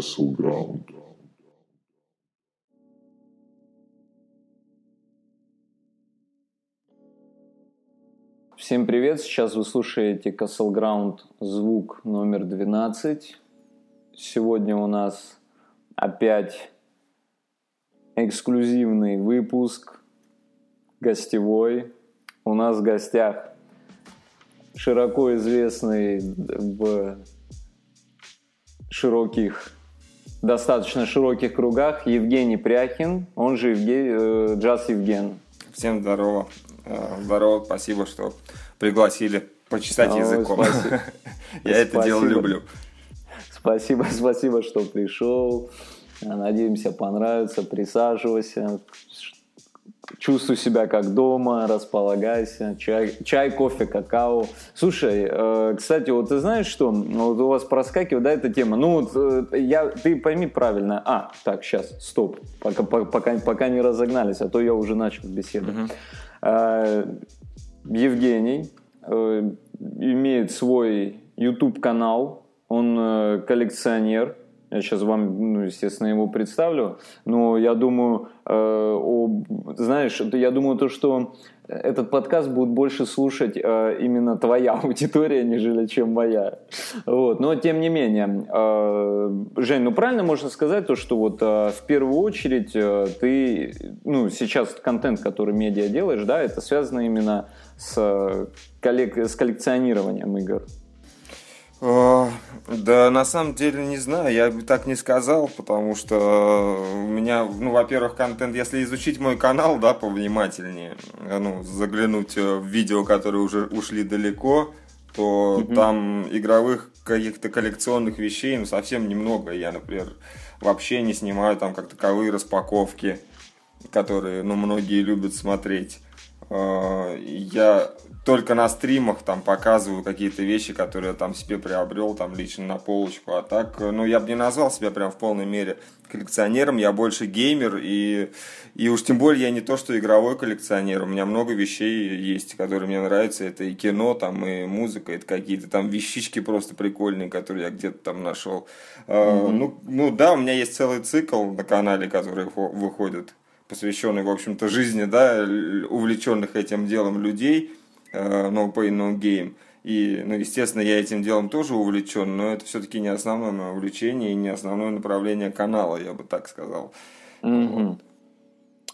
Вы слушаете Castle Ground. Всем привет! Сейчас вы слушаете Castle Ground звук номер 12. Сегодня у нас опять эксклюзивный выпуск, гостевой. У нас в гостях широко известный в широких, достаточно широких кругах Евгений Пряхин, он же Евгений, э, Джаз Евген. Всем здорово. Э, здорово, спасибо, что пригласили почесать Ой, языком. спасибо. Я это дело люблю. Спасибо, спасибо, что пришел. Надеемся, понравится. Присаживайся. Чувствуй себя как дома, располагайся. Чай, чай кофе, какао. Слушай, э, кстати, вот ты знаешь что? Вот у вас проскакивает, да, эта тема. Ну, вот, э, я, ты пойми правильно. А, так, сейчас, стоп. Пока, по- пока, пока не разогнались, а то я уже начал беседу. Э, Евгений э, имеет свой YouTube-канал, он э, коллекционер. Я сейчас вам, ну, естественно, его представлю. Но я думаю, э, об- знаешь, я думаю, то, что этот подкаст будет больше слушать э, именно твоя аудитория, нежели чем моя. Вот. Но тем не менее, э, Жень, ну правильно можно сказать то, что вот э, в первую очередь э, ты, ну сейчас контент, который медиа делаешь, да, это связано именно с, коллек- с коллекционированием игр. Э, Да, на самом деле не знаю, я бы так не сказал, потому что у меня, ну, во-первых, контент, если изучить мой канал, да, повнимательнее, э, ну, заглянуть э, в видео, которые уже ушли далеко, то там игровых каких-то коллекционных вещей, ну, совсем немного. Я, например, вообще не снимаю там как таковые распаковки, которые, ну, многие любят смотреть. Я только на стримах там показываю какие-то вещи, которые я там себе приобрел, там лично на полочку. А так, э, ну, я бы не назвал себя прям в полной мере коллекционером, я больше геймер, и, и уж тем более я не то, что игровой коллекционер. У меня много вещей есть, которые мне нравятся. Это и кино, там, и музыка, это какие-то там вещички просто прикольные, которые я где-то там нашел. Э, Ну, ну да, у меня есть целый цикл на канале, который выходит посвященный, в общем-то, жизни, да, увлеченных этим делом людей, No Pain No Game. И, ну, естественно, я этим делом тоже увлечен, но это все-таки не основное мое увлечение и не основное направление канала, я бы так сказал. Мгм.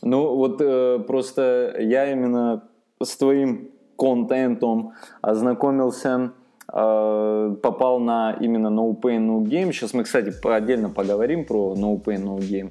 Ну, вот э, просто я именно с твоим контентом ознакомился, попал на именно No Pain No Game. Сейчас мы, кстати, отдельно поговорим про No Pain No Game.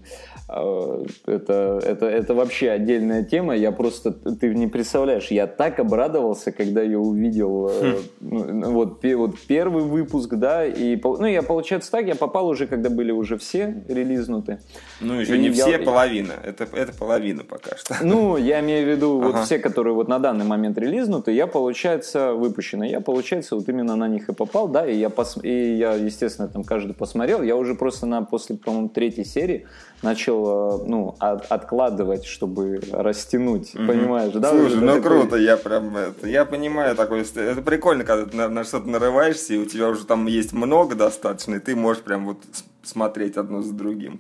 Э, это, это, это вообще отдельная тема. Я просто, ты не представляешь, я так обрадовался, когда я увидел э, ну, вот, пе- вот первый выпуск, да, и, ну, я, получается так, я попал уже, когда были уже все релизнуты. Ну, еще И не я- все, половина. Это, это половина пока что. Ну, я имею в виду вот Ага. все, которые вот на данный момент релизнуты, я, получается, выпущенный. Я, получается, вот именно на них и попал, да, и я, пос... и я естественно, там каждый посмотрел. Я уже просто на, после, по-моему, третьей серии начал, э, ну, от- откладывать, чтобы растянуть, понимаешь, да? Слушай, Уже ну такой- круто, я прям это, я понимаю такое, ст- это прикольно, когда ты на, на что-то нарываешься, и у тебя уже там есть много достаточно, и ты можешь прям вот смотреть одно за другим.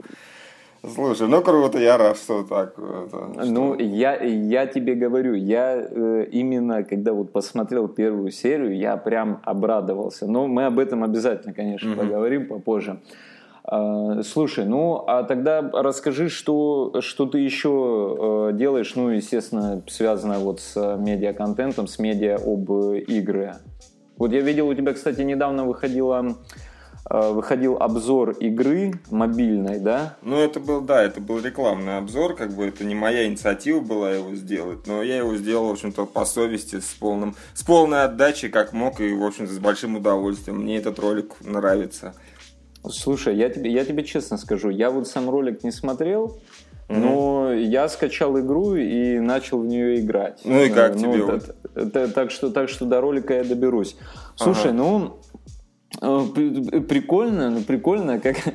Слушай, ну круто, я рад, что так. это, что- Ну, я, я тебе говорю, я э, именно, когда вот посмотрел первую серию, я прям обрадовался. Но мы об этом обязательно, конечно, поговорим попозже. А, слушай, ну, а тогда расскажи, что, что ты еще э, делаешь, ну, естественно, связано вот с э, медиа-контентом, с медиа об э, игры. Вот я видел, у тебя, кстати, недавно выходила, э, выходил обзор игры мобильной, да? Ну, это был, да, это был рекламный обзор, как бы это не моя инициатива была его сделать, но я его сделал, в общем-то, по совести, с, полным, с полной отдачей, как мог, и, в общем-то, с большим удовольствием. Мне этот ролик нравится. Слушай, я тебе, я тебе честно скажу, я вот сам ролик не смотрел, но я скачал игру и начал в нее играть. Ну и как Э, тебе вот это- так, что, так что до ролика я доберусь. Слушай, ну, э, при- прикольно, ну прикольно, как...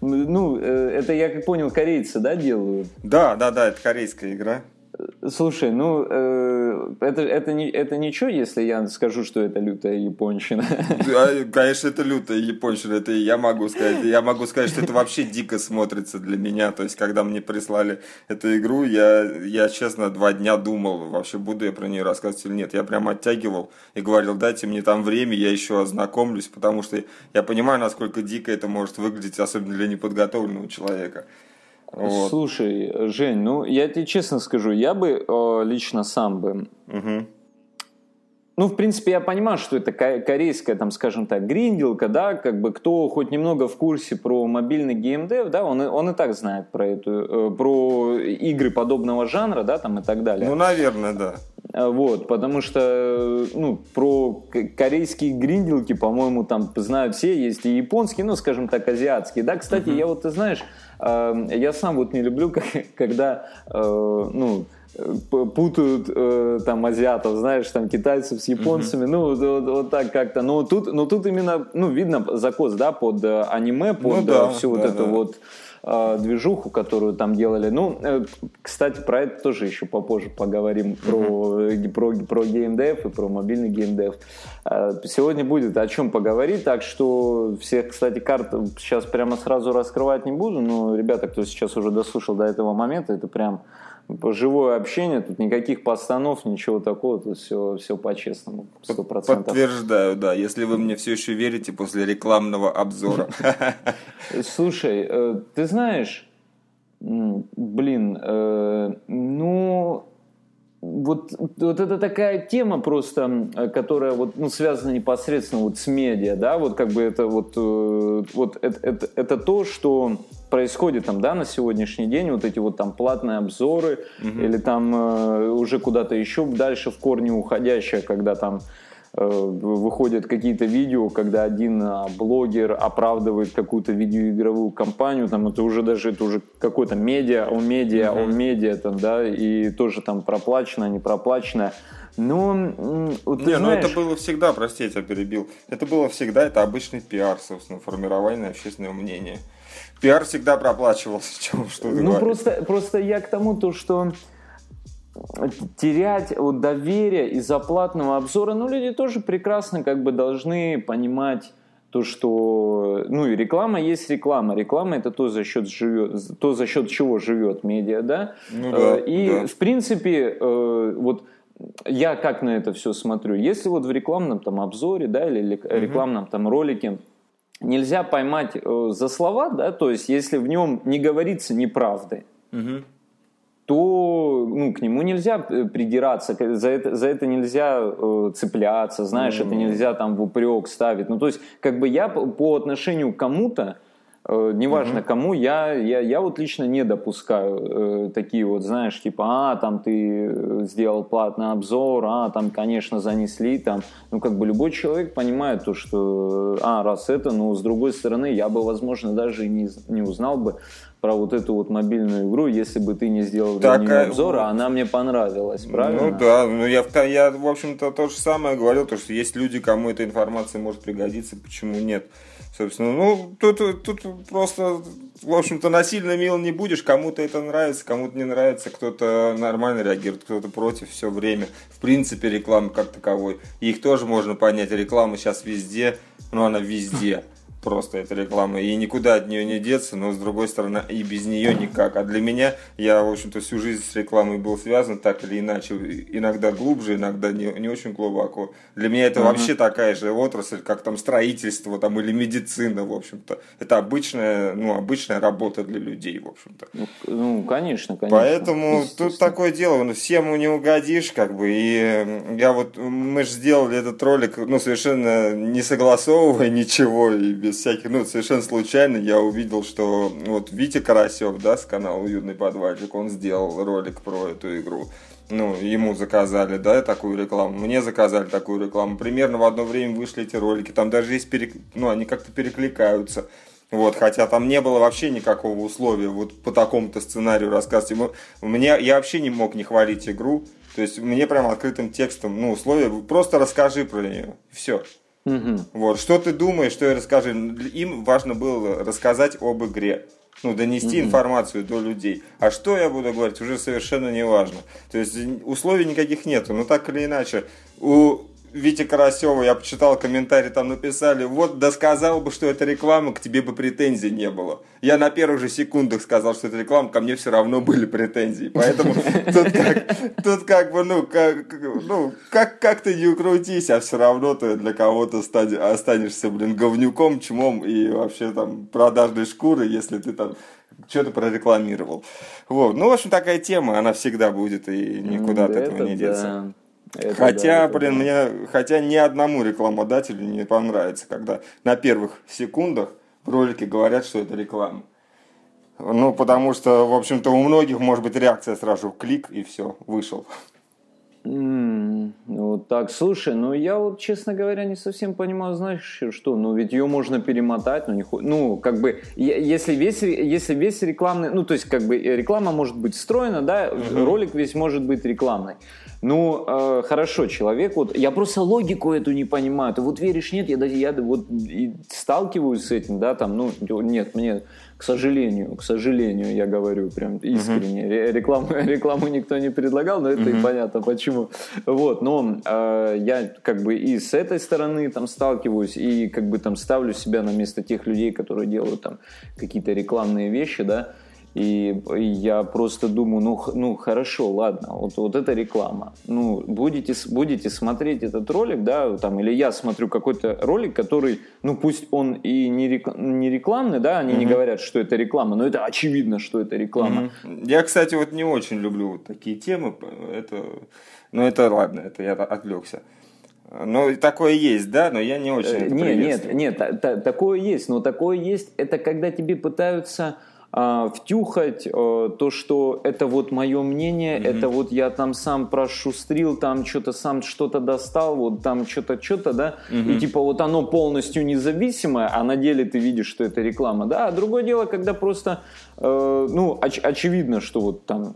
Ну, э, это, я как понял, корейцы, да, делают? Да, да, да, это корейская игра. Слушай, ну, э, это, это, не, это ничего, если я скажу, что это лютая японщина. Да, конечно, это лютая японщина, это я могу сказать. Я могу сказать, что это вообще дико смотрится для меня. То есть, когда мне прислали эту игру, я, я честно, два дня думал, вообще буду я про нее рассказывать или нет. Я прям оттягивал и говорил, дайте мне там время, я еще ознакомлюсь, потому что я понимаю, насколько дико это может выглядеть, особенно для неподготовленного человека. Вот. Слушай, Жень, ну я тебе честно скажу, я бы э, лично сам бы. Угу. Ну, в принципе, я понимаю, что это корейская, там, скажем так, гринделка, да, как бы кто хоть немного в курсе про мобильный геймдев, да, он, он и так знает про эту, э, про игры подобного жанра, да, там и так далее. Ну, наверное, да. Э, вот, потому что, ну, про корейские гринделки, по-моему, там знают все, есть и японские, ну, скажем так, азиатские. Да, кстати, uh-huh. я вот, ты знаешь, э, я сам вот не люблю, когда, э, ну, путают там азиатов, знаешь, там китайцев с японцами, ну вот, вот, вот так как-то. Но тут, но тут именно, ну видно закос, да, под аниме, под ну, да, всю да, вот да. эту вот э, движуху, которую там делали. Ну, э, кстати, про это тоже еще попозже поговорим, про, э, про, про геймдев и про мобильный геймдев. Э, сегодня будет о чем поговорить, так что всех, кстати, карт сейчас прямо сразу раскрывать не буду, но ребята, кто сейчас уже дослушал до этого момента, это прям живое общение, тут никаких постанов, ничего такого, тут все, все по-честному, сто процентов. Подтверждаю, да, если вы мне все еще верите после рекламного обзора. Слушай, э, ты знаешь, блин, э, ну, вот, вот это такая тема просто, которая вот, ну, связана непосредственно вот с медиа, да, вот как бы это вот, э, вот это, это, это то, что происходит там, да, на сегодняшний день, вот эти вот там платные обзоры угу. или там э, уже куда-то еще дальше в корне уходящее, когда там выходят какие-то видео, когда один а, блогер оправдывает какую-то видеоигровую компанию, там это уже даже это уже какой-то медиа, о медиа, mm-hmm. о медиа, там, да, и тоже там проплачено, не проплачено. Но вот, не, знаешь... ну это было всегда, прости, я тебя перебил. Это было всегда, это обычный пиар, собственно, формирование общественного мнения. Пиар всегда проплачивался, чем что Ну просто, просто я к тому, то, что терять вот доверие из-за платного обзора, ну, люди тоже прекрасно как бы должны понимать то, что, ну, и реклама есть реклама. Реклама это то, за счет, живет, то, за счет чего живет медиа, да? Ну, да э, и, да. в принципе, э, вот я как на это все смотрю. Если вот в рекламном там обзоре, да, или рекламном там ролике нельзя поймать э, за слова, да, то есть если в нем не говорится неправды, угу то ну, к нему нельзя э, придираться, за это, за это нельзя э, цепляться, знаешь, mm-hmm. это нельзя там в упрек ставить. Ну, то есть, как бы я по отношению к кому-то, э, неважно mm-hmm. кому, я, я, я вот лично не допускаю э, такие вот, знаешь, типа, а, там ты э, сделал платный обзор, а, там, конечно, занесли, там, ну, как бы любой человек понимает то, что, а, раз это, но с другой стороны, я бы, возможно, даже и не, не узнал бы про вот эту вот мобильную игру, если бы ты не сделал так, нее а обзор, а она мне понравилась, правильно? Ну да, ну я, я в общем-то то же самое говорил, то что есть люди, кому эта информация может пригодиться, почему нет. Собственно, ну, тут, тут просто, в общем-то, насильно мил не будешь. Кому-то это нравится, кому-то не нравится, кто-то нормально реагирует, кто-то против все время. В принципе, рекламы как таковой. их тоже можно понять. Реклама сейчас везде, но она везде просто эта реклама, и никуда от нее не деться, но с другой стороны и без нее никак. А для меня, я, в общем-то, всю жизнь с рекламой был связан так или иначе, иногда глубже, иногда не, не очень глубоко. Для меня это uh-huh. вообще такая же отрасль, как там строительство там, или медицина, в общем-то. Это обычная, ну, обычная работа для людей, в общем-то. Ну, ну конечно, конечно. Поэтому тут такое дело, ну, всем не угодишь, как бы, и я вот, мы же сделали этот ролик, ну, совершенно не согласовывая ничего и без без всяких, ну, совершенно случайно я увидел, что вот Витя Карасев, да, с канала Уютный подвальчик, он сделал ролик про эту игру. Ну, ему заказали, да, такую рекламу, мне заказали такую рекламу. Примерно в одно время вышли эти ролики, там даже есть, перек... ну, они как-то перекликаются. Вот, хотя там не было вообще никакого условия вот по такому-то сценарию рассказывать. Мне, я вообще не мог не хвалить игру. То есть мне прям открытым текстом, ну, условия, просто расскажи про нее. Все. Угу. Вот, что ты думаешь, что я расскажу? Им важно было рассказать об игре. ну, донести mm-hmm. информацию до людей. А что я буду говорить, уже совершенно не важно. То есть условий никаких нету, но так или иначе, у Витя Карасева, я почитал комментарий, там написали, вот, да сказал бы, что это реклама, к тебе бы претензий не было. Я на первых же секундах сказал, что это реклама, ко мне все равно были претензии. Поэтому тут как, тут как бы, ну, как, ну, как, как ты не укрутись, а все равно ты для кого-то останешься, блин, говнюком, чмом и вообще там продажной шкурой, если ты там что-то прорекламировал. Вот. Ну, в общем, такая тема, она всегда будет, и никуда от этого не деться. Это хотя, да, блин, да. мне, хотя ни одному рекламодателю не понравится, когда на первых секундах в ролике говорят, что это реклама. Ну, потому что, в общем-то, у многих может быть реакция сразу клик и все, вышел. Mm, вот так, слушай, ну я вот, честно говоря, не совсем понимаю, знаешь, что, ну ведь ее можно перемотать, ну, не, ну как бы, если весь, если весь рекламный, ну то есть как бы реклама может быть встроена, да, mm-hmm. ролик весь может быть рекламный. Ну, э, хорошо, человек, вот, я просто логику эту не понимаю. Ты вот веришь, нет, я, я вот и сталкиваюсь с этим, да, там, ну, нет, мне, к сожалению, к сожалению, я говорю прям искренне, uh-huh. рекламу, рекламу никто не предлагал, но это uh-huh. и понятно почему. Вот, но э, я как бы и с этой стороны там сталкиваюсь, и как бы там ставлю себя на место тех людей, которые делают там какие-то рекламные вещи, да, и я просто думаю, ну, ну хорошо, ладно, вот, вот это реклама. Ну, будете, будете смотреть этот ролик, да, там, или я смотрю какой-то ролик, который, ну, пусть он и не, рек, не рекламный, да, они mm-hmm. не говорят, что это реклама, но это очевидно, что это реклама. Mm-hmm. Я, кстати, вот не очень люблю вот такие темы, это, ну, это ладно, это я отвлекся. Ну, такое есть, да, но я не очень э, это Нет, нет, нет, та, та, такое есть, но такое есть, это когда тебе пытаются а, втюхать а, то, что это вот мое мнение, mm-hmm. это вот я там сам прошустрил, там что-то сам что-то достал, вот там что-то, что-то, да, mm-hmm. и типа вот оно полностью независимое, а на деле ты видишь, что это реклама, да, а другое дело, когда просто, э, ну, оч- очевидно, что вот там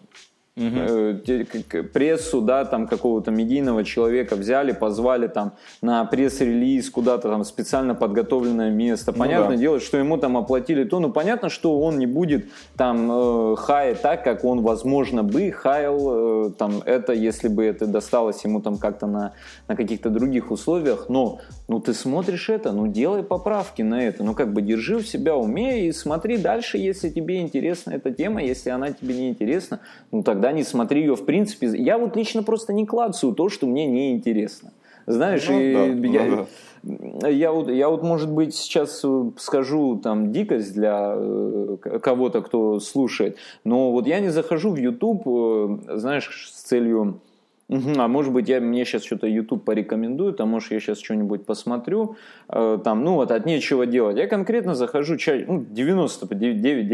угу. прессу, да, там какого-то медийного человека взяли, позвали там на пресс-релиз куда-то там специально подготовленное место. Ну понятное ну, да. дело, что ему там оплатили то, ну понятно, что он не будет там э, хаять так, как он, возможно, бы хаял э, там это, если бы это досталось ему там как-то на, на каких-то других условиях, но ну ты смотришь это, ну делай поправки на это, ну как бы держи в себя уме и смотри дальше, если тебе интересна эта тема, если она тебе не интересна, ну тогда не смотри ее в принципе. Я вот лично просто не клацаю то, что мне не интересно. Знаешь, ну, и да, я, ну, да. я, вот, я вот, может быть, сейчас скажу там дикость для э, кого-то, кто слушает, но вот я не захожу в YouTube, э, знаешь, с целью а может быть, я, мне сейчас что-то YouTube порекомендует, а может, я сейчас что-нибудь посмотрю, э, там, ну вот, от нечего делать. Я конкретно захожу, чай, ну, 99, 9,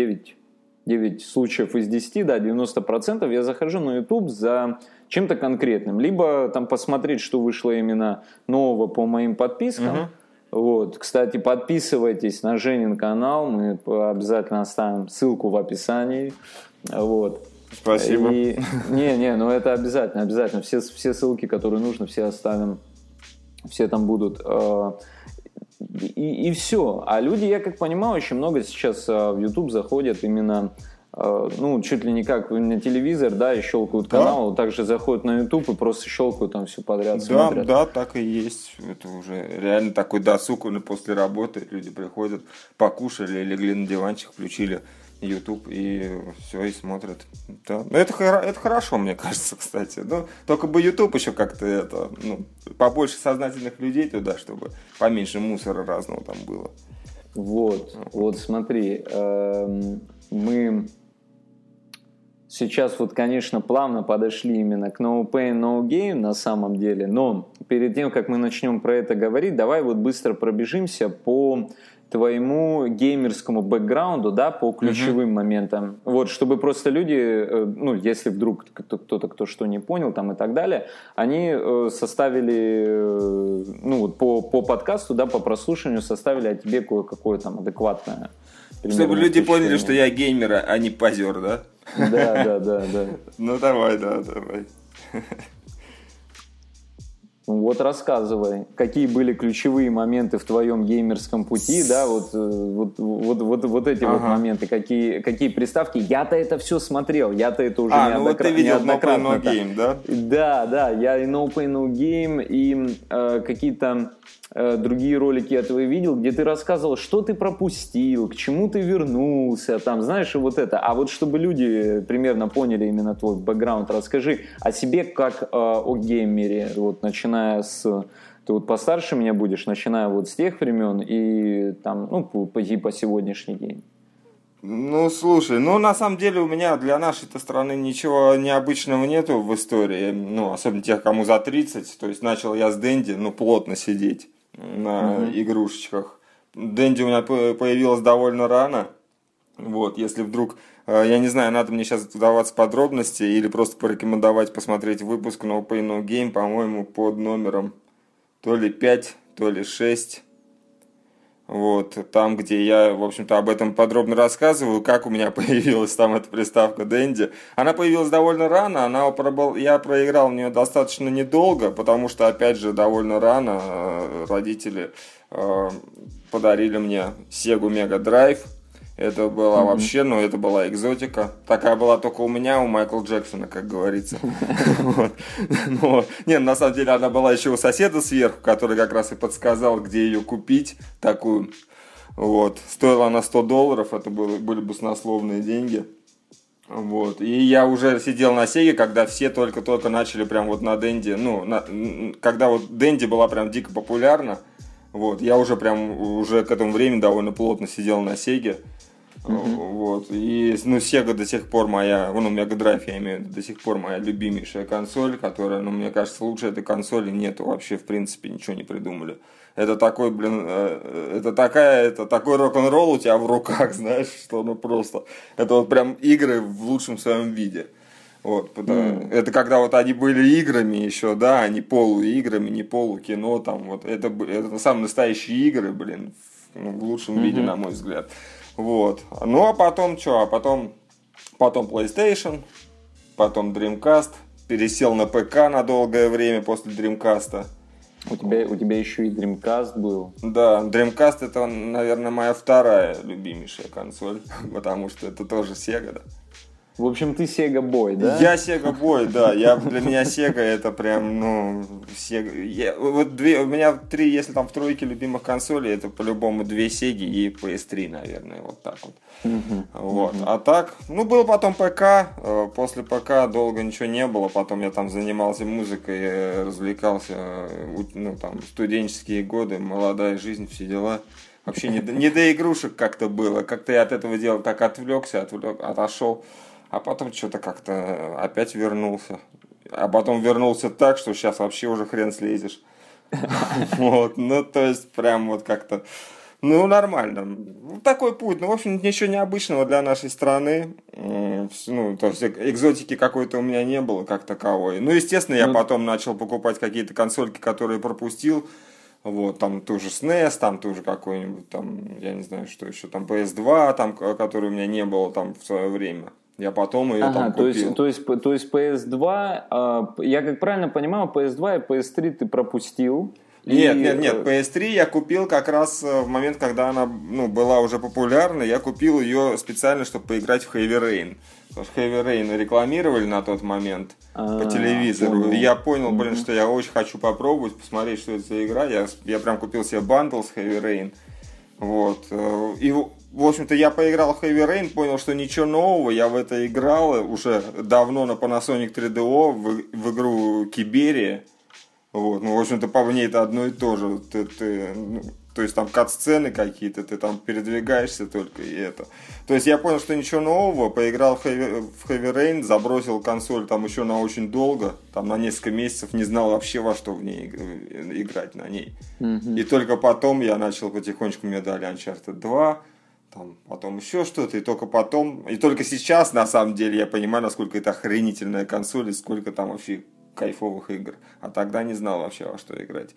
9 случаев из 10, да, 90% я захожу на YouTube за чем-то конкретным. Либо там посмотреть, что вышло именно нового по моим подпискам, угу. Вот. Кстати, подписывайтесь на Женин канал, мы обязательно оставим ссылку в описании. Вот. Спасибо. И, не, не, ну это обязательно, обязательно. Все, все ссылки, которые нужно, все оставим, все там будут. И, и все. А люди, я как понимаю, очень много сейчас э, в YouTube заходят именно э, ну, чуть ли не как на телевизор, да, и щелкают да. канал, также заходят на YouTube и просто щелкают там все подряд. Да, смотрят. да, так и есть. Это уже реально такой досуг после работы. Люди приходят, покушали, легли на диванчик, включили YouTube и все, и смотрят. Да. Но это, это хорошо, мне кажется, кстати. Но только бы YouTube еще как-то это, ну, побольше сознательных людей туда, чтобы поменьше мусора разного там было. Вот, вот смотри, эм, мы сейчас вот, конечно, плавно подошли именно к No Pain, No Gain на самом деле, но перед тем, как мы начнем про это говорить, давай вот быстро пробежимся по твоему геймерскому бэкграунду, да, по ключевым uh-huh. моментам. Вот, чтобы просто люди, э, ну, если вдруг кто-то, кто что не понял там и так далее, они э, составили, э, ну, вот по, по подкасту, да, по прослушиванию составили о тебе кое-какое там адекватное чтобы люди поняли, что я геймер, а не позер, да? Да, да, да, да. Ну давай, да, давай. Вот рассказывай, какие были ключевые моменты в твоем геймерском пути, да, вот, э, вот, вот, вот, вот эти ага. вот моменты, какие, какие приставки. Я-то это все смотрел, я-то это уже а, неоднокра- ну вот ты видел неоднократно. No Game, да? Да, да, я и No Pain No Game, и э, какие-то Э, другие ролики этого видел, где ты рассказывал, что ты пропустил, к чему ты вернулся, там, знаешь, и вот это. А вот чтобы люди примерно поняли именно твой бэкграунд, расскажи о себе как э, о геймере, вот начиная с ты вот постарше меня будешь, начиная вот с тех времен и там, ну, по, по, по сегодняшний день. Ну, слушай, ну, на самом деле у меня для нашей-то страны ничего необычного нету в истории, ну, особенно тех, кому за 30, то есть начал я с Дэнди, ну, плотно сидеть на угу. игрушечках. Дэнди у меня появилась довольно рано. Вот, если вдруг, э, я не знаю, надо мне сейчас даваться подробности или просто порекомендовать посмотреть выпуск No Pay No Game, по-моему, под номером то ли 5, то ли 6. Вот, там, где я, в общем-то, об этом подробно рассказываю, как у меня появилась там эта приставка Дэнди. Она появилась довольно рано, она пробыл, я проиграл в нее достаточно недолго, потому что, опять же, довольно рано э, родители э, подарили мне Sega Mega Drive. Это была mm-hmm. вообще, ну, это была экзотика. Такая была только у меня, у Майкла Джексона, как говорится. Но, не, на самом деле она была еще у соседа сверху, который как раз и подсказал, где ее купить, такую. Вот. Стоила она 100 долларов, это были, были баснословные деньги. Вот. И я уже сидел на Сеге, когда все только-только начали прям вот на Дэнди, ну, на, когда вот Дэнди была прям дико популярна, вот, я уже прям уже к этому времени довольно плотно сидел на Сеге. Uh-huh. Вот. И, ну, Sega до сих пор моя, ну, Mega Drive, я имею в виду, до сих пор моя любимейшая консоль, которая, ну, мне кажется, лучше этой консоли нету вообще, в принципе, ничего не придумали. Это такой, блин, э, это такая, это такой рок-н-ролл у тебя в руках, знаешь, что ну просто, это вот прям игры в лучшем своем виде. Вот, mm. Это когда вот они были играми еще, да, а не полуиграми, не полукино, там, вот, это, это самые настоящие игры, блин, в, ну, в лучшем mm-hmm. виде, на мой взгляд. Вот. Ну, а потом что? А потом, потом PlayStation, потом Dreamcast, пересел на ПК на долгое время после Dreamcast. У тебя, у тебя еще и Dreamcast был. Да, Dreamcast это, наверное, моя вторая любимейшая консоль, потому что это тоже Sega, да. В общем, ты Sega Boy, да? Я Sega Boy, да. Я, для меня Sega это прям, ну, Sega. Я, вот две, у меня три, если там в тройке любимых консолей, это по-любому две Sega и PS3, наверное, вот так вот. Вот. А так, ну, был потом ПК. Э, после ПК долго ничего не было. Потом я там занимался музыкой, э, развлекался, э, ну, там, студенческие годы, молодая жизнь, все дела. Вообще не, не до игрушек как-то было. Как-то я от этого дела так отвлекся, отвлек, отошел а потом что-то как-то опять вернулся. А потом вернулся так, что сейчас вообще уже хрен слезешь. Вот, ну, то есть, прям вот как-то, ну, нормально. Ну, такой путь, ну, в общем, ничего необычного для нашей страны. Ну, то есть, экзотики какой-то у меня не было как таковой. Ну, естественно, я ну, потом начал покупать какие-то консольки, которые пропустил. Вот, там тоже SNES, там тоже какой-нибудь, там, я не знаю, что еще, там PS2, там, который у меня не было там в свое время. Я потом ее ага, там купил. То есть, то есть, то есть PS2, э, я как правильно понимаю, PS2 и PS3 ты пропустил? Нет, и... нет, нет, PS3 я купил как раз э, в момент, когда она ну, была уже популярна. Я купил ее специально, чтобы поиграть в Heavy Rain. Потому что Heavy Rain рекламировали на тот момент а, по телевизору. И я понял, блин, что я очень хочу попробовать, посмотреть, что это за игра. Я, я прям купил себе бандл с Heavy Rain. Вот. Э, и в общем-то, я поиграл в Heavy Rain, понял, что ничего нового, я в это играл уже давно на Panasonic 3DO в, в игру Киберия. Вот, ну, в общем-то, по мне это одно и то же. Ты, ты, ну, то есть там кат-сцены какие-то, ты там передвигаешься только и это. То есть я понял, что ничего нового, поиграл в Heavy, в Heavy Rain, забросил консоль там еще на очень долго, там на несколько месяцев, не знал вообще во что в ней играть на ней. Mm-hmm. И только потом я начал потихонечку, мне дали Uncharted 2, там, потом еще что-то, и только потом, и только сейчас, на самом деле, я понимаю, насколько это охренительная консоль, и сколько там вообще кайфовых игр. А тогда не знал вообще, во что играть.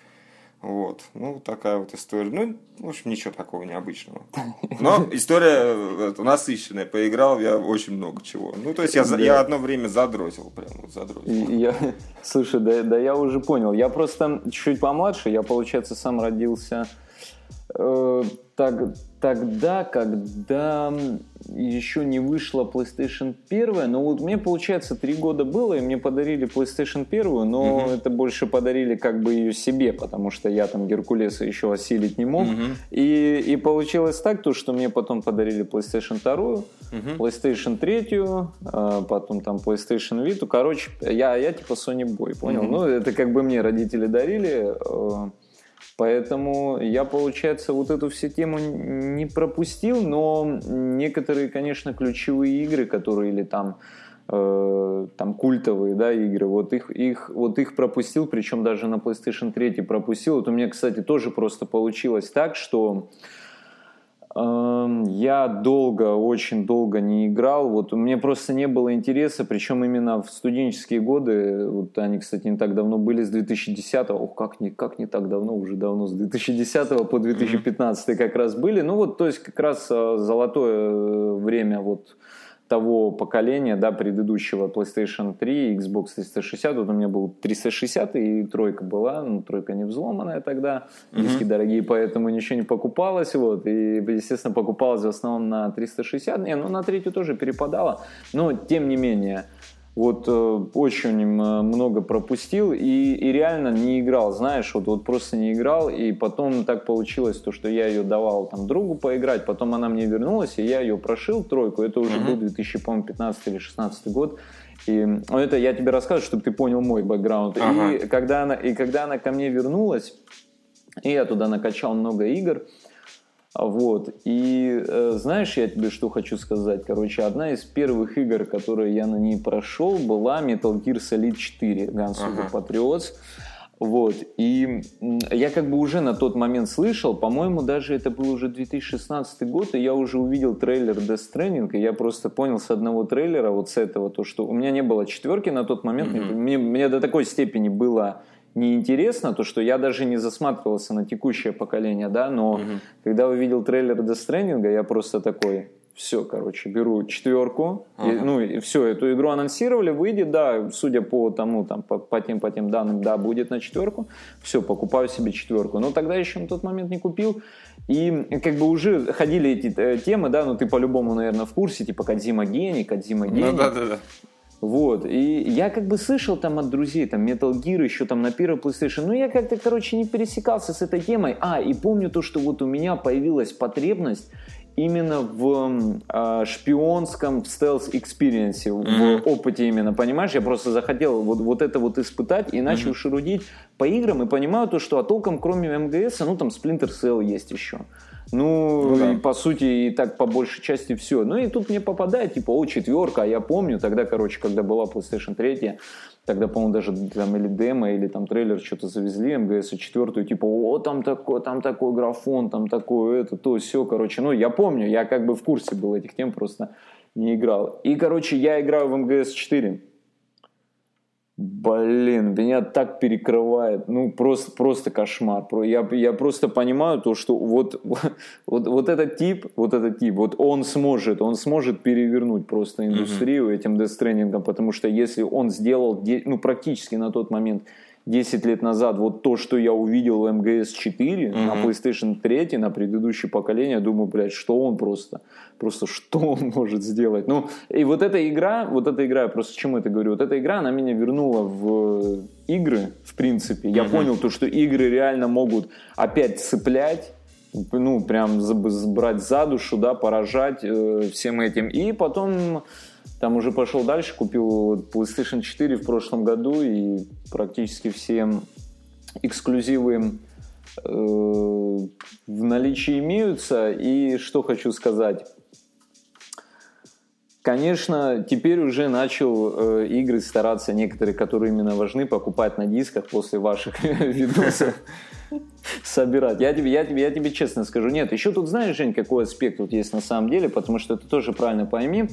Вот. Ну, такая вот история. Ну, в общем, ничего такого необычного. Но история это, насыщенная. Поиграл я очень много чего. Ну, то есть я, да. я одно время задротил. Прям вот задротил. Я, слушай, да, да я уже понял. Я просто чуть-чуть помладше. Я, получается, сам родился э, так, тогда, когда еще не вышла PlayStation 1, но вот мне, получается, три года было, и мне подарили PlayStation 1, но угу. это больше подарили как бы ее себе, потому что я там Геркулеса еще осилить не мог. Угу. И, и получилось так, то, что мне потом подарили PlayStation 2, угу. PlayStation 3, а, потом там PlayStation Vita. Короче, я, я типа Sony Boy, понял? Угу. Ну, это как бы мне родители дарили, э, Поэтому я, получается, вот эту всю тему не пропустил, но некоторые, конечно, ключевые игры, которые или там э, там культовые, да, игры, вот их, их, вот их пропустил, причем даже на PlayStation 3 пропустил. Вот у меня, кстати, тоже просто получилось так, что Эм, я долго, очень долго не играл. Вот меня просто не было интереса, причем именно в студенческие годы, вот они, кстати, не так давно были, с 2010, ох, как не, как не так давно, уже давно, с 2010 по 2015 как раз были. Ну вот, то есть как раз э, золотое э, время вот того поколения, да, предыдущего PlayStation 3, Xbox 360. Вот у меня был 360 и тройка была, ну, тройка не взломанная тогда, диски mm-hmm. дорогие, поэтому ничего не покупалось, вот, и, естественно, покупалось в основном на 360, не, ну, на третью тоже перепадало, но, тем не менее, вот э, очень э, много пропустил и, и реально не играл, знаешь, вот, вот просто не играл, и потом так получилось, то, что я ее давал там другу поиграть, потом она мне вернулась, и я ее прошил тройку, это уже mm-hmm. был 2015 или 16 год, и ну, это я тебе рассказываю, чтобы ты понял мой бэкграунд. Ага. И, когда она, и когда она ко мне вернулась, и я туда накачал много игр, вот. И э, знаешь, я тебе что хочу сказать? Короче, одна из первых игр, которые я на ней прошел, была Metal Gear Solid 4 Guns ага. Patriots. Вот. И я как бы уже на тот момент слышал, по-моему, даже это был уже 2016 год, и я уже увидел трейлер Death Stranding, и я просто понял с одного трейлера, вот с этого, то, что у меня не было четверки на тот момент, mm-hmm. мне, мне до такой степени было неинтересно, то что я даже не засматривался на текущее поколение, да, но угу. когда увидел трейлер Death Stranding, я просто такой, все, короче, беру четверку, ага. и, ну и все, эту игру анонсировали, выйдет, да, судя по тому, там, по, по тем, по тем данным, да, будет на четверку, все, покупаю себе четверку, но тогда еще на тот момент не купил, и как бы уже ходили эти э, темы, да, ну ты по-любому, наверное, в курсе, типа Кадзима гений, Кадзима гений. Ну да, да, да. Вот, и я как бы слышал там от друзей, там Metal Gear еще там на первой PlayStation, но я как-то, короче, не пересекался с этой темой. А, и помню то, что вот у меня появилась потребность именно в э, шпионском stealth experience е, mm-hmm. в опыте именно, понимаешь? Я просто захотел вот, вот это вот испытать и начал mm-hmm. шерудить по играм и понимаю то, что а толком кроме MGS, ну там Splinter Cell есть еще. Ну, ну да. и, по сути, и так по большей части все. Ну, и тут мне попадает, типа, о, четверка, а я помню, тогда, короче, когда была PlayStation 3, тогда, по-моему, даже там или демо, или там трейлер что-то завезли, МГС четвертую, типа, о, там такой, там такой графон, там такое это, то, все, короче. Ну, я помню, я как бы в курсе был этих тем, просто не играл. И, короче, я играю в МГС 4. Блин, меня так перекрывает, ну просто, просто кошмар. Я, я просто понимаю то, что вот, вот, вот этот тип, вот этот тип, вот он сможет, он сможет перевернуть просто индустрию mm-hmm. этим дестренингом, потому что если он сделал, ну практически на тот момент 10 лет назад вот то, что я увидел в МГС 4 mm-hmm. на PlayStation 3, на предыдущее поколение, думаю, блядь, что он просто, просто что он может сделать. Ну, и вот эта игра, вот эта игра, я просто чему это говорю, вот эта игра, она меня вернула в игры, в принципе. Я mm-hmm. понял то, что игры реально могут опять цеплять, ну, прям брать за душу, да, поражать э, всем этим. И потом там уже пошел дальше, купил PlayStation 4 в прошлом году и практически все эксклюзивы э, в наличии имеются. И что хочу сказать. Конечно, теперь уже начал э, игры стараться, некоторые, которые именно важны, покупать на дисках после ваших видосов собирать. Я тебе, я, тебе, я тебе честно скажу, нет, еще тут знаешь, Жень, какой аспект тут есть на самом деле, потому что ты тоже правильно пойми,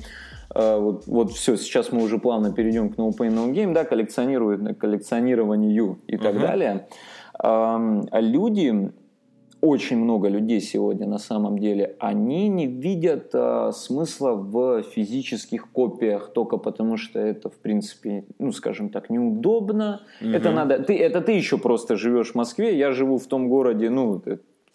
вот, вот все, сейчас мы уже плавно перейдем к No Pain No Game, да, коллекционирует, коллекционированию и так uh-huh. далее. люди очень много людей сегодня на самом деле, они не видят э, смысла в физических копиях только потому, что это, в принципе, ну, скажем так, неудобно. Угу. Это надо, ты, это ты еще просто живешь в Москве, я живу в том городе, ну,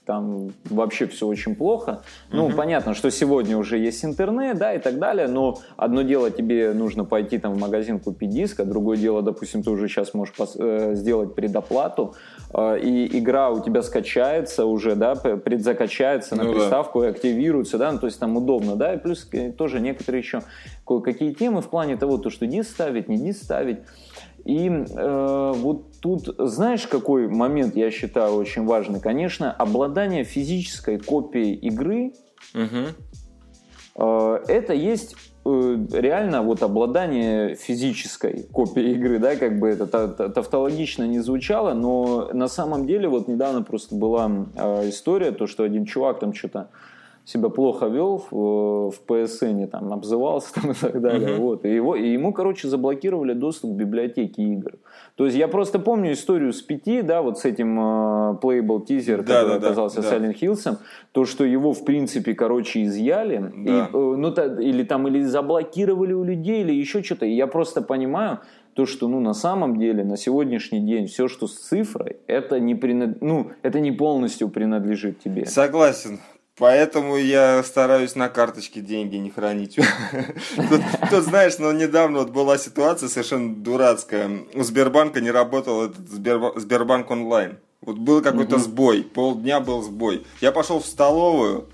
там вообще все очень плохо. Ну, угу. понятно, что сегодня уже есть интернет, да, и так далее, но одно дело тебе нужно пойти там в магазин купить диск, а другое дело, допустим, ты уже сейчас можешь э, сделать предоплату, э, и игра у тебя скачается уже, да, предзакачается на ну, приставку да. и активируется, да, ну, то есть там удобно, да, и плюс э, тоже некоторые еще кое-какие темы в плане того, то, что диск ставить, не диск ставить. И э, вот тут, знаешь, какой момент я считаю очень важный? Конечно, обладание физической копией игры угу. э, это есть э, реально вот обладание физической копией игры, да, как бы это тавтологично не звучало, но на самом деле вот недавно просто была э, история, то, что один чувак там что-то себя плохо вел в, в PSN, там, обзывался там, и так далее. Uh-huh. Вот. И, его, и ему, короче, заблокировали доступ к библиотеке игр. То есть я просто помню историю с пяти, да, вот с этим uh, Playable Teaser, да, который да, оказался да, Silent Hills, то, что его, в принципе, короче, изъяли, да. и, э, ну, та, или там, или заблокировали у людей, или еще что-то. И я просто понимаю, то, что ну, на самом деле на сегодняшний день все, что с цифрой, это не, принад... ну, это не полностью принадлежит тебе. Согласен. Поэтому я стараюсь на карточке деньги не хранить. Тут, тут знаешь, но ну, недавно вот была ситуация совершенно дурацкая. У Сбербанка не работал этот Сбербанк онлайн. Вот был какой-то угу. сбой, полдня был сбой. Я пошел в столовую,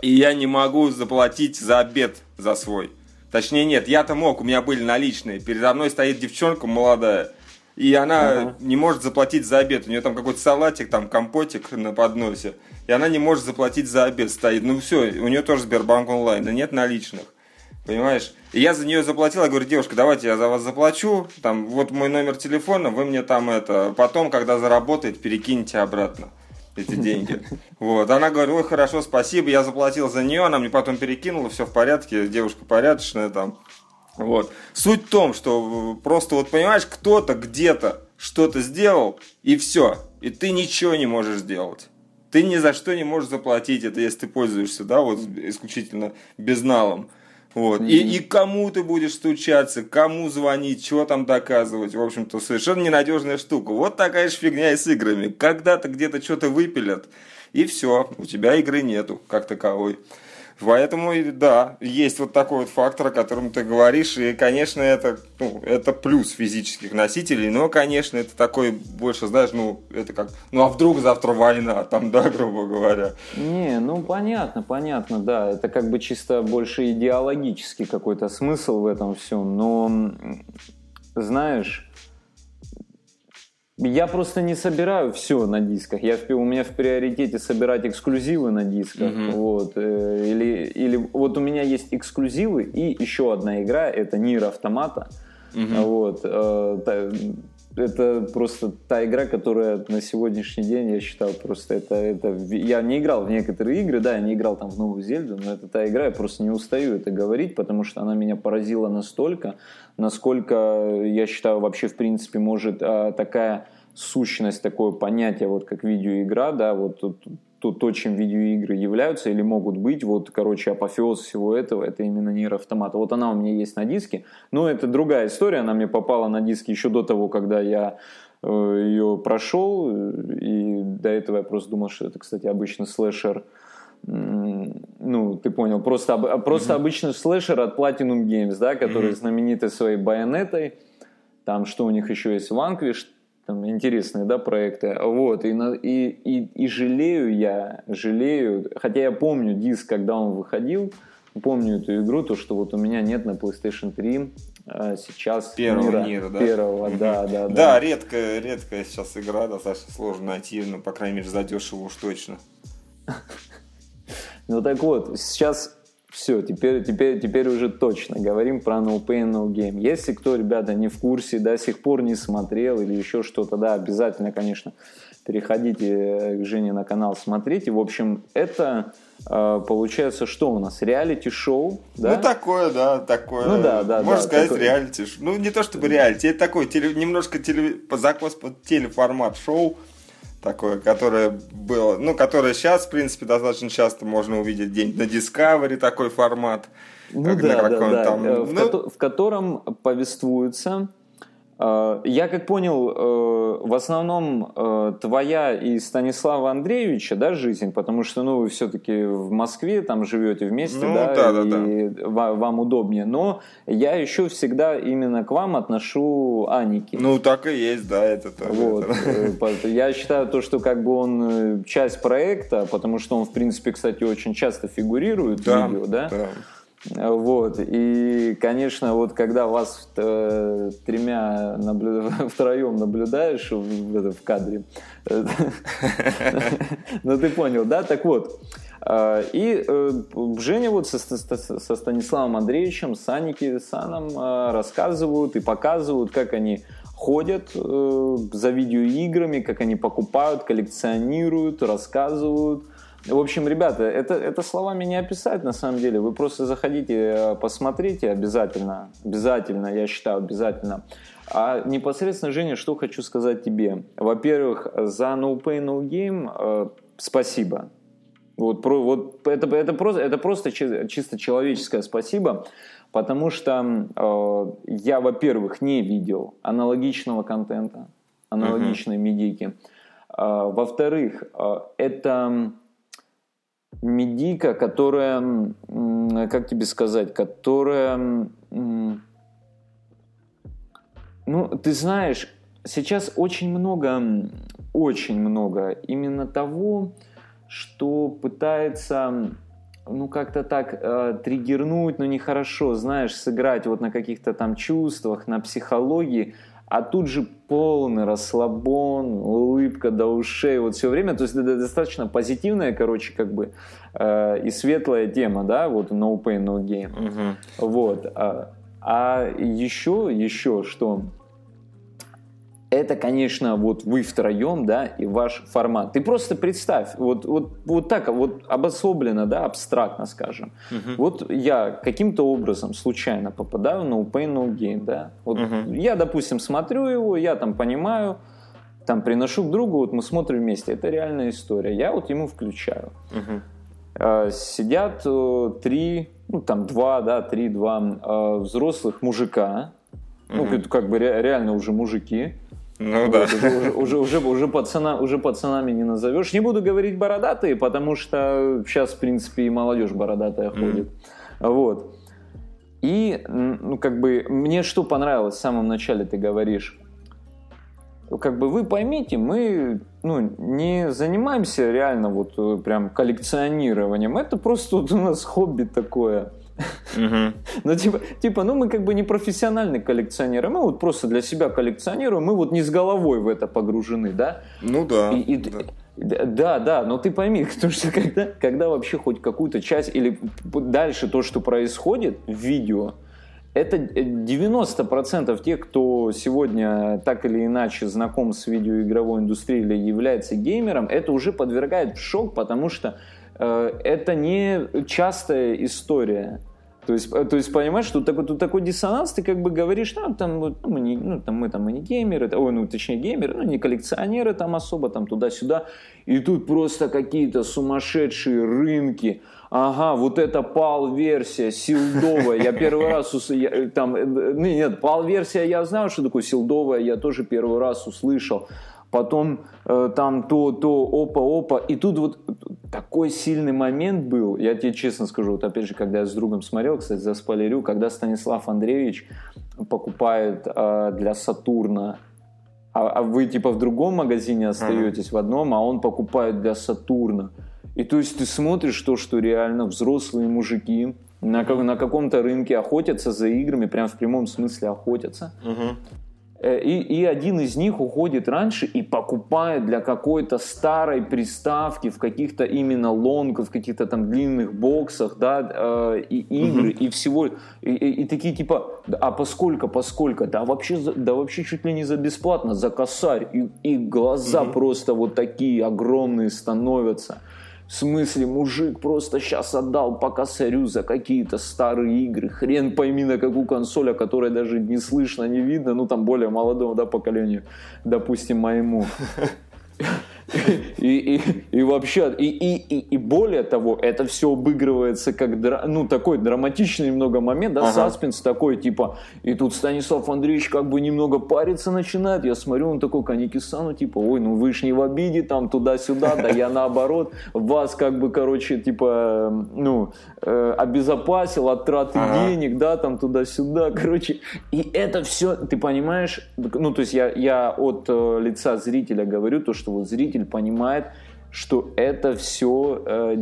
и я не могу заплатить за обед за свой. Точнее, нет, я-то мог, у меня были наличные. Передо мной стоит девчонка молодая, и она ага. не может заплатить за обед. У нее там какой-то салатик, там компотик на подносе и она не может заплатить за обед, стоит. Ну все, у нее тоже Сбербанк онлайн, да нет наличных. Понимаешь? И я за нее заплатил, я говорю, девушка, давайте я за вас заплачу, там, вот мой номер телефона, вы мне там это, потом, когда заработает, перекиньте обратно эти деньги. Вот. Она говорит, ой, хорошо, спасибо, я заплатил за нее, она мне потом перекинула, все в порядке, девушка порядочная там. Вот. Суть в том, что просто вот понимаешь, кто-то где-то что-то сделал, и все. И ты ничего не можешь сделать ты ни за что не можешь заплатить это, если ты пользуешься, да, вот исключительно безналом. Вот. Mm-hmm. И, и кому ты будешь стучаться, кому звонить, что там доказывать. В общем-то, совершенно ненадежная штука. Вот такая же фигня и с играми. Когда-то где-то что-то выпилят, и все, у тебя игры нету как таковой. Поэтому, да, есть вот такой вот фактор, о котором ты говоришь, и, конечно, это, ну, это плюс физических носителей, но, конечно, это такой больше, знаешь, ну, это как, ну, а вдруг завтра война, там, да, грубо говоря. Не, ну, понятно, понятно, да, это как бы чисто больше идеологический какой-то смысл в этом всем, но, знаешь, я просто не собираю все на дисках. Я, у меня в приоритете собирать эксклюзивы на дисках. Mm-hmm. Вот. Э, или, или вот у меня есть эксклюзивы и еще одна игра, это Нир Автомата. Mm-hmm. Вот. Э, это просто та игра, которая на сегодняшний день, я считаю, просто это, это... Я не играл в некоторые игры, да, я не играл там в Новую Зельду, но это та игра, я просто не устаю это говорить, потому что она меня поразила настолько, насколько, я считаю, вообще, в принципе, может а, такая сущность, такое понятие, вот как видеоигра, да, вот тут то, то, чем видеоигры являются или могут быть, вот, короче, апофеоз всего этого, это именно Нир Автомата. Вот она у меня есть на диске, но это другая история, она мне попала на диск еще до того, когда я э, ее прошел, и до этого я просто думал, что это, кстати, обычный слэшер, ну, ты понял, просто, просто mm-hmm. обычный слэшер от Platinum Games, да, который mm-hmm. знаменитый своей байонетой, там что у них еще есть, Vanquish, там интересные, да, проекты. Вот, и, и, и, и жалею я, жалею, хотя я помню диск, когда он выходил, помню эту игру, то, что вот у меня нет на PlayStation 3 а сейчас первого мира, мира да? Первого, да, да, да. Да, редкая, редкая сейчас игра, достаточно сложно найти, ну, по крайней мере, задешево уж точно. Ну так вот, сейчас все, теперь, теперь, теперь уже точно говорим про No Pain No Game. Если кто, ребята, не в курсе, до сих пор не смотрел или еще что-то, да, обязательно, конечно, переходите э, к Жене на канал, смотрите. В общем, это э, получается, что у нас? Реалити-шоу, да? Ну, такое, да, такое. Ну, да, да. Можно да, сказать, такое... реалити Ну, не то чтобы реалити, это такой теле, немножко теле, закос под телеформат шоу такое, которое было, ну, которое сейчас, в принципе, достаточно часто можно увидеть день на Discovery такой формат. Ну да, да, да. Там, э, в, ну... ко- в котором повествуется Э, я как понял, э, в основном э, твоя и Станислава Андреевича, да, жизнь, потому что, ну, вы все-таки в Москве там живете вместе, ну, да, да, да, и да. вам удобнее. Но я еще всегда именно к вам отношу Аники. Ну, так и есть, да, это тоже. Вот. Я считаю то, что как бы он часть проекта, потому что он, в принципе, кстати, очень часто фигурирует да, в видео, да? Да. Вот. И, конечно, вот когда вас э, тремя наблю... втроем наблюдаешь в, в кадре, ну ты понял, да? Так вот, э, и э, Женя вот со, Станиславом Андреевичем, с Аники, Саном э, рассказывают и показывают, как они ходят за видеоиграми, как они покупают, коллекционируют, рассказывают – в общем, ребята, это, это словами не описать на самом деле. Вы просто заходите, э, посмотрите обязательно. Обязательно, я считаю, обязательно. А непосредственно, Женя, что хочу сказать тебе. Во-первых, за No Pay No Game э, спасибо. Вот, про, вот это, это, просто, это просто чисто человеческое спасибо, потому что э, я, во-первых, не видел аналогичного контента, аналогичной uh-huh. медийки. Э, во-вторых, э, это медика, которая, как тебе сказать, которая, ну, ты знаешь, сейчас очень много, очень много именно того, что пытается ну, как-то так э, триггернуть, но нехорошо, знаешь, сыграть вот на каких-то там чувствах, на психологии, а тут же полный расслабон, улыбка до ушей, вот все время, то есть это достаточно позитивная, короче, как бы, э, и светлая тема, да, вот no pain, no gain, угу. вот, а, а еще, еще что, это, конечно, вот вы втроем, да, и ваш формат. Ты просто представь, вот, вот, вот так, вот обособленно, да, абстрактно скажем. Uh-huh. Вот я каким-то образом случайно попадаю на No Pain No Gain, да. Вот uh-huh. я, допустим, смотрю его, я там понимаю, там приношу к другу, вот мы смотрим вместе. Это реальная история. Я вот ему включаю. Uh-huh. Сидят э, три, ну там два, да, три, два э, взрослых мужика, uh-huh. ну как бы реально уже мужики, ну да. Уже, уже, уже, уже, пацана, уже пацанами не назовешь. Не буду говорить бородатые, потому что сейчас, в принципе, и молодежь бородатая ходит. Mm. Вот. И, ну, как бы, мне что понравилось в самом начале, ты говоришь, как бы вы поймите, мы ну, не занимаемся реально вот э, прям коллекционированием. Это просто вот у нас хобби такое. Ну, типа, типа, ну, мы как бы не профессиональные коллекционеры, мы вот просто для себя коллекционируем, мы вот не с головой в это погружены, да? Ну да. И, и, да. да, да, но ты пойми, потому что когда, когда вообще хоть какую-то часть или дальше то, что происходит в видео, это 90% тех, кто сегодня так или иначе знаком с видеоигровой индустрией или является геймером, это уже подвергает в шок, потому что э, это не частая история. То есть, э, то есть понимаешь, что такой, тут такой диссонанс, ты как бы говоришь, ну, там, ну, мы, не, ну, там, мы там мы не геймеры, ой, ну, точнее, геймеры, ну, не коллекционеры там особо, там, туда-сюда. И тут просто какие-то сумасшедшие рынки. Ага, вот это пал-версия, силдовая. Я первый раз, я, там, э, нет, пал-версия я знаю, что такое силдовая, я тоже первый раз услышал потом э, там то, то, опа, опа. И тут вот такой сильный момент был, я тебе честно скажу, вот опять же, когда я с другом смотрел, кстати, за спойлерю, когда Станислав Андреевич покупает э, для Сатурна, а, а вы типа в другом магазине остаетесь, uh-huh. в одном, а он покупает для Сатурна. И то есть ты смотришь то, что реально взрослые мужики на, на каком-то рынке охотятся за играми, прям в прямом смысле охотятся. Uh-huh. Э, и, и один из них уходит раньше и покупает для какой-то старой приставки в каких-то именно лонгах, в каких-то там длинных боксах, да, э, и игры, угу. и всего, и, и, и такие типа, а поскольку, поскольку, да вообще, да вообще чуть ли не за бесплатно, за косарь, и, и глаза угу. просто вот такие огромные становятся. В смысле, мужик просто сейчас отдал по косарю за какие-то старые игры. Хрен пойми на какую консоль, о которой даже не слышно, не видно. Ну, там более молодому да, поколению, допустим, моему. И, и, и вообще, и, и, и, и более того, это все обыгрывается как ну, такой драматичный немного момент, да, ага. саспенс такой, типа, и тут Станислав Андреевич как бы немного париться начинает, я смотрю, он такой, Каники-сану, типа, ой, ну вы ж не в обиде, там, туда-сюда, да я наоборот, вас как бы, короче, типа, ну, э, обезопасил от траты ага. денег, да, там, туда-сюда, короче, и это все, ты понимаешь, ну, то есть я, я от э, лица зрителя говорю, то, что вот зритель понимает, что это все, э,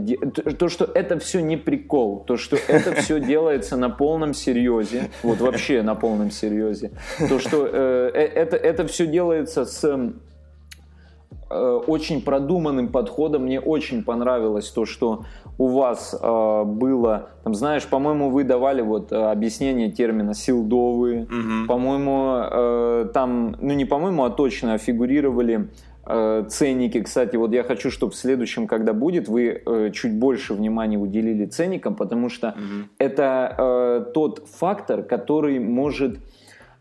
то, что это все не прикол, то, что это все делается на полном серьезе, вот вообще на полном серьезе, то, что э, э это, это все делается с э, очень продуманным подходом. Мне очень понравилось то, что у вас э, было, там, знаешь, по-моему, вы давали вот э, объяснение термина силдовые, угу. по-моему, э, там, ну не по-моему, а точно фигурировали ценники. Кстати, вот я хочу, чтобы в следующем, когда будет, вы э, чуть больше внимания уделили ценникам, потому что угу. это э, тот фактор, который может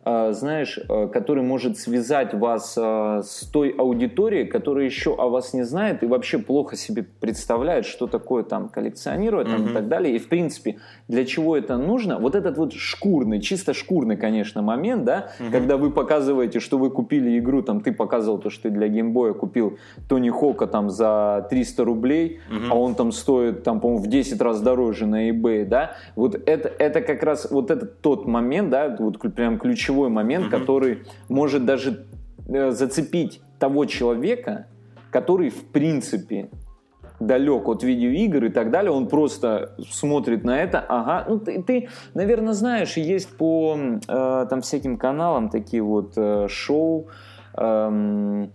знаешь, а, который может связать вас а, с той аудиторией, которая еще о вас не знает и вообще плохо себе представляет, что такое там коллекционировать там, mm-hmm. и так далее. И в принципе, для чего это нужно? Вот этот вот шкурный, чисто шкурный, конечно, момент, да, mm-hmm. когда вы показываете, что вы купили игру, там ты показывал то, что ты для геймбоя купил Тони Хока там за 300 рублей, mm-hmm. а он там стоит там, по-моему, в 10 раз дороже на eBay, да, вот это, это как раз вот этот тот момент, да, вот прям ключевой ключевой момент, угу. который может даже э, зацепить того человека, который в принципе далек от видеоигр и так далее, он просто смотрит на это, ага, ну ты, ты наверное, знаешь, есть по э, там всяким каналам такие вот э, шоу, э,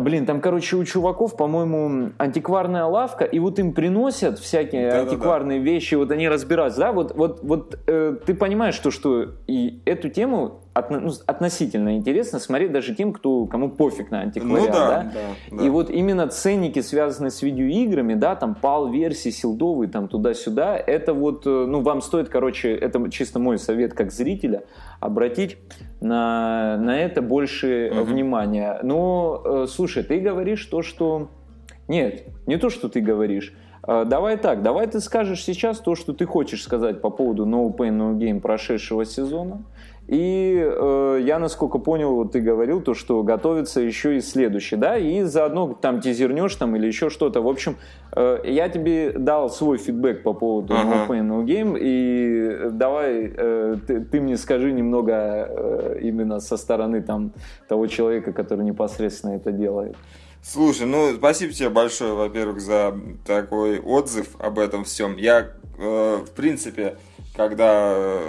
блин, там, короче, у чуваков, по-моему, антикварная лавка, и вот им приносят всякие да, антикварные да, да. вещи, вот они разбираются, да, вот, вот, вот э, ты понимаешь, то, что и эту тему от, ну, относительно интересно смотреть даже тем, кто, кому пофиг на антиквариат, ну, да, да? Да, да. И вот именно ценники, связанные с видеоиграми, да, там пал-версии, силдовые, там туда-сюда, это вот, э, ну, вам стоит, короче, это чисто мой совет как зрителя, обратить на, на это больше угу. внимания. Но, э, слушай, ты говоришь то, что... Нет, не то, что ты говоришь. Э, давай так, давай ты скажешь сейчас то, что ты хочешь сказать по поводу No Pain No Game прошедшего сезона. И э, я, насколько понял, ты говорил, то, что готовится еще и следующий, да, и заодно там тизернешь там или еще что-то. В общем, э, я тебе дал свой фидбэк по поводу uh-huh. No Pain No Game, и давай э, ты, ты мне скажи немного э, именно со стороны там того человека, который непосредственно это делает. Слушай, ну спасибо тебе большое, во-первых, за такой отзыв об этом всем. Я, э, в принципе, когда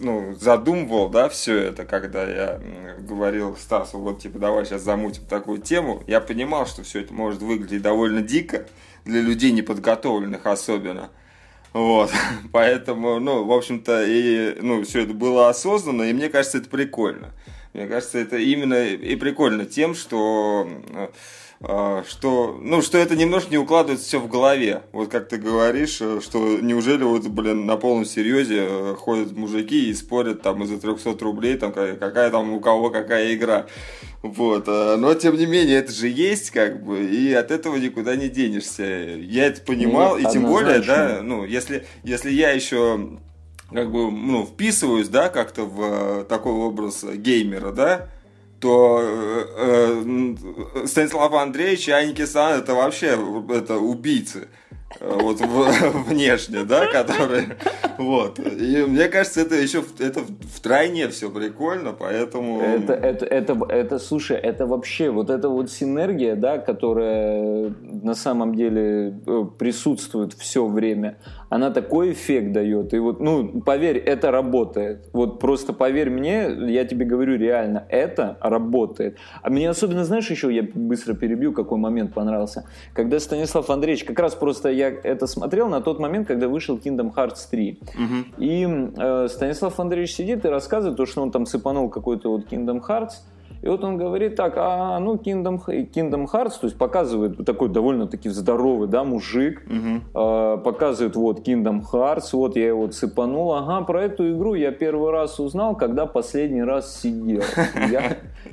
ну, задумывал, да, все это, когда я говорил Стасу, вот, типа, давай сейчас замутим такую тему, я понимал, что все это может выглядеть довольно дико для людей неподготовленных особенно. Вот, поэтому, ну, в общем-то, и, ну, все это было осознанно, и мне кажется, это прикольно. Мне кажется, это именно и прикольно тем, что что, ну, что это немножко не укладывается все в голове. Вот как ты говоришь, э, что неужели вот, блин, на полном серьезе э, ходят мужики и спорят там из-за 300 рублей, там, какая там у кого какая игра. Вот, а, но тем не менее это же есть, как бы, и от этого никуда не денешься. Я это понимал, Нет, и тем более, да, ну, если, если я еще как бы, ну, вписываюсь, да, как-то в э, такой образ геймера, да, то э, э, Станислав Андреевич и Аники Сан это вообще это убийцы. э, вот в, внешне, да, которые, вот. И мне кажется, это еще это втройне все прикольно, поэтому. Это, это, это, это, слушай, это вообще вот эта вот синергия, да, которая на самом деле э, присутствует все время она такой эффект дает. И вот, ну, поверь, это работает. Вот просто поверь мне, я тебе говорю реально, это работает. А мне особенно, знаешь, еще я быстро перебью, какой момент понравился. Когда Станислав Андреевич, как раз просто я это смотрел на тот момент, когда вышел Kingdom Hearts 3. Угу. И э, Станислав Андреевич сидит и рассказывает то, что он там цепанул какой-то вот Kingdom Hearts, И вот он говорит так, а ну Kingdom, Kingdom Hearts, то есть показывает такой довольно-таки здоровый, да, мужик, угу. э, показывает вот Kingdom Hearts, вот я его цепанул, ага, про эту игру я первый раз узнал, когда последний раз сидел.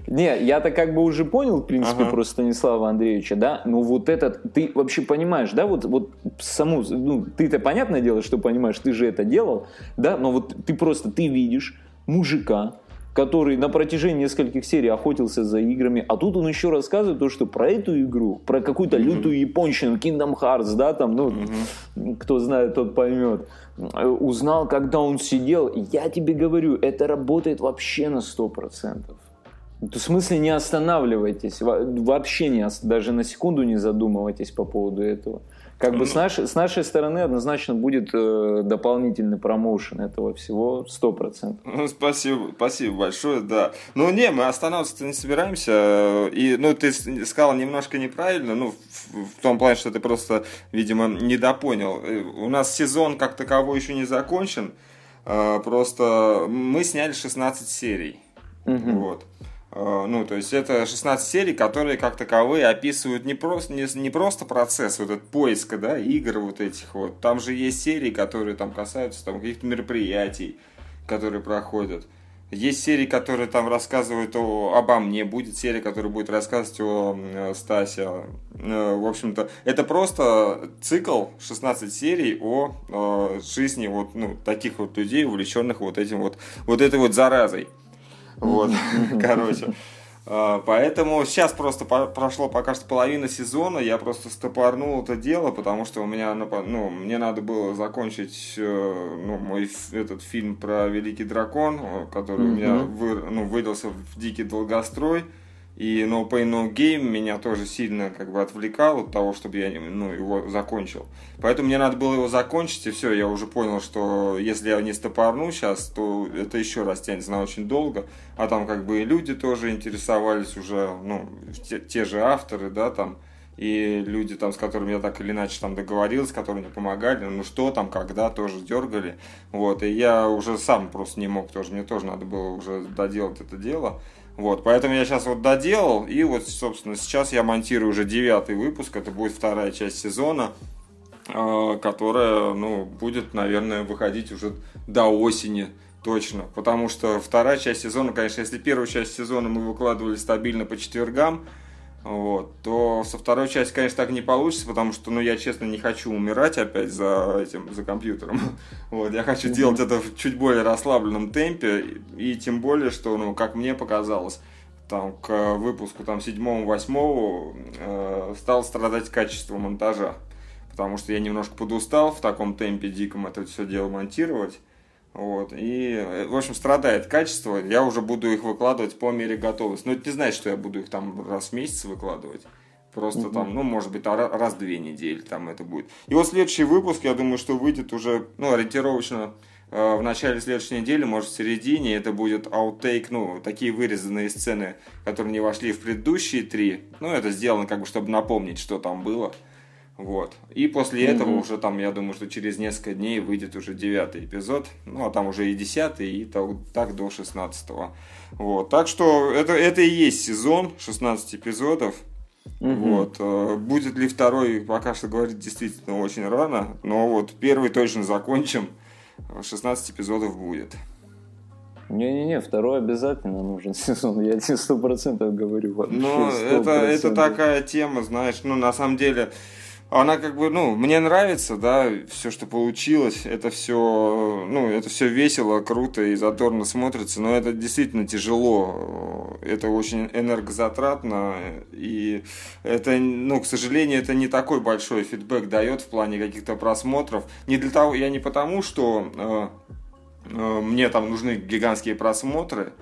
Не, я-то как бы уже понял, в принципе, ага. про Станислава Андреевича, да, но вот этот, ты вообще понимаешь, да, вот, вот саму, ну, ты-то понятное дело, что понимаешь, ты же это делал, да, но вот ты просто, ты видишь мужика, который на протяжении нескольких серий охотился за играми, а тут он еще рассказывает то, что про эту игру, про какую-то mm-hmm. лютую японщину, Kingdom Hearts, да, там, ну, mm-hmm. кто знает, тот поймет, узнал, когда он сидел, я тебе говорю, это работает вообще на сто процентов. В смысле не останавливайтесь, вообще не, даже на секунду не задумывайтесь по поводу этого. Как бы с нашей, с нашей стороны однозначно будет э, дополнительный промоушен этого всего 100%. Ну, спасибо, спасибо большое, да. Ну, не, мы останавливаться не собираемся. И, ну, ты сказал немножко неправильно, ну, в, в том плане, что ты просто, видимо, недопонял. Э, у нас сезон как таковой еще не закончен. Э, просто мы сняли 16 серий. Угу. Вот. Э, ну, то есть это 16 серий, которые как таковые описывают не просто, не, не просто процесс вот этот поиска, да, игр вот этих вот. Там же есть серии, которые там касаются там каких-то мероприятий, которые проходят. Есть серии, которые там рассказывают о, обо мне, будет серия, которая будет рассказывать о э, Стасе. Э, в общем-то, это просто цикл 16 серий о э, жизни вот ну, таких вот людей, увлеченных вот этим вот, вот этой вот заразой. Вот, короче. А, поэтому сейчас просто прошло пока что половина сезона, я просто стопорнул это дело, потому что у меня, ну, мне надо было закончить э, ну, мой этот фильм про Великий Дракон, который у меня вы, ну, выдался в дикий долгострой. И No Pain No Game меня тоже сильно как бы отвлекал от того, чтобы я ну, его закончил. Поэтому мне надо было его закончить, и все, я уже понял, что если я не стопорну сейчас, то это еще раз тянется на очень долго. А там как бы и люди тоже интересовались уже, ну, те, те же авторы, да, там, и люди там, с которыми я так или иначе там договорился, которые мне помогали, ну что там, когда, тоже дергали. Вот, и я уже сам просто не мог тоже, мне тоже надо было уже доделать это дело. Вот, поэтому я сейчас вот доделал, и вот, собственно, сейчас я монтирую уже девятый выпуск, это будет вторая часть сезона, а, которая, ну, будет, наверное, выходить уже до осени точно, потому что вторая часть сезона, конечно, если первую часть сезона мы выкладывали стабильно по четвергам, вот, то со второй части, конечно, так не получится, потому что, ну, я, честно, не хочу умирать опять за этим, за компьютером. Вот, я хочу делать это в чуть более расслабленном темпе, и тем более, что, ну, как мне показалось, там, к выпуску, там, седьмому-восьмому э, стал страдать качество монтажа, потому что я немножко подустал в таком темпе диком это все дело монтировать, вот. И, в общем, страдает качество. Я уже буду их выкладывать по мере готовности. Но это не значит, что я буду их там раз в месяц выкладывать. Просто угу. там, ну, может быть, раз в две недели там это будет. И вот следующий выпуск, я думаю, что выйдет уже, ну, ориентировочно э, в начале следующей недели, может, в середине. Это будет аутейк, ну, такие вырезанные сцены, которые не вошли в предыдущие три. Ну, это сделано как бы, чтобы напомнить, что там было. Вот. И после mm-hmm. этого уже там, я думаю, что через несколько дней выйдет уже девятый эпизод. Ну, а там уже и десятый, и так, так до шестнадцатого. Вот. Так что это, это и есть сезон 16 эпизодов. Mm-hmm. Вот. Э, будет ли второй, пока что говорить действительно очень рано. Но вот первый точно закончим. 16 эпизодов будет. Не-не-не, второй обязательно нужен сезон, я тебе сто процентов говорю. Ну, это, это такая тема, знаешь, ну, на самом деле, она как бы, ну, мне нравится, да, все, что получилось, это все, ну, это все весело, круто и задорно смотрится, но это действительно тяжело, это очень энергозатратно, и это, ну, к сожалению, это не такой большой фидбэк дает в плане каких-то просмотров, не для того, я не потому, что э, э, мне там нужны гигантские просмотры,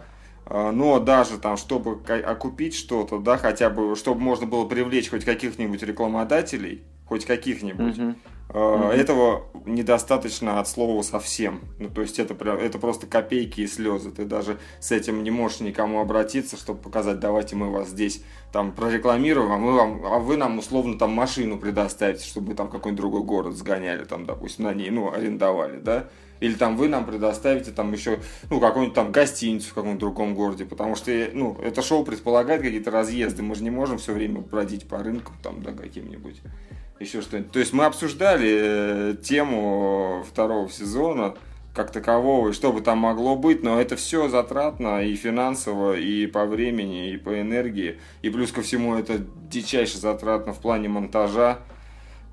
э, но даже там, чтобы окупить что-то, да, хотя бы, чтобы можно было привлечь хоть каких-нибудь рекламодателей, хоть каких-нибудь, угу. Mm-hmm. Этого недостаточно от слова совсем. Ну, то есть это, это просто копейки и слезы. Ты даже с этим не можешь никому обратиться, чтобы показать, давайте мы вас здесь там прорекламируем, а, мы вам, а вы нам условно там машину предоставите, чтобы мы там какой-нибудь другой город сгоняли, там, допустим, на ней, ну, арендовали, да? Или там вы нам предоставите там еще, ну, какую-нибудь там гостиницу в каком-нибудь другом городе, потому что, ну, это шоу предполагает какие-то разъезды, мы же не можем все время бродить по рынкам там, да, каким-нибудь еще что-нибудь. То есть мы обсуждали э, тему второго сезона как такового, и что бы там могло быть, но это все затратно и финансово, и по времени, и по энергии, и плюс ко всему это дичайше затратно в плане монтажа,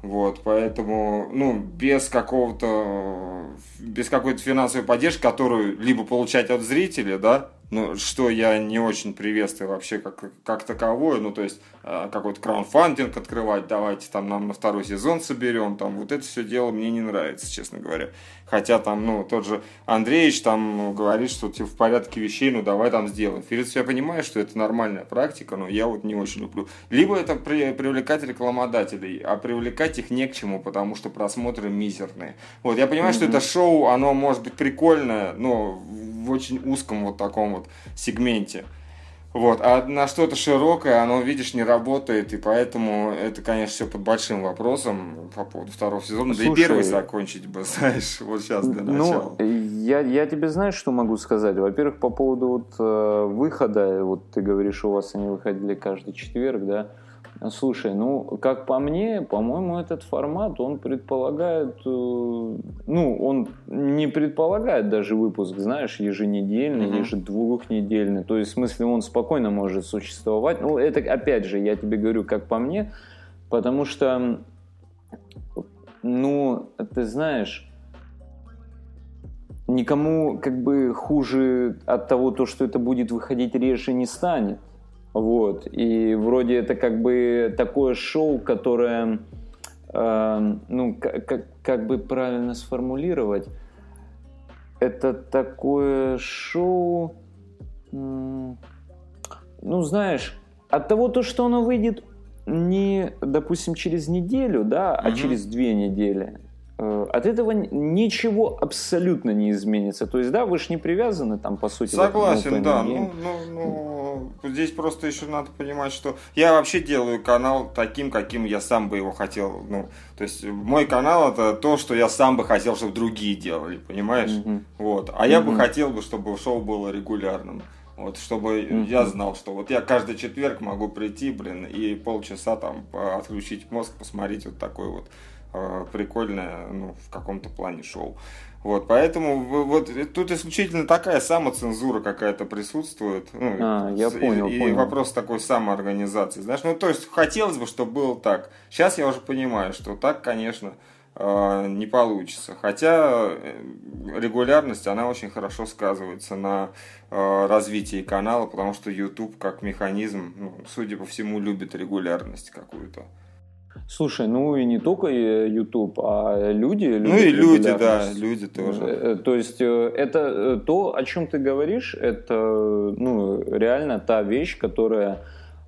вот, поэтому, ну, без какого-то, без какой-то финансовой поддержки, которую либо получать от зрителя, да, ну, что я не очень приветствую вообще как, как таковое, ну, то есть э, какой-то краунфандинг открывать, давайте там нам на второй сезон соберем, там, вот это все дело мне не нравится, честно говоря. Хотя там, ну, тот же Андреевич там говорит, что типа, в порядке вещей, ну, давай там сделаем. Филипп, я понимаю, что это нормальная практика, но я вот не очень люблю. Либо это при, привлекать рекламодателей, а привлекать их не к чему, потому что просмотры мизерные. Вот, я понимаю, mm-hmm. что это шоу, оно может быть прикольное, но в очень узком вот таком вот сегменте. Вот, а на что-то широкое оно, видишь, не работает, и поэтому это, конечно, все под большим вопросом по поводу второго сезона. Слушай, да и первый закончить бы, знаешь, вот сейчас для ну, начала. Ну, я, я тебе знаешь, что могу сказать? Во-первых, по поводу вот э, выхода, вот ты говоришь, у вас они выходили каждый четверг, да, Слушай, ну, как по мне, по-моему, этот формат, он предполагает, э, ну, он не предполагает даже выпуск, знаешь, еженедельный, mm-hmm. ежедвухнедельный. То есть, в смысле, он спокойно может существовать. Ну, это, опять же, я тебе говорю, как по мне, потому что, ну, ты знаешь, никому как бы хуже от того, то, что это будет выходить реже, не станет. Вот. И вроде это как бы такое шоу, которое, э, ну, как, как бы правильно сформулировать, это такое шоу, ну, знаешь, от того, то, что оно выйдет не, допустим, через неделю, да, а угу. через две недели, от этого ничего абсолютно не изменится. То есть, да, вы же не привязаны там, по сути. Согласен, да. Ну, ну, ну, здесь просто еще надо понимать, что я вообще делаю канал таким, каким я сам бы его хотел. Ну, то есть, мой канал это то, что я сам бы хотел, чтобы другие делали, понимаешь? Угу. Вот. А я бы хотел бы, чтобы шоу было регулярным. Вот, чтобы mm-hmm. я знал, что вот я каждый четверг могу прийти, блин, и полчаса там отключить мозг, посмотреть вот такой вот Э, прикольное, ну, в каком-то плане шоу. Вот, поэтому вот тут исключительно такая самоцензура какая-то присутствует. Ну, а, я понял, и, понял. И вопрос такой самоорганизации. Знаешь, ну то есть хотелось бы, чтобы было так. Сейчас я уже понимаю, что так, конечно, э, не получится. Хотя э, регулярность, она очень хорошо сказывается на развитии канала, потому что YouTube как механизм, ну, судя по всему, любит регулярность какую-то. Слушай, ну и не только YouTube, а люди. Ну и люди, да, люди тоже. Э, э, то есть э, это то, о чем ты говоришь, это ну, реально та вещь, которая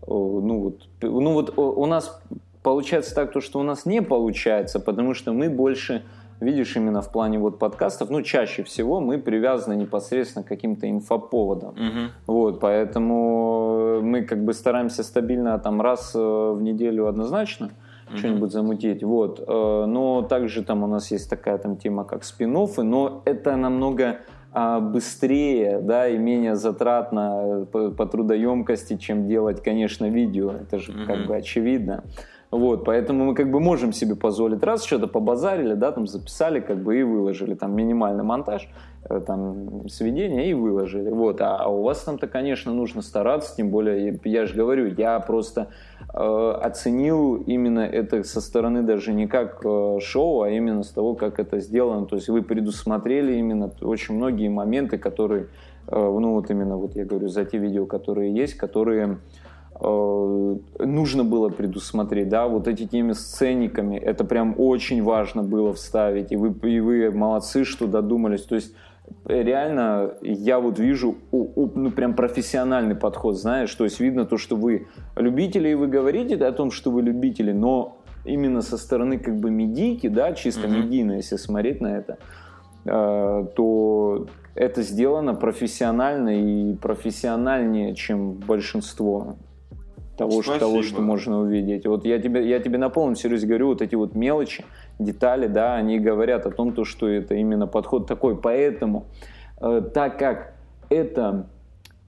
ну вот, ну вот у нас получается так, то, что у нас не получается, потому что мы больше видишь, именно в плане вот подкастов, ну, чаще всего мы привязаны непосредственно к каким-то инфоповодам. Угу. Вот, поэтому мы как бы стараемся стабильно там раз в неделю однозначно mm-hmm. что-нибудь замутить. Вот. Э, но также там у нас есть такая там тема, как спин но это намного а, быстрее, да, и менее затратно э, по, по трудоемкости, чем делать, конечно, видео. Это же mm-hmm. как бы очевидно. Вот, поэтому мы как бы можем себе позволить раз что-то побазарили, да, там записали, как бы и выложили, там минимальный монтаж, э, там сведения и выложили. Вот, а, а у вас там-то, конечно, нужно стараться, тем более, я же говорю, я просто э, оценил именно это со стороны даже не как э, шоу, а именно с того, как это сделано. То есть вы предусмотрели именно очень многие моменты, которые, э, ну вот именно вот я говорю за те видео, которые есть, которые нужно было предусмотреть, да, вот эти теми сцениками, это прям очень важно было вставить, и вы, и вы молодцы, что додумались, то есть реально я вот вижу ну прям профессиональный подход, знаешь, то есть видно то, что вы любители, и вы говорите о том, что вы любители, но именно со стороны как бы медийки, да, чисто mm-hmm. медийно, если смотреть на это, э, то это сделано профессионально и профессиональнее, чем большинство того, что, того, что можно увидеть. Вот я тебе, я тебе на полном серьезе говорю, вот эти вот мелочи, детали, да, они говорят о том, то, что это именно подход такой. Поэтому, э, так как это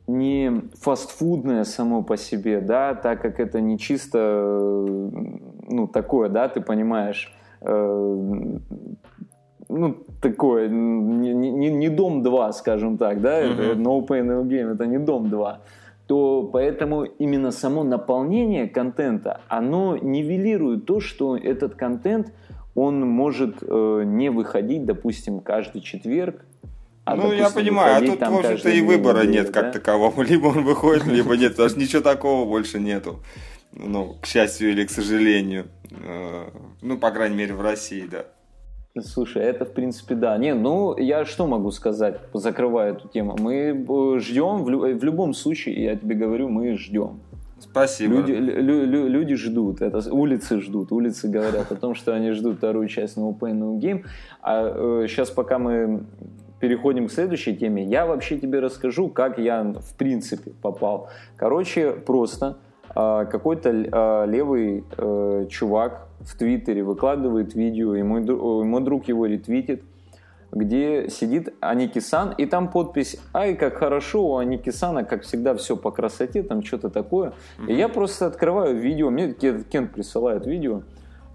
не фастфудное само по себе, да, так как это не чисто, э, ну, такое, да, ты понимаешь, э, ну, такое, не, не, не Дом 2, скажем так, да, mm-hmm. это No Pain No Game, это не Дом 2, то поэтому именно само наполнение контента, оно нивелирует то, что этот контент, он может э, не выходить, допустим, каждый четверг, а, ну, допустим, я понимаю, а тут, в общем-то, и выбора неделю, нет да? как такового. Либо он выходит, либо нет, потому что ничего такого больше нету. Ну, к счастью или к сожалению. Э, ну, по крайней мере, в России, да. Слушай, это в принципе да. Не, ну я что могу сказать, закрывая эту тему. Мы э, ждем, в, в любом случае, я тебе говорю, мы ждем. Спасибо. Люди, лю, лю, люди ждут, это улицы ждут, улицы говорят о том, что они ждут вторую часть No Pain No Game. А э, сейчас пока мы переходим к следующей теме, я вообще тебе расскажу, как я в принципе попал. Короче, просто какой-то э, левый э, чувак в Твиттере выкладывает видео, и мой, мой друг его ретвитит, где сидит Аникисан, и там подпись «Ай, как хорошо, у Аникисана, как всегда, все по красоте», там что-то такое. Mm-hmm. И я просто открываю видео, мне Кент присылает видео,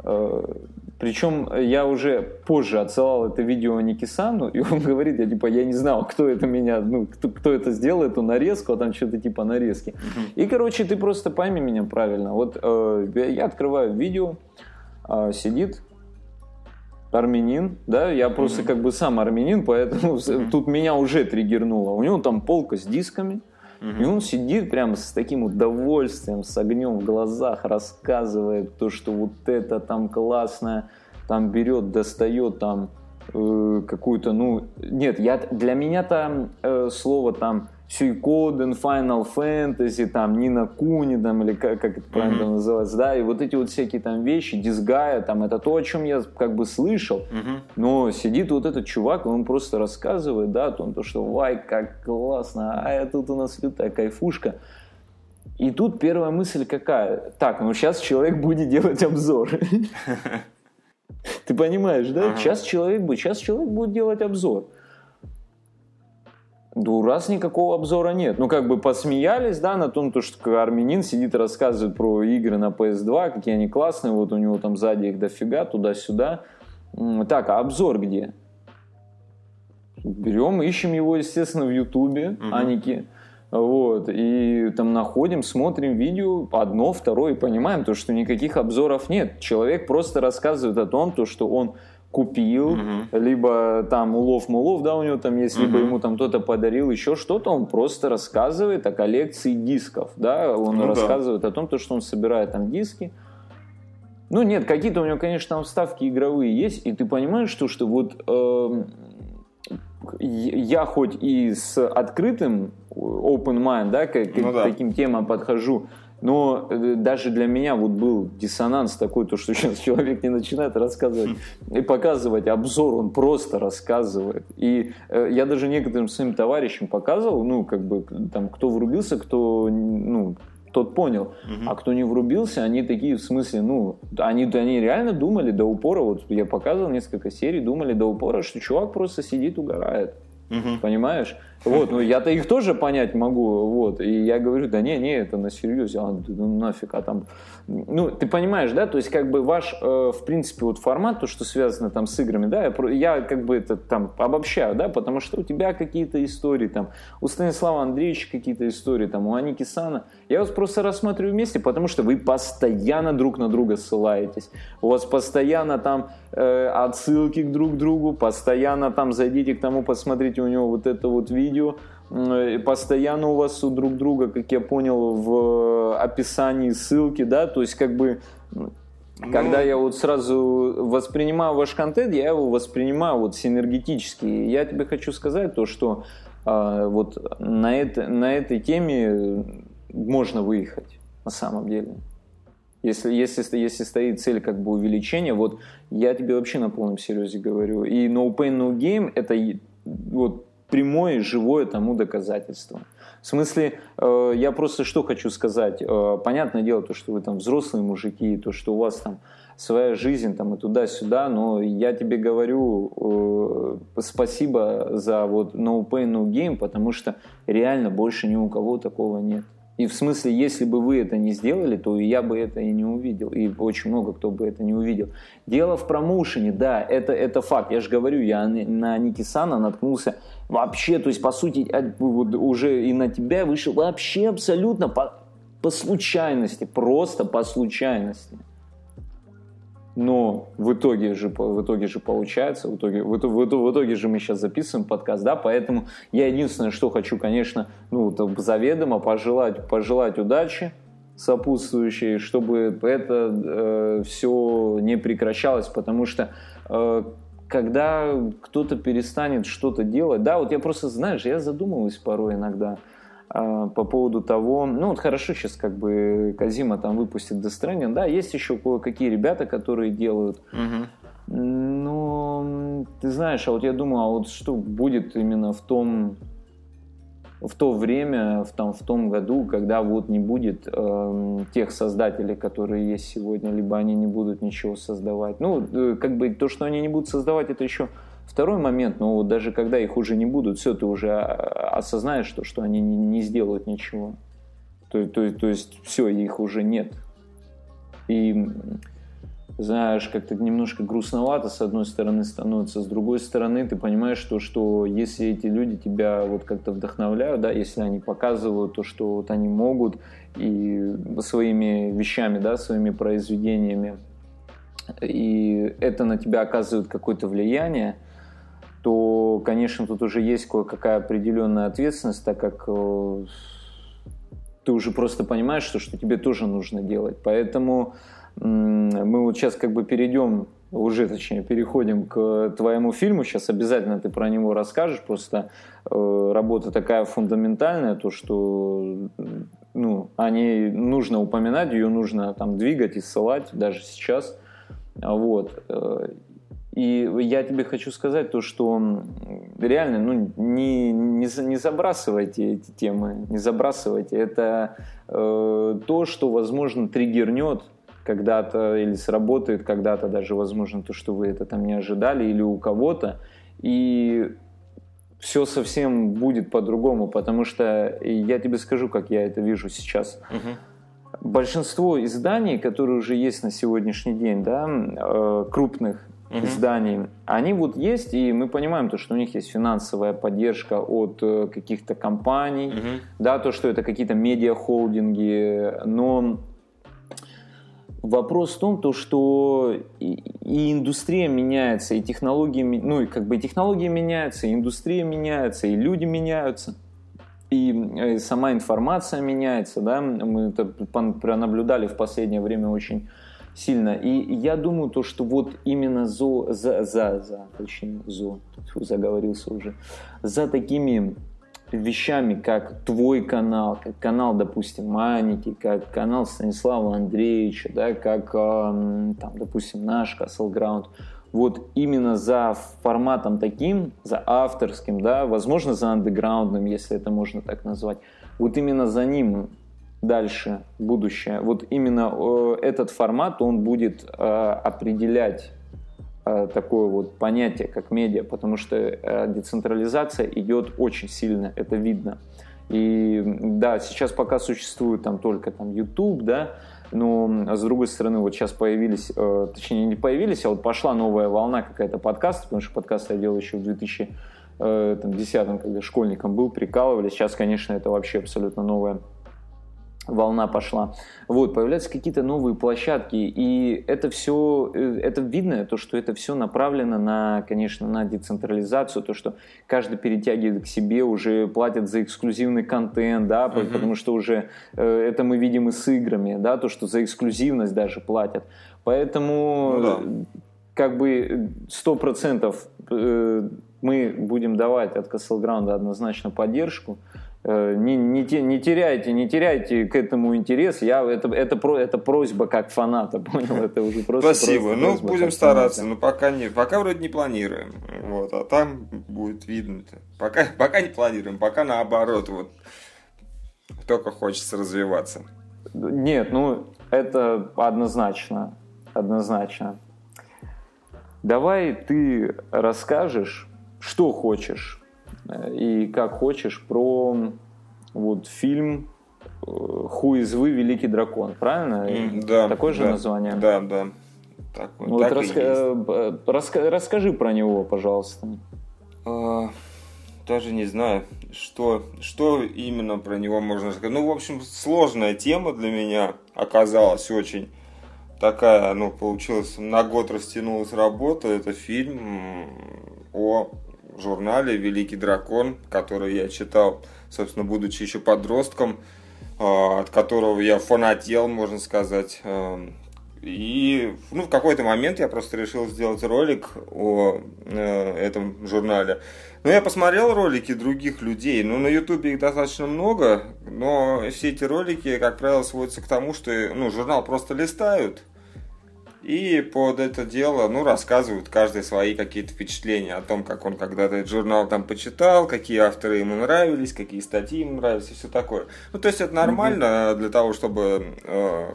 э, причем я уже позже отсылал это видео Никисану, и он говорит, я типа, я не знал, кто это меня, ну, кто, кто это сделал, эту нарезку, а там что-то типа нарезки. Uh-huh. И, короче, ты просто пойми меня правильно. Вот э, я открываю видео, э, сидит армянин, да, я просто mm-hmm. как бы сам армянин, поэтому mm-hmm. тут меня уже триггернуло. У него там полка с дисками, mm-hmm. и он сидит прям с таким удовольствием, с огнем в глазах, рассказывает то, что вот это там классное, там берет, достает там э, какую-то, ну, нет, я, для меня там э, слово там Сюйкоден, Final Fantasy, там, Нина Куни, там, или как, как это правильно mm-hmm. называется, да, и вот эти вот всякие там вещи, Дисгая, там, это то, о чем я как бы слышал, mm-hmm. но сидит вот этот чувак, он просто рассказывает, да, о том, то, что, вай, как классно, а тут у нас лютая кайфушка, и тут первая мысль какая? Так, ну сейчас человек будет делать обзор. Ты понимаешь, да? Сейчас человек будет, сейчас человек будет делать обзор. Да у раз никакого обзора нет. Ну, как бы посмеялись, да, на том, то, что армянин сидит и рассказывает про игры на PS2, какие они классные, вот у него там сзади их дофига, туда-сюда. Так, а обзор где? Берем, ищем его, естественно, в Ютубе, угу. Аники. Вот, и там находим, смотрим видео, одно, второе, и понимаем то, что никаких обзоров нет. Человек просто рассказывает о том, то, что он купил, uh-huh. либо там улов-мулов, да, у него там есть, uh-huh. либо ему там кто-то подарил еще что-то, он просто рассказывает о коллекции дисков, да, он ну, рассказывает да. о том, то, что он собирает там диски. Ну нет, какие-то у него, конечно, там вставки игровые есть, и ты понимаешь, что, что вот э, я хоть и с открытым open mind, да, к, ну, к да. таким темам подхожу, но э, даже для меня вот был диссонанс такой, то, что сейчас человек не начинает рассказывать и показывать обзор, он просто рассказывает. И э, я даже некоторым своим товарищам показывал, ну, как бы, там, кто врубился, кто, ну, тот понял. Угу. А кто не врубился, они такие, в смысле, ну, они, они реально думали до упора, вот я показывал несколько серий, думали до упора, что чувак просто сидит, угорает. Угу. Понимаешь? Вот, ну я-то их тоже понять могу, вот, и я говорю, да не, не, это на серьезе, а, ну нафиг, а там, ну, ты понимаешь, да, то есть как бы ваш, э, в принципе, вот формат, то, что связано там с играми, да, я, я как бы это там обобщаю, да, потому что у тебя какие-то истории там, у Станислава Андреевича какие-то истории там, у Аники Сана, я вас просто рассматриваю вместе, потому что вы постоянно друг на друга ссылаетесь, у вас постоянно там э, отсылки к друг другу, постоянно там зайдите к тому, посмотрите у него вот это вот видео, видео. Постоянно у вас у друг друга, как я понял, в описании ссылки, да, то есть как бы ну, когда я вот сразу воспринимаю ваш контент, я его воспринимаю вот синергетически. Я тебе хочу сказать то, что э, вот на, это, на этой теме можно выехать на самом деле. Если, если, если стоит цель как бы увеличения, вот я тебе вообще на полном серьезе говорю. И No Pain No Game это вот прямое живое тому доказательство. В смысле, э, я просто что хочу сказать. Э, понятное дело, то, что вы там взрослые мужики, то, что у вас там своя жизнь там и туда-сюда, но я тебе говорю э, спасибо за вот No Pain No Game, потому что реально больше ни у кого такого нет. И в смысле, если бы вы это не сделали, то я бы это и не увидел. И очень много кто бы это не увидел. Дело в промоушене, да, это, это факт. Я же говорю, я на Ники Сана наткнулся вообще, то есть, по сути, вот уже и на тебя вышел вообще абсолютно по, по случайности, просто по случайности. Но в итоге же, в итоге же получается, в итоге, в, в, в итоге же мы сейчас записываем подкаст, да, поэтому я единственное, что хочу, конечно, ну, заведомо пожелать, пожелать удачи сопутствующей, чтобы это э, все не прекращалось, потому что э, когда кто-то перестанет что-то делать, да, вот я просто, знаешь, я задумываюсь порой иногда, по поводу того, ну вот хорошо сейчас как бы Казима там выпустит Death Stranding, да, есть еще кое-какие ребята, которые делают, угу. но ты знаешь, а вот я думаю, а вот что будет именно в том, в то время, в, там, в том году, когда вот не будет э, тех создателей, которые есть сегодня, либо они не будут ничего создавать. Ну, э, как бы то, что они не будут создавать, это еще Второй момент, ну даже когда их уже не будут, все, ты уже а, осознаешь, что, что они не, не сделают ничего. То, то, то есть все, их уже нет. И знаешь, как-то немножко грустновато с одной стороны становится, с другой стороны ты понимаешь, что, что если эти люди тебя вот как-то вдохновляют, да, если они показывают то, что вот они могут и своими вещами, да, своими произведениями, и это на тебя оказывает какое-то влияние, то, конечно, тут уже есть кое-какая определенная ответственность, так как э, ты уже просто понимаешь, что, что тебе тоже нужно делать. Поэтому мы вот сейчас как бы перейдем, уже точнее, переходим к твоему фильму. Сейчас обязательно ты про него расскажешь. Просто э, работа такая фундаментальная, то что ну, о ней нужно упоминать, ее нужно там двигать и ссылать даже сейчас. Вот. И я тебе хочу сказать то, что реально, ну, не, не, не забрасывайте эти темы, не забрасывайте. Это э, то, что, возможно, триггернет когда-то или сработает когда-то даже, возможно, то, что вы это там не ожидали или у кого-то. И все совсем будет по-другому, потому что я тебе скажу, как я это вижу сейчас. Большинство изданий, которые уже есть на сегодняшний день, да, э, крупных, угу. изданий, они вот есть, и мы понимаем то, что у них есть финансовая поддержка от э, каких-то компаний, угу. да, то, что это какие-то медиа-холдинги, но Вопрос в том, то, что и, индустрия меняется, и технологии, ну и как бы и технологии меняются, и индустрия меняется, и люди меняются, и, и э, сама информация меняется, да, мы это пронаблюдали в последнее время очень сильно. И я думаю, то, что вот именно за, за, за, за точнее, зо, заговорился уже, за такими вещами, как твой канал, как канал, допустим, Маники, как канал Станислава Андреевича, да, как, там, допустим, наш Castle Ground, вот именно за форматом таким, за авторским, да, возможно, за андеграундным, если это можно так назвать, вот именно за ним дальше будущее. Вот именно э, этот формат, он будет э, определять э, такое вот понятие, как медиа, потому что децентрализация идет очень сильно, это видно. И да, сейчас пока существует там только там YouTube, да, но с другой стороны, вот сейчас появились, точнее не появились, а вот пошла новая волна какая-то подкаста, потому что подкаст я делал еще в 2010, когда школьником был, прикалывались. Сейчас, конечно, это вообще абсолютно новая волна пошла. Вот, появляются какие-то новые площадки, и это все, э, это видно, то, что это все направлено на, конечно, на децентрализацию, то, что каждый перетягивает к себе, уже платят за эксклюзивный контент, да, uh-huh. потому что уже э, это мы видим и с играми, да, то, что за эксклюзивность даже платят. Поэтому, ну, да. как бы, сто процентов э, мы будем давать от Castleground однозначно поддержку, не, не, не теряйте, не теряйте к этому интерес. Я, это, это, про, это просьба как фаната, понял? Это уже просто Спасибо. Просто ну, будем стараться. Фаната. Но пока нет. Пока вроде не планируем. Вот, а там будет видно. -то. Пока, пока не планируем, пока наоборот. Вот только хочется развиваться. Нет, ну это однозначно. Однозначно. Давай ты расскажешь, что хочешь и как хочешь про вот фильм Хуизвы Великий дракон, правильно? Mm, да. Такое же да, название? Да, да. Так, вот так раска... Э, раска... Расскажи про него, пожалуйста. А, даже не знаю, что, что именно про него можно сказать. Ну, в общем, сложная тема для меня оказалась очень такая, ну, получилось, на год растянулась работа. Это фильм о журнале «Великий дракон», который я читал, собственно, будучи еще подростком, а, от которого я фанател, можно сказать. А, и ну, в какой-то момент я просто решил сделать ролик о э, этом журнале. Но я посмотрел ролики других людей. Ну, на Ютубе их достаточно много, но все эти ролики, как правило, сводятся к тому, что ну, журнал просто листают, и под это дело, ну, рассказывают каждый свои какие-то впечатления о том, как он когда-то этот журнал там почитал, какие авторы ему нравились, какие статьи ему нравились и все такое. Ну, то есть это нормально mm-hmm. для того, чтобы, э,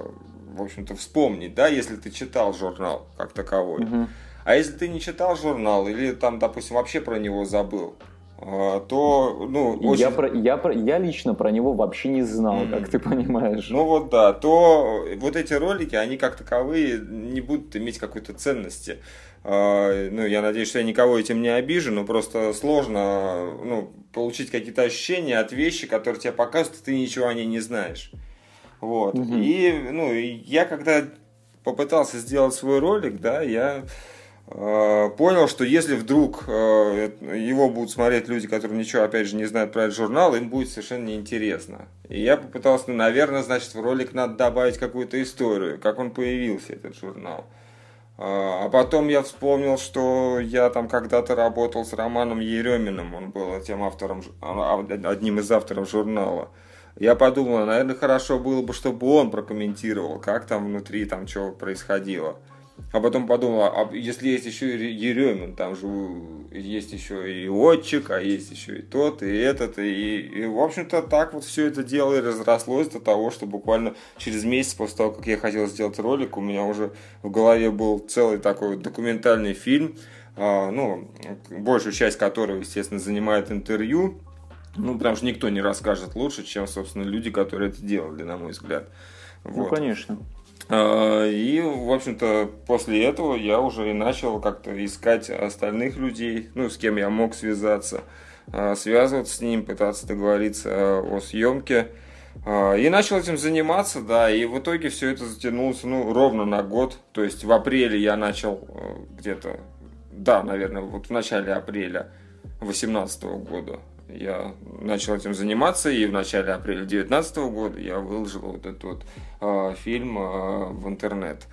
в общем-то, вспомнить, да, если ты читал журнал как таковой. Mm-hmm. А если ты не читал журнал или там, допустим, вообще про него забыл, то, ну, очень... я, про, я, про, я лично про него вообще не знал, mm. как ты понимаешь. Ну вот да, то вот эти ролики, они как таковые не будут иметь какой-то ценности. А, ну, я надеюсь, что я никого этим не обижу, но просто сложно ну, получить какие-то ощущения от вещи, которые тебе показывают, ты ничего о ней не знаешь. Вот. Mm-hmm. И, ну, я когда попытался сделать свой ролик, да, я понял, что если вдруг э, его будут смотреть люди, которые ничего, опять же, не знают про этот журнал, им будет совершенно неинтересно. И я попытался, ну, наверное, значит, в ролик надо добавить какую-то историю, как он появился, этот журнал. Э, а потом я вспомнил, что я там когда-то работал с Романом Ереминым, он был тем автором, а, одним из авторов журнала. Я подумал, наверное, хорошо было бы, чтобы он прокомментировал, как там внутри там что происходило. А потом подумал, а если есть еще и Еремин, там же есть еще и Отчик, а есть еще и тот, и этот, и, и в общем-то так вот все это дело и разрослось до того, что буквально через месяц после того, как я хотел сделать ролик, у меня уже в голове был целый такой документальный фильм, а, ну, большую часть которого, естественно, занимает интервью, ну, потому что никто не расскажет лучше, чем, собственно, люди, которые это делали, на мой взгляд. Ну, вот. Ну, конечно. А, и, в общем-то, после этого я уже и начал как-то искать остальных людей, ну, с кем я мог связаться, а, связываться с ним, пытаться договориться о съемке. А, и начал этим заниматься, да, и в итоге все это затянулось, ну, ровно на год. То есть в апреле я начал э, где-то, да, наверное, вот в начале апреля 2018 года я начал этим заниматься, и в начале апреля 2019 года я выложил вот этот вот э, фильм э, в интернет,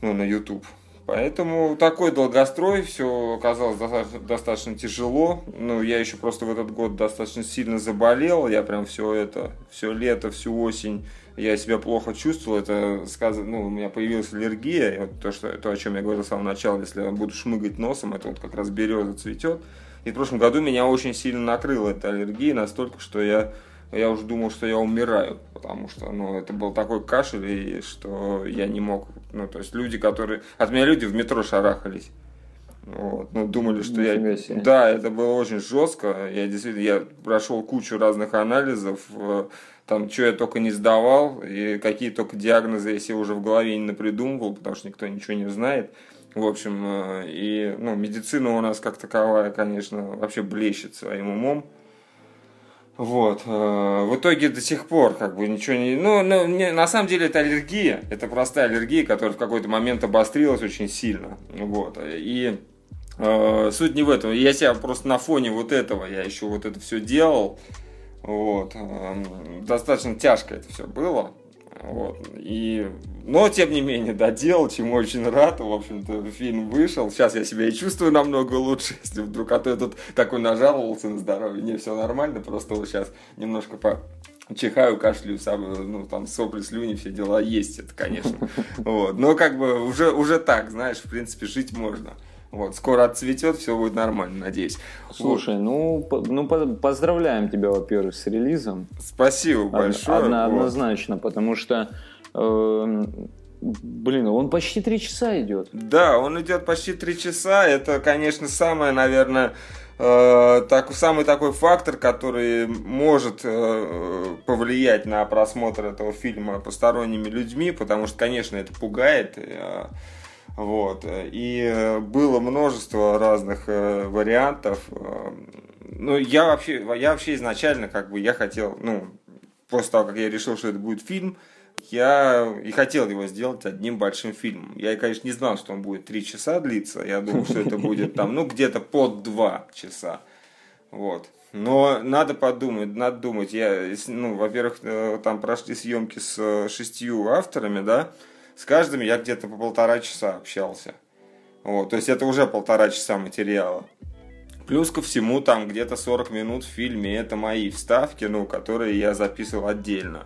ну, на YouTube. Поэтому такой долгострой, все оказалось достаточно, достаточно тяжело. Ну, я еще просто в этот год достаточно сильно заболел. Я прям все это, все лето, всю осень я себя плохо чувствовал. Это сказано, ну, у меня появилась аллергия. И вот то, что, то, о чем я говорил с самого начала, если я буду шмыгать носом, это вот как раз береза цветет. И в прошлом году меня очень сильно накрыла эта аллергия, настолько, что я, я уже думал, что я умираю, потому что ну, это был такой кашель, и что я не мог. Ну, то есть люди, которые. От меня люди в метро шарахались. Вот, ну, думали, что я... Себе. Да, это было очень жестко. Я действительно, я прошел кучу разных анализов, э, там, что я только не сдавал, и какие только диагнозы я себе уже в голове не напридумывал, потому что никто ничего не знает. В общем, э, и ну, медицина у нас как таковая, конечно, вообще блещет своим умом. Вот. Э, в итоге до сих пор как бы ничего не... Ну, ну не, на самом деле это аллергия. Это простая аллергия, которая в какой-то момент обострилась очень сильно. Вот. И э, суть не в этом. Я себя просто на фоне вот этого, я еще вот это все делал. Вот. Э, достаточно тяжко это все было. Вот. И... Но, тем не менее, доделал, чему очень рад. В общем-то, фильм вышел. Сейчас я себя и чувствую намного лучше, если вдруг... А то я тут такой нажаловался на здоровье. Не, все нормально, просто вот сейчас немножко по чихаю, кашляю, сам, ну, там, сопли, слюни, все дела есть это, конечно. Вот. Но как бы уже, уже так, знаешь, в принципе, жить можно. Вот, скоро отцветет, все будет нормально, надеюсь. Слушай, вот. ну, по, ну поздравляем тебя, во-первых, с релизом. Спасибо большое. Одно, вот. Однозначно, потому что э, Блин, он почти три часа идет. Да, он идет почти три часа. Это, конечно, самое, наверное, э, так, самый такой фактор, который может э, повлиять на просмотр этого фильма посторонними людьми, потому что, конечно, это пугает. Э, вот. И было множество разных э, вариантов. Ну, я вообще, я вообще изначально, как бы, я хотел, ну, после того, как я решил, что это будет фильм, я и хотел его сделать одним большим фильмом. Я, конечно, не знал, что он будет три часа длиться. Я думал, что это будет там, ну, где-то под два часа. Вот. Но надо подумать, надо думать. Я, ну, во-первых, э, там прошли съемки с э, шестью авторами, да, с каждым я где-то по полтора часа общался. Вот, то есть это уже полтора часа материала. Плюс ко всему там где-то 40 минут в фильме это мои вставки, ну, которые я записывал отдельно.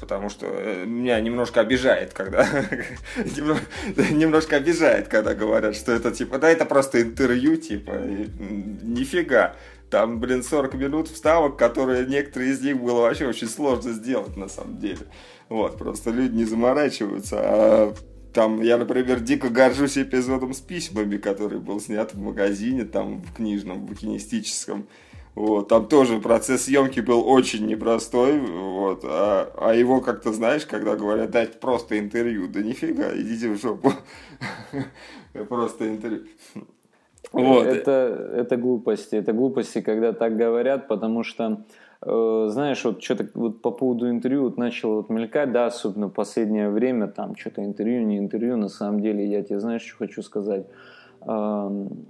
Потому что э, меня немножко обижает, когда немножко обижает, когда говорят, что это типа, да, это просто интервью, типа, нифига. Там, блин, 40 минут вставок, которые некоторые из них было вообще очень сложно сделать на самом деле. Вот, просто люди не заморачиваются. А там, я, например, дико горжусь эпизодом с письмами, который был снят в магазине, там, в книжном, в букинистическом. Вот, там тоже процесс съемки был очень непростой, вот, а, а его как-то, знаешь, когда говорят, дать просто интервью, да нифига, идите в жопу, просто интервью. Вот. Это, это глупости, это глупости, когда так говорят, потому что знаешь, вот что-то вот по поводу интервью вот начало вот мелькать, да, особенно в последнее время, там что-то интервью, не интервью, на самом деле, я тебе, знаешь, что хочу сказать,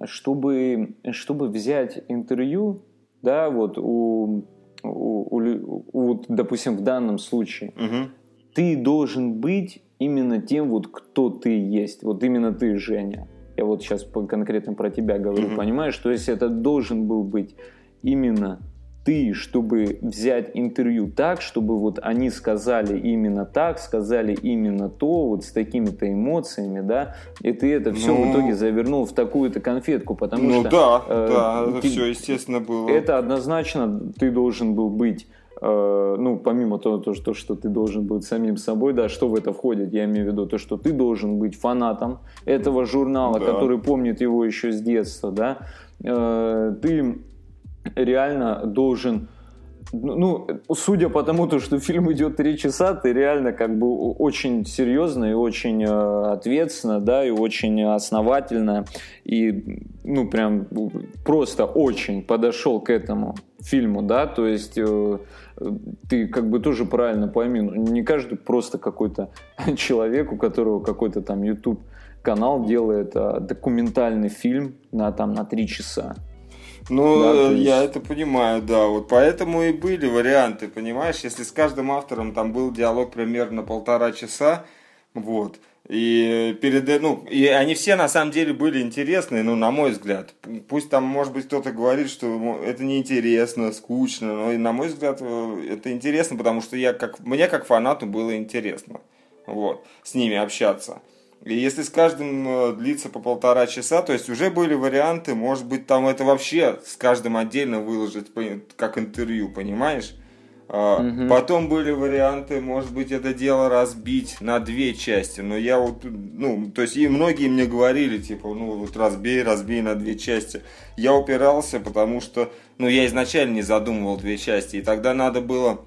чтобы, чтобы взять интервью, да, вот у, у, у, у допустим, в данном случае, угу. ты должен быть именно тем, вот кто ты есть, вот именно ты, Женя. Я вот сейчас конкретно про тебя говорю, угу. понимаешь? То есть это должен был быть именно ты, чтобы взять интервью так, чтобы вот они сказали именно так, сказали именно то, вот с такими-то эмоциями, да, и ты это все ну, в итоге завернул в такую-то конфетку, потому ну, что... да, э, да, это ты, все, естественно, было. Это однозначно ты должен был быть э, ну, помимо того, то, что, что ты должен быть самим собой, да, что в это входит, я имею в виду то, что ты должен быть фанатом этого журнала, да. который помнит его еще с детства, да, э, ты реально должен ну, судя по тому, то, что фильм идет три часа, ты реально как бы очень серьезно и очень э, ответственно, да, и очень основательно, и, ну, прям просто очень подошел к этому фильму, да, то есть э, ты как бы тоже правильно пойми, ну, не каждый просто какой-то человек, у которого какой-то там YouTube канал делает а, документальный фильм на там на три часа. Ну, да, есть... я это понимаю, да. Вот поэтому и были варианты, понимаешь? Если с каждым автором там был диалог примерно полтора часа, вот. И перед, ну, и они все на самом деле были интересные, ну, на мой взгляд. Пусть там, может быть, кто-то говорит, что это неинтересно, скучно, но, на мой взгляд, э, это интересно, потому что я как, мне как фанату было интересно, вот, с ними общаться. И если с каждым э, длится по полтора часа, то есть уже были варианты, может быть, там это вообще с каждым отдельно выложить как интервью, понимаешь? Угу. Потом были варианты, может быть, это дело разбить на две части. Но я вот, ну, то есть и многие мне говорили, типа, ну, вот разбей, разбей на две части. Я упирался, потому что, ну, я изначально не задумывал две части. И тогда надо было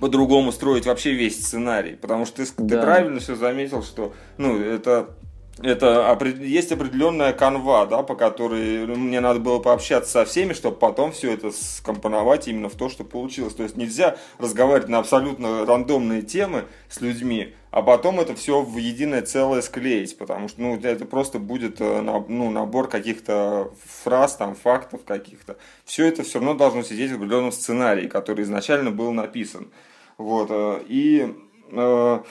по-другому строить вообще весь сценарий. Потому что ты, да. ты правильно все заметил, что ну, это, это есть определенная канва, да, по которой мне надо было пообщаться со всеми, чтобы потом все это скомпоновать именно в то, что получилось. То есть нельзя разговаривать на абсолютно рандомные темы с людьми, а потом это все в единое целое склеить, потому что ну, это просто будет э, ну, набор каких-то фраз, там, фактов каких-то. Все это все равно должно сидеть в определенном сценарии, который изначально был написан. Вот, э, и э,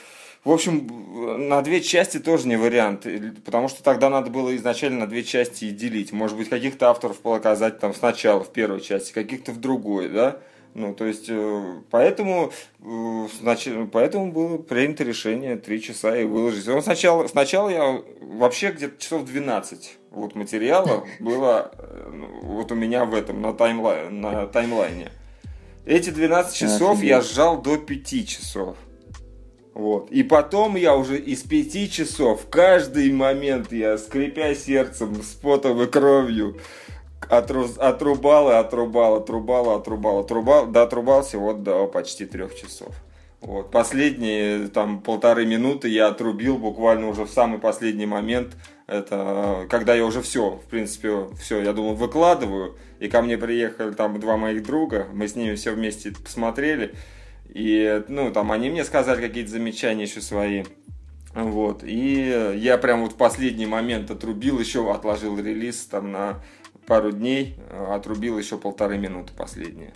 в общем, на две части тоже не вариант, потому что тогда надо было изначально на две части и делить. Может быть, каких-то авторов показать там сначала в первой части, каких-то в другой, да? Ну, то есть, э, поэтому, э, значит, поэтому было принято решение три часа и выложить. Он сначала, сначала я вообще где-то часов 12 вот материала было э, вот у меня в этом, на, таймлай, на таймлайне. Эти 12 часов я сжал до 5 часов. Вот. И потом я уже из пяти часов, каждый момент я, скрипя сердцем, с потом и кровью, отру, отрубал и отрубал, отрубал, отрубал, отрубал, дотрубался вот до почти трех часов. Вот. Последние там полторы минуты я отрубил буквально уже в самый последний момент. Это когда я уже все, в принципе, все, я думал, выкладываю. И ко мне приехали там два моих друга, мы с ними все вместе посмотрели. И, ну, там они мне сказали какие-то замечания еще свои. Вот. И я прям вот в последний момент отрубил, еще отложил релиз там на пару дней, э, отрубил еще полторы минуты последние.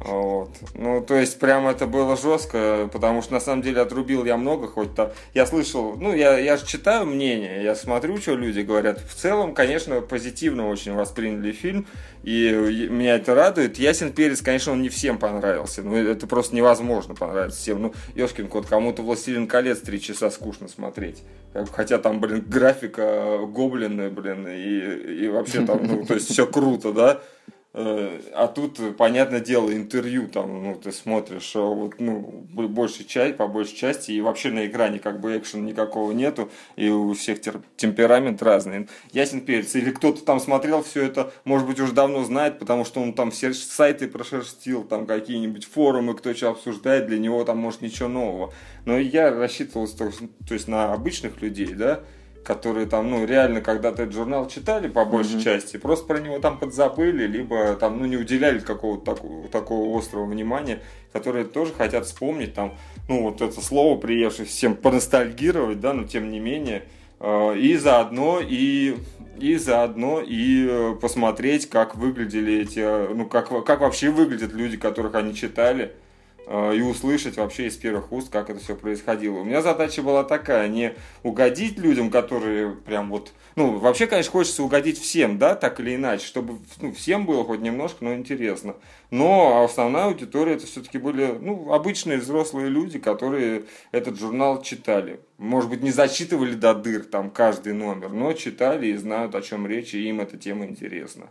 Вот. Ну, то есть, прям это было жестко, потому что на самом деле отрубил я много, хоть там. Я слышал, ну, я, я же читаю мнение, я смотрю, что люди говорят. В целом, конечно, позитивно очень восприняли фильм, и меня это радует. Ясен перец, конечно, он не всем понравился. Ну, это просто невозможно понравиться всем. Ну, Ёшкин кот, кому-то «Властелин колец» три часа скучно смотреть. Хотя там, блин, графика гоблины, блин, и, и вообще там, ну, то есть все круто, да. Э, а тут, понятное дело, интервью там, ну, ты смотришь, а вот, ну, большей части, по большей части, и вообще на экране как бы экшена никакого нету, и у всех темперамент разный. Ясен перец. Или кто-то там смотрел все это, может быть, уже давно знает, потому что он там все сайты прошерстил, там какие-нибудь форумы, кто что обсуждает, для него там, может, ничего нового. Но я рассчитывал, то есть на обычных людей, да, которые там, ну, реально когда-то этот журнал читали по большей mm-hmm. части, просто про него там подзабыли, либо там, ну, не уделяли какого-то такого, такого острого внимания, которые тоже хотят вспомнить там, ну, вот это слово, приевшее всем поностальгировать, да, но тем не менее, э, и заодно, и и заодно и э, посмотреть, как выглядели эти, э, ну, как, как вообще выглядят люди, которых они читали, и услышать вообще из первых уст, как это все происходило. У меня задача была такая, не угодить людям, которые прям вот, ну, вообще, конечно, хочется угодить всем, да, так или иначе, чтобы ну, всем было хоть немножко, но интересно. Но основная аудитория это все-таки были, ну, обычные взрослые люди, которые этот журнал читали. Может быть, не зачитывали до дыр там каждый номер, но читали и знают, о чем речь, и им эта тема интересна.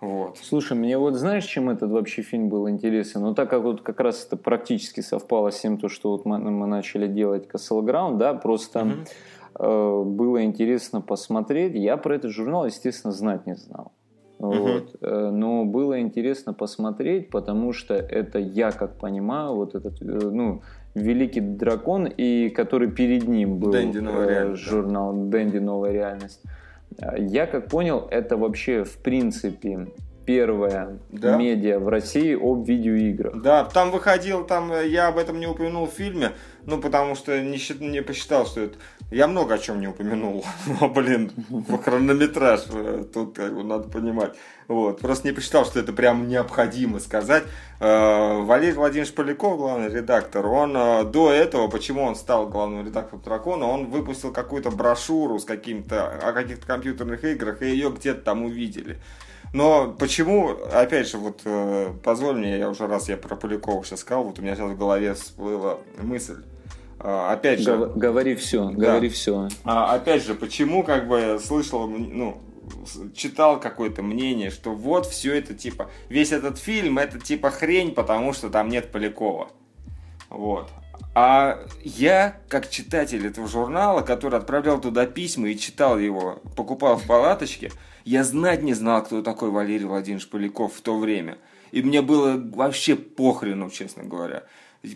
Вот. Слушай, мне вот знаешь, чем этот вообще фильм был интересен? Ну, так как вот как раз это практически совпало с тем, то, что вот мы, мы начали делать Castle Ground, да, просто mm-hmm. э, было интересно посмотреть. Я про этот журнал, естественно, знать не знал. Mm-hmm. Вот. Э, но было интересно посмотреть, потому что это, я как понимаю, вот этот, э, ну, Великий дракон, и который перед ним был Дэнди, э, журнал Дэнди Новая реальность. Я как понял, это вообще в принципе первая да. медиа в России об видеоиграх. Да, там выходил, там я об этом не упомянул в фильме, ну потому что не, не посчитал, что это я много о чем не упомянул. Но, блин, хронометраж э, тут как бы надо понимать. Вот. Просто не посчитал, что это прям необходимо сказать. Э, Валерий Владимирович Поляков, главный редактор, он э, до этого, почему он стал главным редактором Дракона, он выпустил какую-то брошюру с каким-то, о каких-то компьютерных играх, и ее где-то там увидели. Но почему, опять же, вот позволь мне, я уже раз я про Полякова сейчас сказал, вот у меня сейчас в голове всплыла мысль. А, опять же... Говори все, да. говори все. А, опять же, почему как бы слышал, ну, читал какое-то мнение, что вот все это типа, весь этот фильм это типа хрень, потому что там нет Полякова. Вот. А я, как читатель этого журнала, который отправлял туда письма и читал его, покупал в палаточке, я знать не знал, кто такой Валерий Владимирович Поляков в то время. И мне было вообще похрену, честно говоря.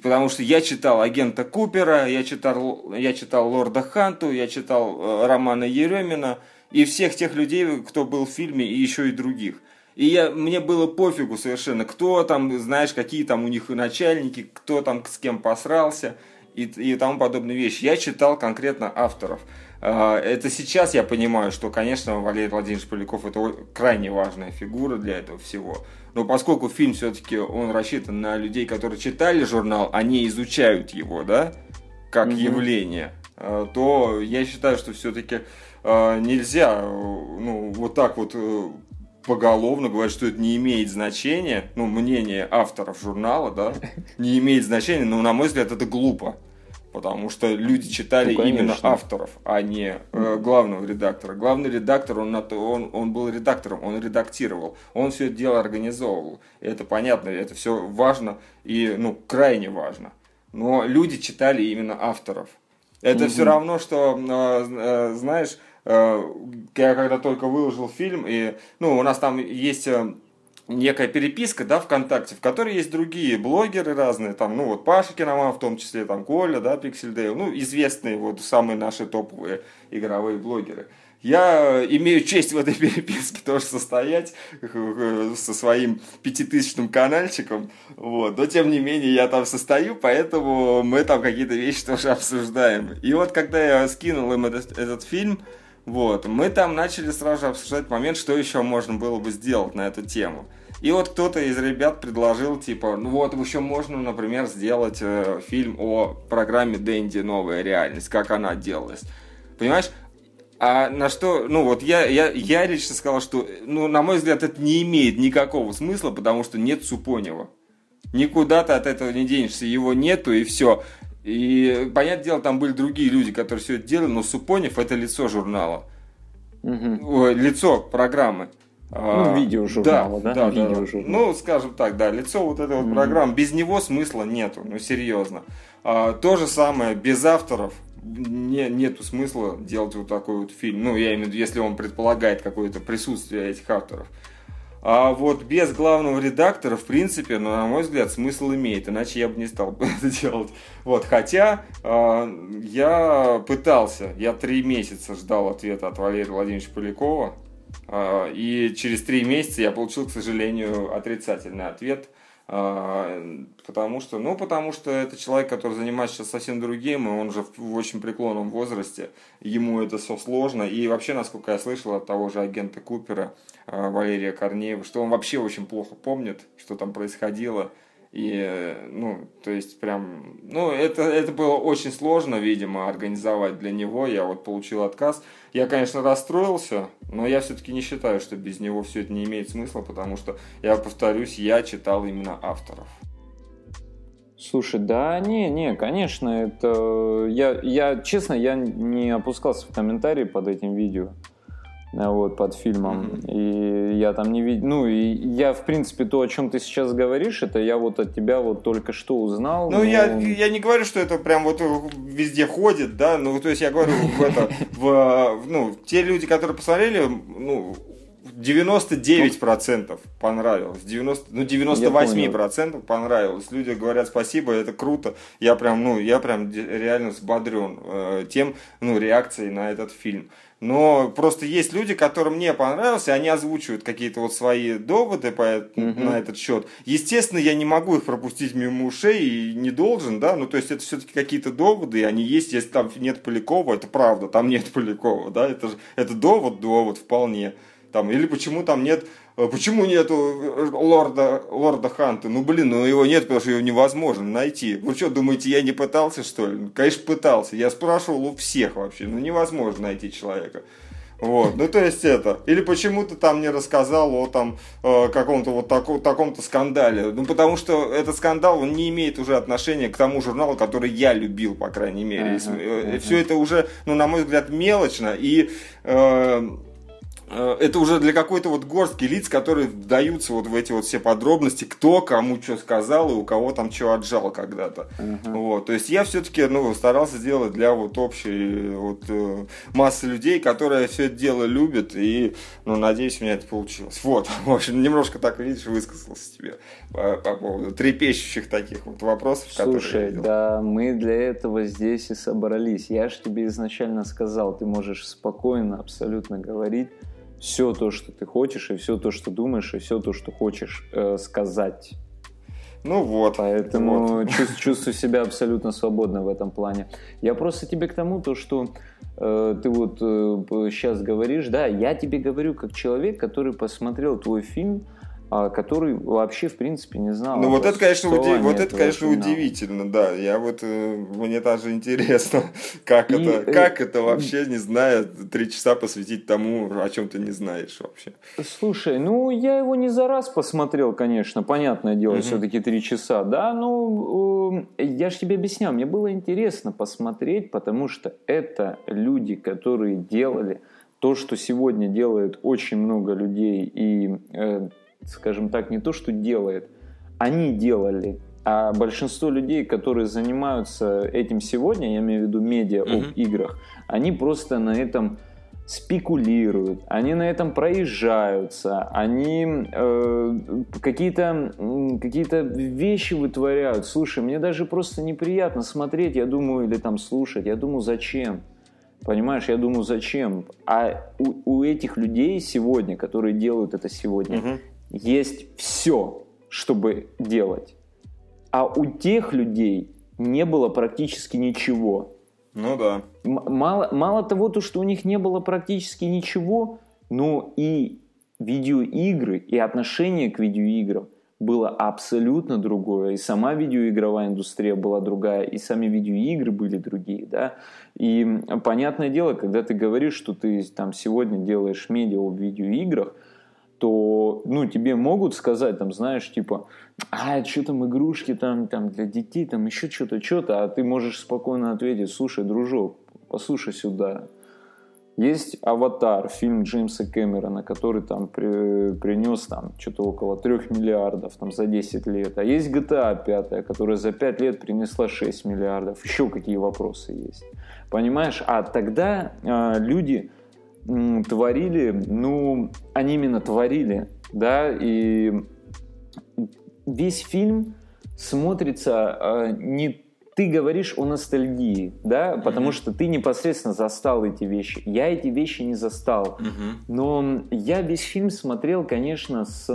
Потому что я читал агента Купера, я читал, я читал Лорда Ханту, я читал э, романа Еремина и всех тех людей, кто был в фильме, и еще и других. И я, мне было пофигу совершенно, кто там, знаешь, какие там у них начальники, кто там с кем посрался и, и тому подобные вещи. Я читал конкретно авторов. А, это сейчас я понимаю, что, конечно, Валерий Владимирович Поляков это крайне важная фигура для этого всего. Но поскольку фильм все-таки он рассчитан на людей, которые читали журнал, они изучают его, да, как угу. явление, э, то я считаю, что все-таки э, нельзя ну, вот так вот поголовно говорить, что это не имеет значения, ну, мнение авторов журнала, да, не имеет значения, но, на мой взгляд, это глупо. Потому что люди читали ну, именно авторов, а не э, главного редактора. Главный редактор, он, он, он был редактором, он редактировал, он все это дело организовывал. И это понятно, это все важно и ну, крайне важно. Но люди читали именно авторов. Это угу. все равно, что, э, э, знаешь, я когда только выложил фильм, и ну, у нас там есть э, некая переписка, да, ВКонтакте, в которой есть другие блогеры разные, там, ну, вот Паша Киноман, в том числе, там, Коля, да, Пиксельдейл, ну, известные вот самые наши топовые игровые блогеры. Я имею честь в этой переписке тоже состоять э, со своим пятитысячным каналчиком, вот, но тем не менее я там состою, поэтому мы там какие-то вещи тоже обсуждаем. И вот когда я скинул им этот, этот фильм, вот, мы там начали сразу обсуждать момент, что еще можно было бы сделать на эту тему. И вот кто-то из ребят предложил, типа, ну вот, еще можно, например, сделать э, фильм о программе Дэнди «Новая реальность», как она делалась. Понимаешь? А на что, ну вот я, я, я лично сказал, что, ну, на мой взгляд, это не имеет никакого смысла, потому что нет Супонева. Никуда ты от этого не денешься, его нету, и все. И, понятное дело, там были другие люди, которые все это делали, но Супонев это лицо журнала. Угу. лицо программы. Ну, видеожурнала, да? Да, да, да. Ну, скажем так, да, лицо вот этой вот mm программы. Без него смысла нету, ну, серьезно. А, то же самое, без авторов не, нету смысла делать вот такой вот фильм. Ну, я имею в виду, если он предполагает какое-то присутствие этих авторов. А вот без главного редактора, в принципе, ну, на мой взгляд, смысл имеет, иначе я бы не стал это делать. Вот, хотя э, я пытался, я три месяца ждал ответа от Валерия Владимировича Полякова, э, и через три месяца я получил, к сожалению, отрицательный ответ – потому что, ну, потому что это человек, который занимается сейчас совсем другим, и он же в очень преклонном возрасте, ему это все сложно. И вообще, насколько я слышал от того же агента Купера, а, Валерия Корнеева, что он вообще очень плохо помнит, что там происходило. И, ну, то есть прям, ну, это, это было очень сложно, видимо, организовать для него. Я вот получил отказ. Я, конечно, расстроился, но я все-таки не считаю, что без него все это не имеет смысла, потому что, я повторюсь, я читал именно авторов. Слушай, да, не, не, конечно, это... Я, я, честно, я не опускался в комментарии под этим видео. Э, вот, под фильмом. Mm-hmm. И я там не видел... Ну, и я, в принципе, то, о чем ты сейчас говоришь, это я вот от тебя вот только что узнал. Ну, но... я, я не говорю, что это прям вот везде ходит, да, ну, то есть я говорю, в это, в, ну, те люди, которые посмотрели, ну, 99% понравилось, 90, ну 98% понравилось. Люди говорят спасибо, это круто. Я прям, ну, я прям реально взбодрен э, тем, ну, реакцией на этот фильм. Но просто есть люди, которым не понравился, они озвучивают какие-то вот свои доводы по, угу. на этот счет. Естественно, я не могу их пропустить мимо ушей и не должен, да, ну то есть это все-таки какие-то доводы, и они есть, если там нет Полякова, это правда, там нет Полякова, да, это, это довод, довод вполне. Там, или почему там нет «А почему нету э, лорда, лорда Ханта? Ну, блин, ну его нет, потому что его невозможно найти. Вы что, думаете, я не пытался, что ли? Конечно, пытался. Я спрашивал у всех вообще. Ну, невозможно найти человека. Вот, ну то есть это. Или почему ты там не рассказал о там э, каком-то вот тако, таком-то скандале? Ну потому что этот скандал, он не имеет уже отношения к тому журналу, который я любил, по крайней мере. Uh-huh, uh-huh. Все это уже, ну на мой взгляд, мелочно. И Э, это уже для какой-то вот горстки лиц, которые вдаются вот в эти вот все подробности, кто кому что сказал и у кого там что отжал когда-то. Uh-huh. Вот, то есть я все-таки ну, старался сделать для вот общей вот, э, массы людей, которые все это дело любят, и ну, надеюсь, у меня это получилось. Вот, в общем, немножко так, видишь, высказался тебе по, по поводу трепещущих таких вот вопросов, Слушай, да, мы для этого здесь и собрались. Я же тебе изначально сказал, ты можешь спокойно абсолютно говорить все то, что ты хочешь, и все то, что думаешь, и все то, что хочешь э, сказать. Ну вот. Поэтому вот. Чувств, чувствую себя абсолютно свободно в этом плане. Я просто тебе к тому, то, что э, ты вот э, сейчас говоришь, да, я тебе говорю как человек, который посмотрел твой фильм, который вообще, в принципе, не знал. Ну, вот это, конечно, уди... вот это, конечно финала. удивительно, да. Я вот, э, мне даже интересно, как И, это, э, как это вообще, не зная, три часа посвятить тому, о чем ты не знаешь вообще. Слушай, ну я его не за раз посмотрел, конечно, понятное дело, Мгм. все-таки три часа, да, ну э, я же тебе объяснял, мне было интересно посмотреть, потому что это люди, которые делали то, что сегодня делает очень много людей, и, э, скажем так, не то, что делает, они делали. А большинство людей, которые занимаются этим сегодня, я имею в виду медиа об Мгм. играх, они просто на этом спекулируют, они на этом проезжаются, они э, какие-то какие-то вещи вытворяют. Слушай, мне даже просто неприятно смотреть, я думаю, или там слушать. Я думаю, зачем? Понимаешь, я думаю, зачем? А у, у этих людей сегодня, которые делают это сегодня, Мгм. Есть все, чтобы делать. А у тех людей не было практически ничего. Ну да. Мало, мало того, то, что у них не было практически ничего, но и видеоигры, и отношение к видеоиграм было абсолютно другое. И сама видеоигровая индустрия была другая, и сами видеоигры были другие, да. И понятное дело, когда ты говоришь, что ты там сегодня делаешь медиа о видеоиграх, то, ну, тебе могут сказать, там, знаешь, типа, а, что там игрушки там, там для детей, там еще что-то, что-то, а ты можешь спокойно ответить, слушай, дружок, послушай сюда. Есть «Аватар», фильм Джеймса Кэмерона, который там при- принес там что-то около 3 миллиардов там, за 10 лет. А есть GTA 5, которая за 5 лет принесла 6 миллиардов. Еще какие вопросы есть. Понимаешь? А тогда а, люди творили, ну, они именно творили, да, и весь фильм смотрится э, не ты говоришь о ностальгии, да, потому Мгм. что ты непосредственно застал эти вещи. Я эти вещи не застал. Мгм. Но я весь фильм смотрел, конечно, с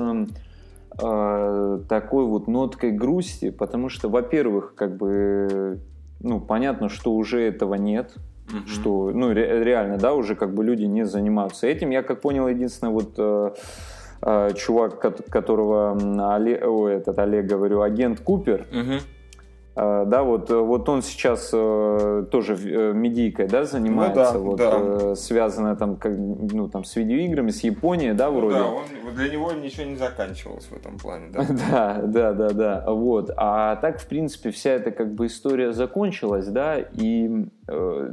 э, такой вот ноткой грусти, потому что, во-первых, как бы, ну, понятно, что уже этого нет, Мгм. что, ну, ре- реально, да, уже как бы люди не занимаются этим. Я, как понял, единственное, вот э, э, чувак, кот- которого м, Оле- о, этот Олег, говорю, агент Купер, Мгм. э, да, вот, э, вот он сейчас э, тоже э, медийкой, да, занимается, да, вот, да. связано там, как, ну, там, с видеоиграми, с Японией, да, Ну вроде. да, он, для него ничего не заканчивалось в этом плане, да. Да, да, да, да, вот. А так, в принципе, вся эта как бы история закончилась, да, и э,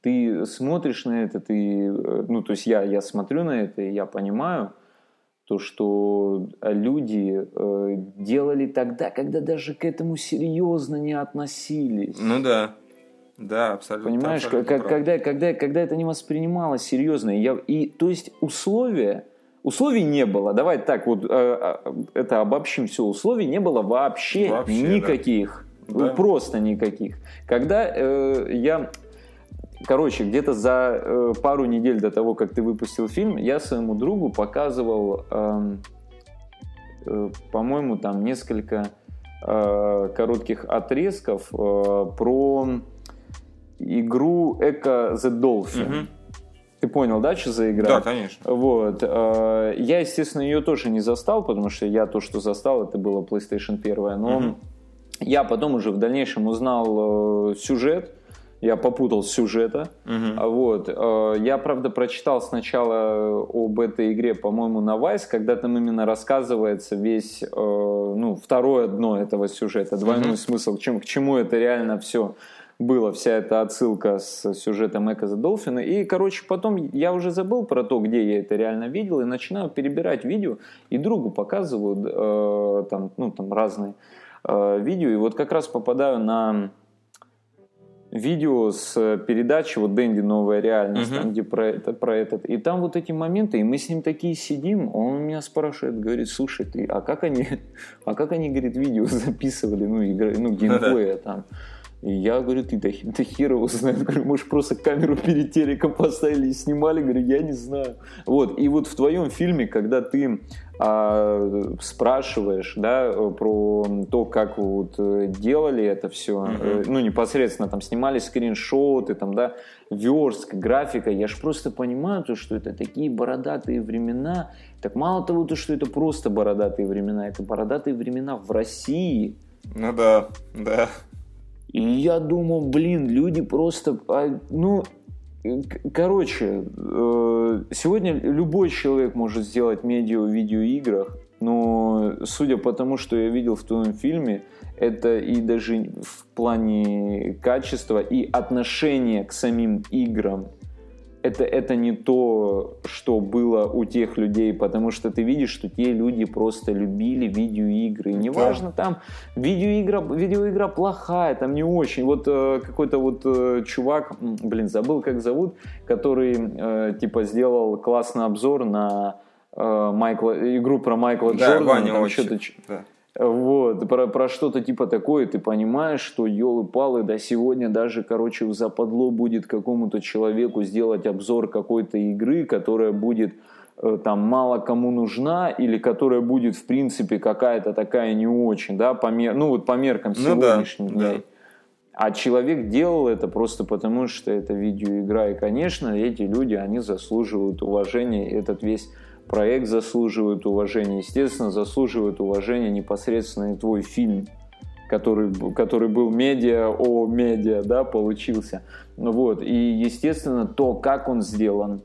ты смотришь на это, ты, ну, то есть я, я смотрю на это, и я понимаю, то, что люди э, делали тогда, когда даже к этому серьезно не относились. Ну да. Да, абсолютно. Понимаешь, абсолютно как, когда, когда, когда это не воспринималось серьезно. Я, и то есть условия, условий не было. Давай так вот, э, э, это обобщим все. Условий не было вообще, Вообще, никаких. Да. Просто никаких. Когда э, я... Короче, где-то за э, пару недель до того, как ты выпустил фильм, я своему другу показывал, эм, э, по-моему, там несколько э, коротких отрезков э, про игру Echo the Dolphin. Мгм. Ты понял, да, что за игра? Да, конечно. Вот. э, Я, естественно, ее тоже не застал, потому что я то, что застал, это было PlayStation 1. Но Мгм. я потом уже в дальнейшем узнал э, сюжет. Я попутал сюжета. А Вот. э, Я, правда, прочитал сначала об этой игре, по-моему, на Vice, когда там именно рассказывается весь, э, ну, второе дно этого сюжета, двойной Мгм. смысл, к чему, к чему это реально все было, вся эта отсылка с сюжетом Эко the Dolphin. И, короче, потом я уже забыл про то, где я это реально видел, и начинаю перебирать видео, и другу показываю э, там, ну, там разные э, видео, и вот как раз попадаю на видео с передачи вот Дэнди Новая реальность, Мгм. там, где про это, про этот. И там вот эти моменты, и мы с ним такие сидим, он меня спрашивает, говорит, слушай, ты, а как они, а как они, говорит, видео записывали, ну, игры, ну, геймплея там. И я говорю, ты да, да хер его знает. Говорю, может, просто камеру перед телеком поставили и снимали? Говорю, я не знаю. Вот. И вот в твоем фильме, когда ты а, спрашиваешь, да, про то, как вот э, делали это все, mm-hmm. ну, непосредственно там снимали скриншоты, там, да, верстка, графика, я ж просто понимаю, то, что это такие бородатые времена. Так мало того, то, что это просто бородатые времена, это бородатые времена в России. Ну да, да. И я думаю, блин, люди просто, а, ну, короче, э, сегодня любой человек может сделать медиа в видеоиграх, но судя по тому, что я видел в твоем фильме, это и даже в плане качества и отношения к самим играм это, это не то, что было у тех людей, потому что ты видишь, что те люди просто любили видеоигры. неважно, да. там видеоигра, видеоигра плохая, там не очень. Вот э, какой-то вот э, чувак, блин, забыл, как зовут, который э, типа сделал классный обзор на э, Майкла, игру про Майкла да, Джордана. Ваня там что-то, да. Вот, про, про что-то типа такое, ты понимаешь, что елы-палы, да сегодня даже, короче, западло будет какому-то человеку сделать обзор какой-то игры, которая будет э, там мало кому нужна или которая будет в принципе какая-то такая не очень, да, по мер, ну вот по меркам сегодняшних ну, да, дней. Да. А человек делал это просто потому, что это видеоигра. И, конечно, эти люди, они заслуживают уважения. Этот весь проект заслуживает уважения. Естественно, заслуживает уважения непосредственно и твой фильм, который, который был медиа о медиа, да, получился. Вот. И, естественно, то, как он сделан.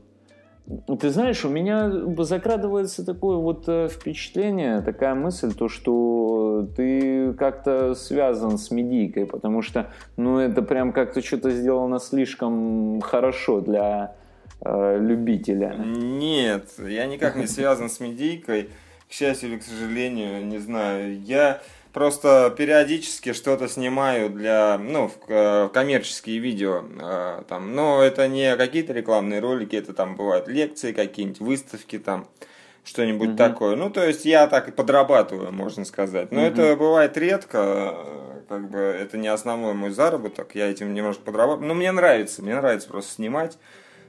Ты знаешь, у меня закрадывается такое вот э, впечатление, такая мысль, то, что ты как-то связан с медийкой, потому что, ну, это прям как-то что-то сделано слишком хорошо для э, любителя? Нет, я никак не связан с медийкой. К счастью или к сожалению, не знаю. Я просто периодически что-то снимаю для, ну, э, коммерческие видео, э, там, но это не какие-то рекламные ролики, это там бывают лекции какие-нибудь, выставки там, что-нибудь mm такое. Ну, то есть я так и подрабатываю, можно сказать. Но mm это бывает редко, как бы это не основной мой заработок, я этим немножко подрабатываю. Но мне нравится, мне нравится просто снимать.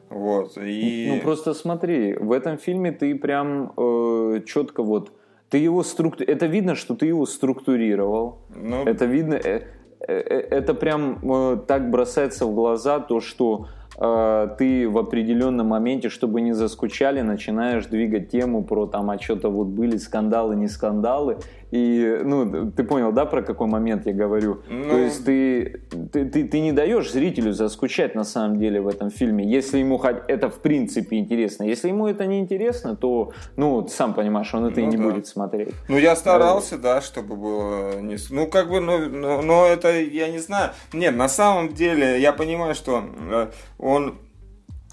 Вот, и... Ну, просто смотри, в этом фильме ты прям э, четко вот... Ты его структу... Это видно, что ты его структурировал. Ну... Это видно... Э, э, э это прям э, так бросается в глаза, то, что э, ты в определенном моменте, чтобы не заскучали, начинаешь двигать тему про там, а что-то вот были скандалы, не скандалы, и, ну, ты понял, да, про какой момент я говорю? Ну... То есть ты, ты, ты, ты не даешь зрителю заскучать на самом деле в этом фильме, если ему хоть это в принципе интересно. Если ему это не интересно, то, ну, ты сам понимаешь, он это ну, и не да. будет смотреть. Ну, я старался, да, да чтобы было не... Ну, как бы, ну, но, но это, я не знаю. Нет, на самом деле, я понимаю, что э, он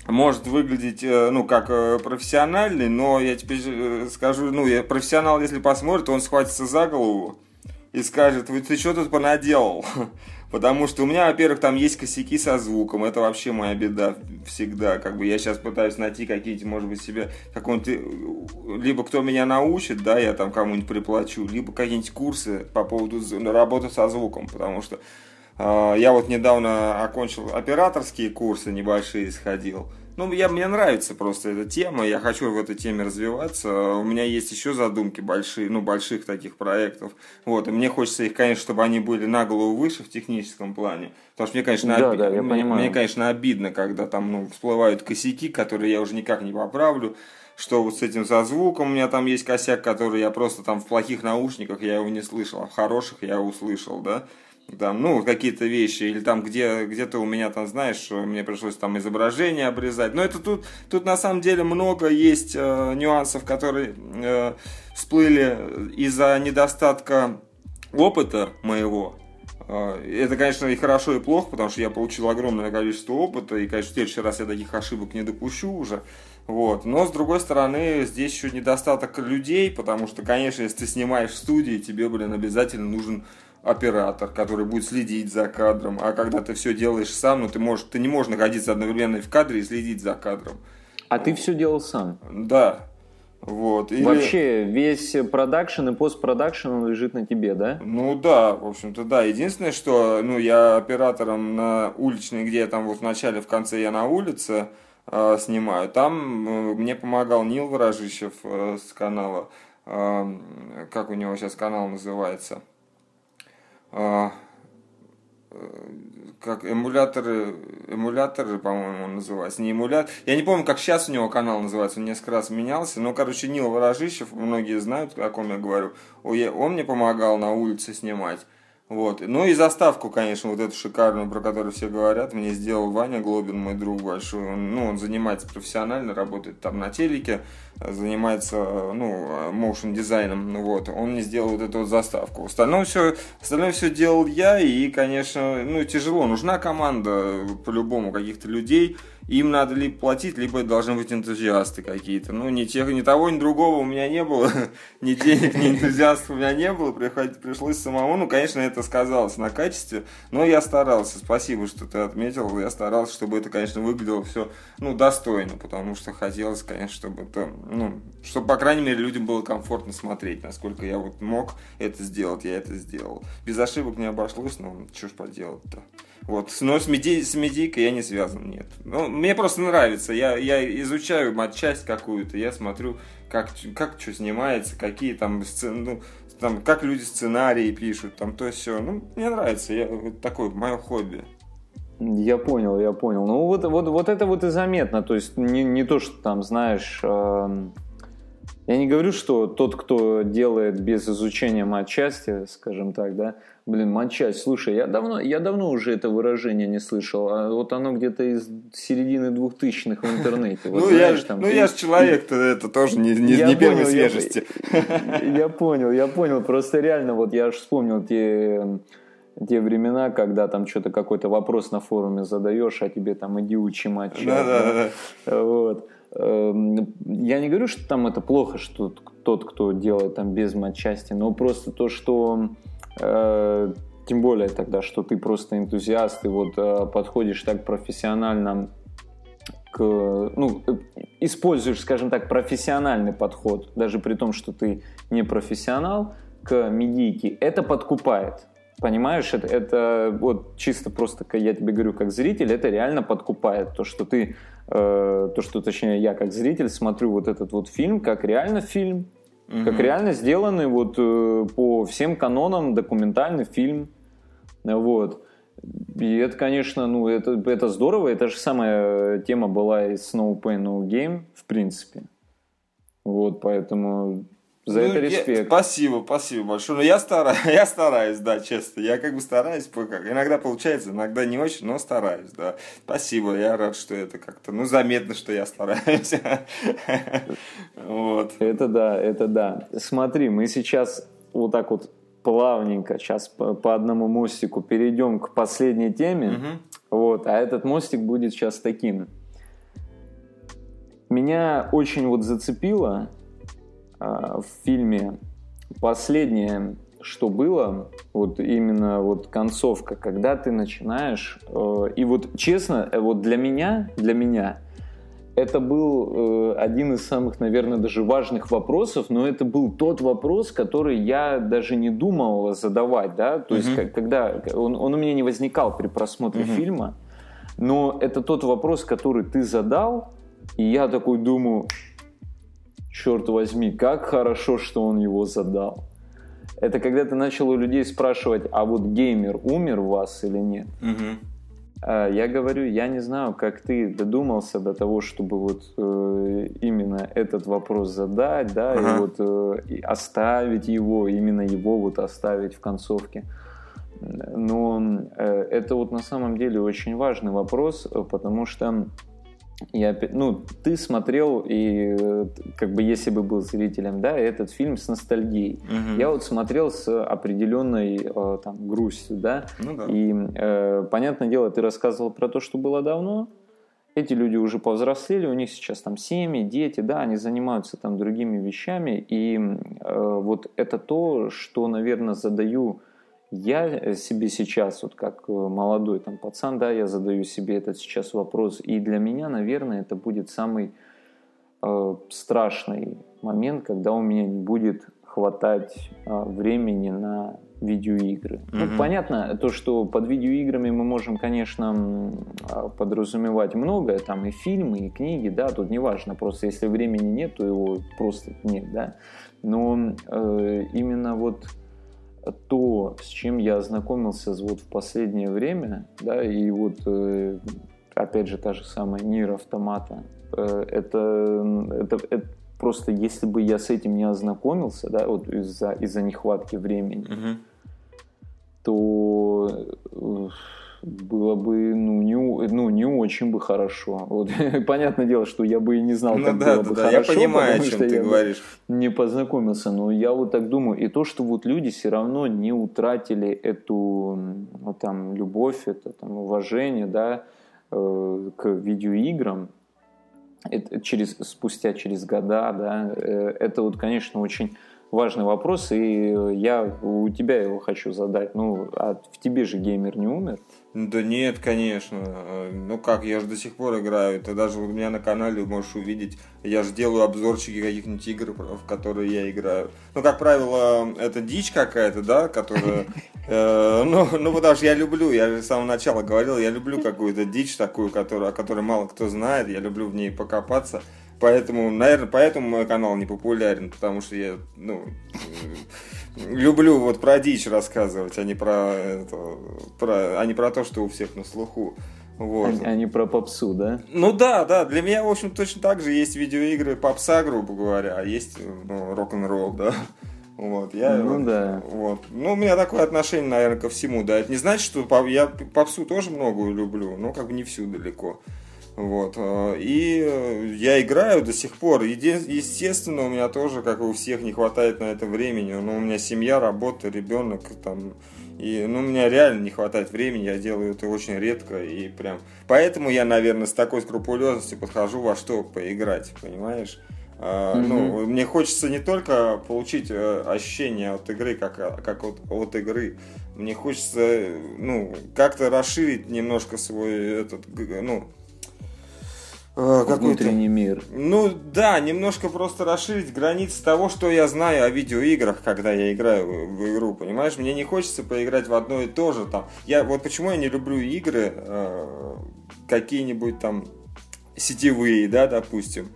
может выглядеть, э, ну, как э, профессиональный, но я тебе э, скажу, ну, я профессионал, если посмотрит, он схватится за голову и скажет, вы ты что тут понаделал? Потому что у меня, во-первых, там есть косяки со звуком, это вообще моя беда всегда. Как бы я сейчас пытаюсь найти какие-то, может быть, себе какой-нибудь, либо кто меня научит, да, я там кому-нибудь приплачу, либо какие-нибудь курсы по поводу работы со звуком, потому что я вот недавно окончил операторские курсы небольшие, сходил. Ну, я, мне нравится просто эта тема, я хочу в этой теме развиваться. У меня есть еще задумки большие, ну, больших таких проектов. Вот, и мне хочется их, конечно, чтобы они были на голову выше в техническом плане. Потому что мне, конечно, да, оби... да, я мне, мне, конечно, обидно, когда там, ну, всплывают косяки, которые я уже никак не поправлю что вот с этим за звуком у меня там есть косяк, который я просто там в плохих наушниках я его не слышал, а в хороших я услышал, да там, ну, какие-то вещи, или там где, где-то у меня там, знаешь, мне пришлось там изображение обрезать. Но это тут, тут на самом деле много есть э, нюансов, которые э, всплыли из-за недостатка опыта моего. Э, это, конечно, и хорошо, и плохо, потому что я получил огромное количество опыта, и, конечно, в следующий раз я таких ошибок не допущу уже. Вот. Но, с другой стороны, здесь еще недостаток людей, потому что, конечно, если ты снимаешь в студии, тебе, блин, обязательно нужен оператор, который будет следить за кадром, а когда ты все делаешь сам, ну ты можешь, ты не можешь находиться одновременно в кадре и следить за кадром. А ты все делал сам? Да. Вот. Или... Вообще весь продакшн и постпродакшн он лежит на тебе, да? Ну да, в общем-то да. Единственное, что ну, я оператором на уличной, где я там вот в начале, в конце я на улице э, снимаю, там э, мне помогал Нил Ворожищев э, с канала. Э, как у него сейчас канал называется? Э, как эмуляторы, эмуляторы, по-моему, он называется, не эмулятор. Я не помню, как сейчас у него канал называется, он несколько раз менялся. Но, короче, Нил Ворожищев, многие знают, о ком я говорю. Он мне помогал на улице снимать. Вот. Ну и заставку, конечно, вот эту шикарную, про которую все говорят, мне сделал Ваня Глобин, мой друг большой. Он, ну, он занимается профессионально, работает там на телеке, занимается, ну, моушен дизайном, ну вот. Он мне сделал вот эту вот заставку. Остальное все, остальное все делал я, и, конечно, ну, тяжело. Нужна команда, по-любому, каких-то людей, им надо либо платить, либо должны быть энтузиасты какие-то. Ну, ни, тех, ни того, ни другого у меня не было, ни денег, ни энтузиастов у меня не было, приходить, пришлось самому. Ну, конечно, это сказалось на качестве, но я старался. Спасибо, что ты отметил. Я старался, чтобы это, конечно, выглядело все, ну, достойно, потому что хотелось, конечно, чтобы это, ну, чтобы, по крайней мере, людям было комфортно смотреть, насколько я вот мог это сделать, я это сделал. Без ошибок не обошлось, но что ж поделать-то. Вот. Но с, меди... с медийкой я не связан, нет. Ну, мне просто нравится. Я, я изучаю матчасть какую-то, я смотрю, как, как что снимается, какие там сцены, ну, там, как люди сценарии пишут, там то все. Ну, мне нравится, я, вот такое мое хобби. Я понял, я понял. Ну вот, вот, вот это вот и заметно. То есть не, не то, что там, знаешь, э, я не говорю, что тот, кто делает без изучения матчасти, скажем так, да, Блин, матчасть, слушай, я давно, я давно уже это выражение не слышал, а вот оно где-то из середины двухтысячных в интернете. Вот, ну, знаешь, я, там, ну ты... я же человек-то это тоже не, не, не первой понял, свежести. Я, я понял, я понял, просто реально вот я аж вспомнил те, те времена, когда там что-то какой-то вопрос на форуме задаешь, а тебе там иди учи матч. Да, да, да. Вот. Эм, я не говорю, что там это плохо, что тот, кто делает там без матчасти, но просто то, что Э, тем более тогда, что ты просто энтузиаст, и вот э, подходишь так профессионально к, ну, используешь, скажем так, профессиональный подход, даже при том, что ты не профессионал, к медийке, это подкупает. Понимаешь, это, это вот чисто просто, я тебе говорю, как зритель, это реально подкупает. То, что ты, э, то, что точнее я как зритель смотрю вот этот вот фильм, как реально фильм, Угу. Как реально сделанный вот э, по всем канонам документальный фильм. Вот. И это, конечно, ну, это, это здорово. Это же самая тема была из No Pain No Game, в принципе. Вот, поэтому за ну, это респект. Я, спасибо, спасибо большое. Но я стараюсь, я стараюсь, да, честно. Я как бы стараюсь, как. Иногда получается, иногда не очень, но стараюсь, да. Спасибо, я рад, что это как-то, ну, заметно, что я стараюсь. Вот. Это да, это да. Смотри, мы сейчас вот так вот плавненько сейчас по, по одному мостику перейдем к последней теме. Угу. Вот, а этот мостик будет сейчас таким. Меня очень вот зацепило в фильме последнее, что было, вот именно вот концовка, когда ты начинаешь, э, и вот честно, э, вот для меня, для меня, это был э, один из самых, наверное, даже важных вопросов, но это был тот вопрос, который я даже не думал задавать, да, то есть mm-hmm. когда он, он у меня не возникал при просмотре mm-hmm. фильма, но это тот вопрос, который ты задал, и я такой думаю, черт возьми, как хорошо, что он его задал. Это когда ты начал у людей спрашивать, а вот геймер умер у вас или нет? Угу. Я говорю, я не знаю, как ты додумался до того, чтобы вот э, именно этот вопрос задать, да, ага. и вот э, и оставить его, именно его вот оставить в концовке. Но э, это вот на самом деле очень важный вопрос, э, потому что я, ну, ты смотрел, и как бы если бы был зрителем, да, этот фильм с ностальгией. Угу. Я вот смотрел с определенной э, там грустью, да. Ну, да. И, э, понятное дело, ты рассказывал про то, что было давно. Эти люди уже повзрослели, у них сейчас там семьи, дети, да, они занимаются там другими вещами. И э, вот это то, что, наверное, задаю я себе сейчас, вот как э, молодой там пацан, да, я задаю себе этот сейчас вопрос, и для меня, наверное, это будет самый э, страшный момент, когда у меня не будет хватать э, времени на видеоигры. Mm-hmm. Ну, понятно, то, что под видеоиграми мы можем, конечно, а, подразумевать многое, там и фильмы, и книги, да, тут не важно, просто если времени нет, то его просто нет, да. Но э, именно вот то, с чем я ознакомился вот в последнее время, да, и вот э, опять же та же самая Нир Автомата, э, это, это, это просто если бы я с этим не ознакомился, да, вот из-за из нехватки времени, угу. то э, было бы ну не, ну, не очень бы хорошо. Вот, понятное дело, что я бы и не знал, ну, как да, было да, бы да, хорошо. Я понимаю, о чем ты говоришь. Не познакомился, но я вот так думаю. И то, что вот люди все равно не утратили эту ну, там, любовь, это там, уважение да, э, к видеоиграм, это через, спустя через года, да, э, это вот, конечно, очень важный вопрос, и я у тебя его хочу задать. Ну, а в тебе же геймер не умер? Да нет, конечно. Ну как, я же до сих пор играю. Ты даже у меня на канале можешь увидеть. Я же делаю обзорчики каких-нибудь игр, в которые я играю. Ну, как правило, это дичь какая-то, да, которая... Э, ну, ну, потому что я люблю, я же с самого начала говорил, я люблю какую-то дичь такую, которую, о которой мало кто знает. Я люблю в ней покопаться. Поэтому, наверное, поэтому мой канал не популярен, потому что я, ну, люблю вот про дичь рассказывать, а не про, это, про, а не про то, что у всех на слуху. Вот. А, а не про попсу, да? Ну да, да. Для меня, в общем, точно так же есть видеоигры попса, грубо говоря, а есть ну, рок-н-ролл, да. Вот, я, ну да. Вот. Ну, у меня такое отношение, наверное, ко всему, да. Это не значит, что я попсу тоже многое люблю, но как бы не всю далеко. Вот. Э, и я играю до сих пор. Естественно, у меня тоже, как и у всех, не хватает на это времени. Но у меня семья, работа, ребенок там. И ну, у меня реально не хватает времени, я делаю это очень редко. И прям. Поэтому я, наверное, с такой скрупулезностью подхожу во что поиграть, понимаешь? Mm-hmm. Ну, мне хочется не только получить э, ощущение от игры, как, как от, от игры. Мне хочется, ну, как-то расширить немножко свой этот, ну, Э, внутренний мир. Ну да, немножко просто расширить границы того, что я знаю о видеоиграх, когда я играю в, игру, понимаешь? Мне не хочется поиграть в одно и то же там. Я вот почему я не люблю игры э, какие-нибудь там сетевые, да, допустим.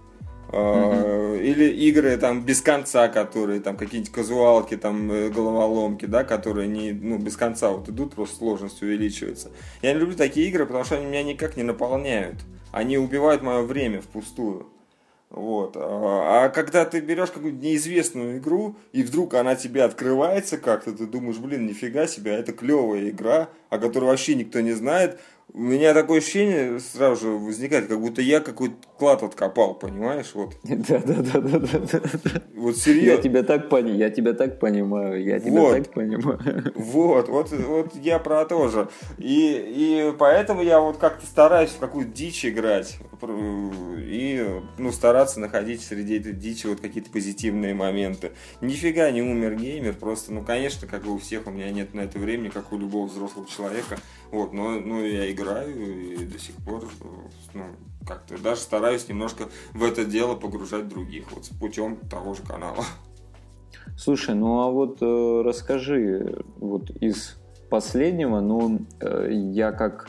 Mm-hmm. Или игры там без конца, которые там какие-нибудь казуалки, там э, головоломки, да, которые не, ну, без конца вот идут, просто сложность увеличивается. Я не люблю такие игры, потому что они меня никак не наполняют. Они убивают мое время впустую. Вот. А, а когда ты берешь какую-то неизвестную игру, и вдруг она тебе открывается как-то, ты думаешь, блин, нифига себе, это клевая игра, о которой вообще никто не знает, у меня такое ощущение сразу же возникает, как будто я какой-то клад откопал, понимаешь? Вот. Да, да, да, да, да, да. Вот серьезно. Я тебя так понимаю, я тебя так понимаю, я тебя вот. так понимаю. Вот, вот, вот я про то же. И, и поэтому я вот как-то стараюсь в какую-то дичь играть. И ну, стараться находить среди этой дичи вот какие-то позитивные моменты. Нифига не умер геймер, просто, ну, конечно, как и у всех, у меня нет на это времени, как у любого взрослого человека. Вот, но, но я играю и до сих пор, ну, как-то даже стараюсь немножко в это дело погружать других, вот путем того же канала. Слушай, ну а вот э, расскажи, вот из последнего, ну, э, я как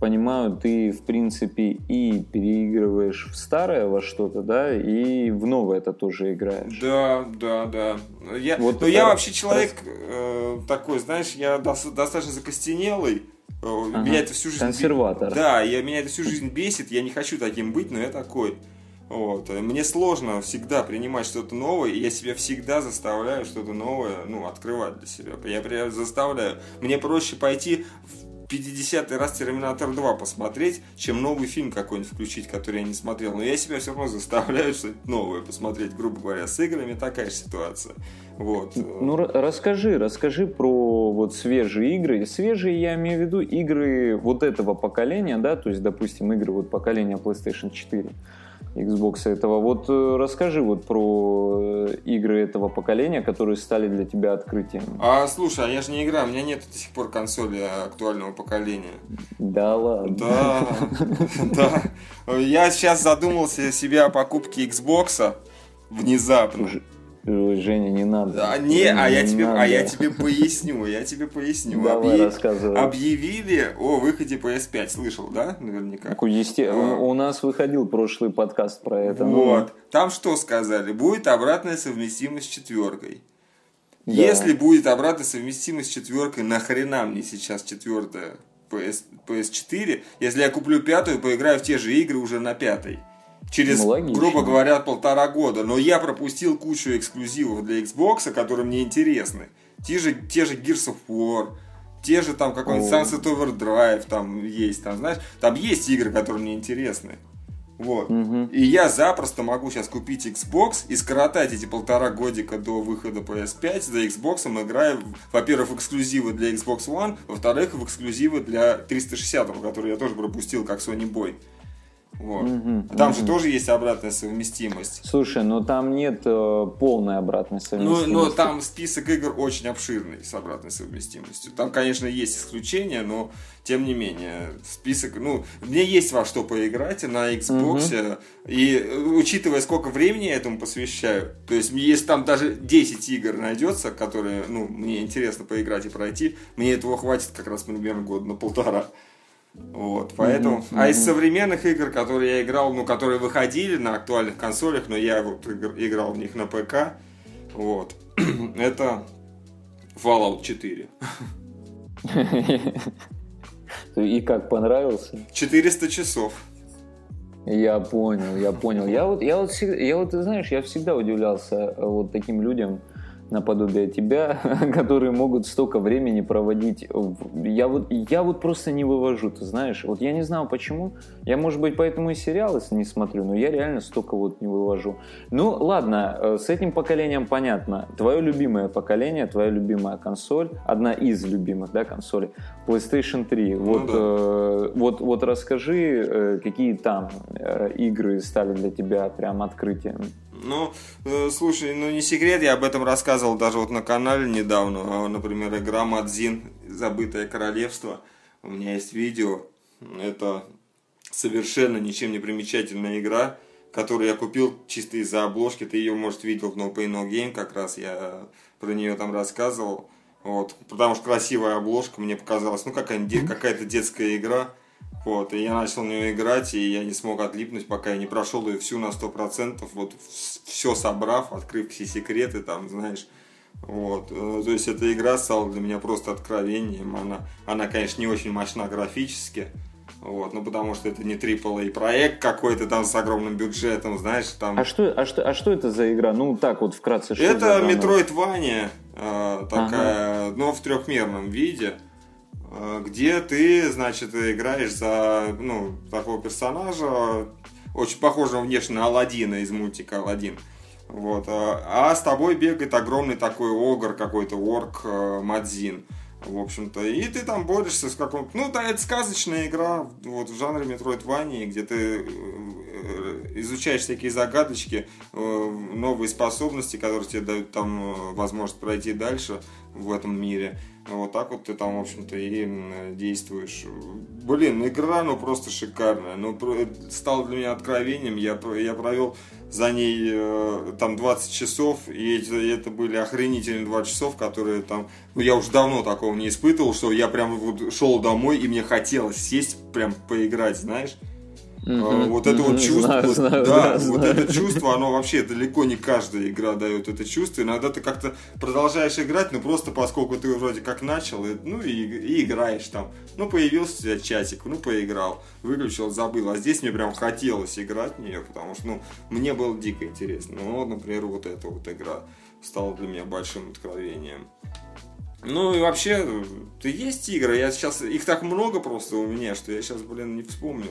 понимаю, ты, в принципе, и переигрываешь в старое во что-то, да, и в новое это тоже играешь. Да, да, да. Я, вот ну, я вообще человек э, такой, знаешь, я достаточно закостенелый, Ага. Меня это всю жизнь... Консерватор. Да, я, меня это всю жизнь бесит, я не хочу таким быть, но я такой. Вот. Мне сложно всегда принимать что-то новое, и я себя всегда заставляю что-то новое, ну, открывать для себя. Я прям заставляю. Мне проще пойти в 50 раз Терминатор 2 посмотреть, чем новый фильм какой-нибудь включить, который я не смотрел. Но я себя все равно заставляю что-то новое посмотреть, грубо говоря. С играми такая же ситуация. Вот. Ну, расскажи, расскажи про вот свежие игры. Свежие, я имею в виду, игры вот этого поколения, да, то есть, допустим, игры вот поколения PlayStation 4 Xbox этого. Вот э, расскажи вот про э, игры этого поколения, которые стали для тебя открытием. А слушай, а я же не играю, у меня нет до сих пор консоли актуального поколения. Да ладно. Да, да. Я сейчас задумался себе о покупке Xbox внезапно. Женя, не надо. А, не, Женя, а, я тебе, надо. а я тебе поясню, я тебе поясню. Давай, Объяв... рассказывай. Объявили о выходе PS5, слышал, да, наверняка? Ну, есте... а... У нас выходил прошлый подкаст про это. Ну. Вот, ну... там что сказали? Будет обратная совместимость с четверкой. Да. Если будет обратная совместимость с четверкой, нахрена мне сейчас четвертая PS, PS4, если я куплю пятую, поиграю в те же игры уже на пятой через, ну, грубо говоря, полтора года. Но я пропустил кучу эксклюзивов для Xbox, которые мне интересны. Те же, те же Gears of War, те же там какой-нибудь Sunset Overdrive там есть, там, знаешь, там есть игры, которые мне интересны. Вот. Угу. И я запросто могу сейчас купить Xbox и скоротать эти полтора годика до выхода PS5 за Xbox, играя, во-первых, в эксклюзивы для Xbox One, во-вторых, в эксклюзивы для 360, который я тоже пропустил как Sony Boy. Вот. Угу, там угу. же тоже есть обратная совместимость. Слушай, но там нет э, полной обратной совместимости. Ну, но там список игр очень обширный с обратной совместимостью. Там, конечно, есть исключения, но тем не менее, список, ну, мне есть во что поиграть на Xbox, угу. и учитывая, сколько времени я этому посвящаю, то есть, если там даже 10 игр найдется, которые, ну, мне интересно поиграть и пройти, мне этого хватит как раз примерно год на полтора. Вот, поэтому. Mm-hmm. А из современных игр, которые я играл, ну, которые выходили на актуальных консолях, но я вот играл в них на ПК, вот, это Fallout 4. И как понравился? 400 часов. Я понял, я понял. Я вот, я вот, я вот, знаешь, я всегда удивлялся вот таким людям, наподобие тебя, которые могут столько времени проводить. Я вот, я вот просто не вывожу, ты знаешь. Вот я не знаю почему. Я, может быть, поэтому и сериалы не смотрю, но я реально столько вот не вывожу. Ну, ладно, э, с этим поколением понятно. Твое любимое поколение, твоя любимая консоль, одна из любимых, да, консолей, PlayStation 3. Ну, вот, да. э, вот, вот расскажи, э, какие там э, игры стали для тебя прям открытием. Ну, э, слушай, ну не секрет, я об этом рассказывал даже вот на канале недавно. Например, игра Мадзин «Забытое королевство». У меня есть видео. Это совершенно ничем не примечательная игра, которую я купил чисто из-за обложки. Ты ее, может, видел в No Pay No Game, как раз я про нее там рассказывал. Вот, потому что красивая обложка мне показалась, ну, какая-то детская игра. Вот, и я начал в нее играть, и я не смог отлипнуть, пока я не прошел ее всю на 100%, вот, все собрав, открыв все секреты, там, знаешь, вот, э, то есть эта игра стала для меня просто откровением, она, она конечно, не очень мощна графически, вот, ну потому что это не AAA проект какой-то там с огромным бюджетом, знаешь, там. А что, а что, а что это за игра? Ну так вот вкратце. Что это Metroidvania э, такая, ага. но в трехмерном виде. Э, где ты, значит, играешь за, ну, такого персонажа, очень похожего внешне на Алладина из мультика Алладин. Вот. А, а с тобой бегает огромный такой огр, какой-то орк э, Мадзин. В общем-то, и ты там борешься с каком-то... Ну, да, это сказочная игра вот, в жанре Metroidvania, где ты э, изучаешь всякие загадочки, новые способности, которые тебе дают там возможность пройти дальше в этом мире. Вот так вот ты там, в общем-то, и действуешь. Блин, игра, ну, просто шикарная. Ну, стало для меня откровением. Я, я провел за ней э, там 20 часов, и это, это были охренительные 20 часов, которые там... Ну, я уже давно такого не испытывал, что я прям вот шел домой, и мне хотелось сесть, прям поиграть, знаешь. Mm-hmm. Вот это вот чувство, знаю, знаю, да, да, вот знаю. это чувство, оно вообще далеко не каждая игра дает это чувство. Иногда ты как-то продолжаешь играть, ну просто поскольку ты вроде как начал, и, ну и, и играешь там. Ну появился у тебя часик, ну поиграл, выключил, забыл. А здесь мне прям хотелось играть в нее, потому что ну мне было дико интересно. Ну например, вот эта вот игра стала для меня большим откровением. Ну и вообще, ты есть игры, я сейчас, их так много просто у меня, что я сейчас, блин, не вспомню.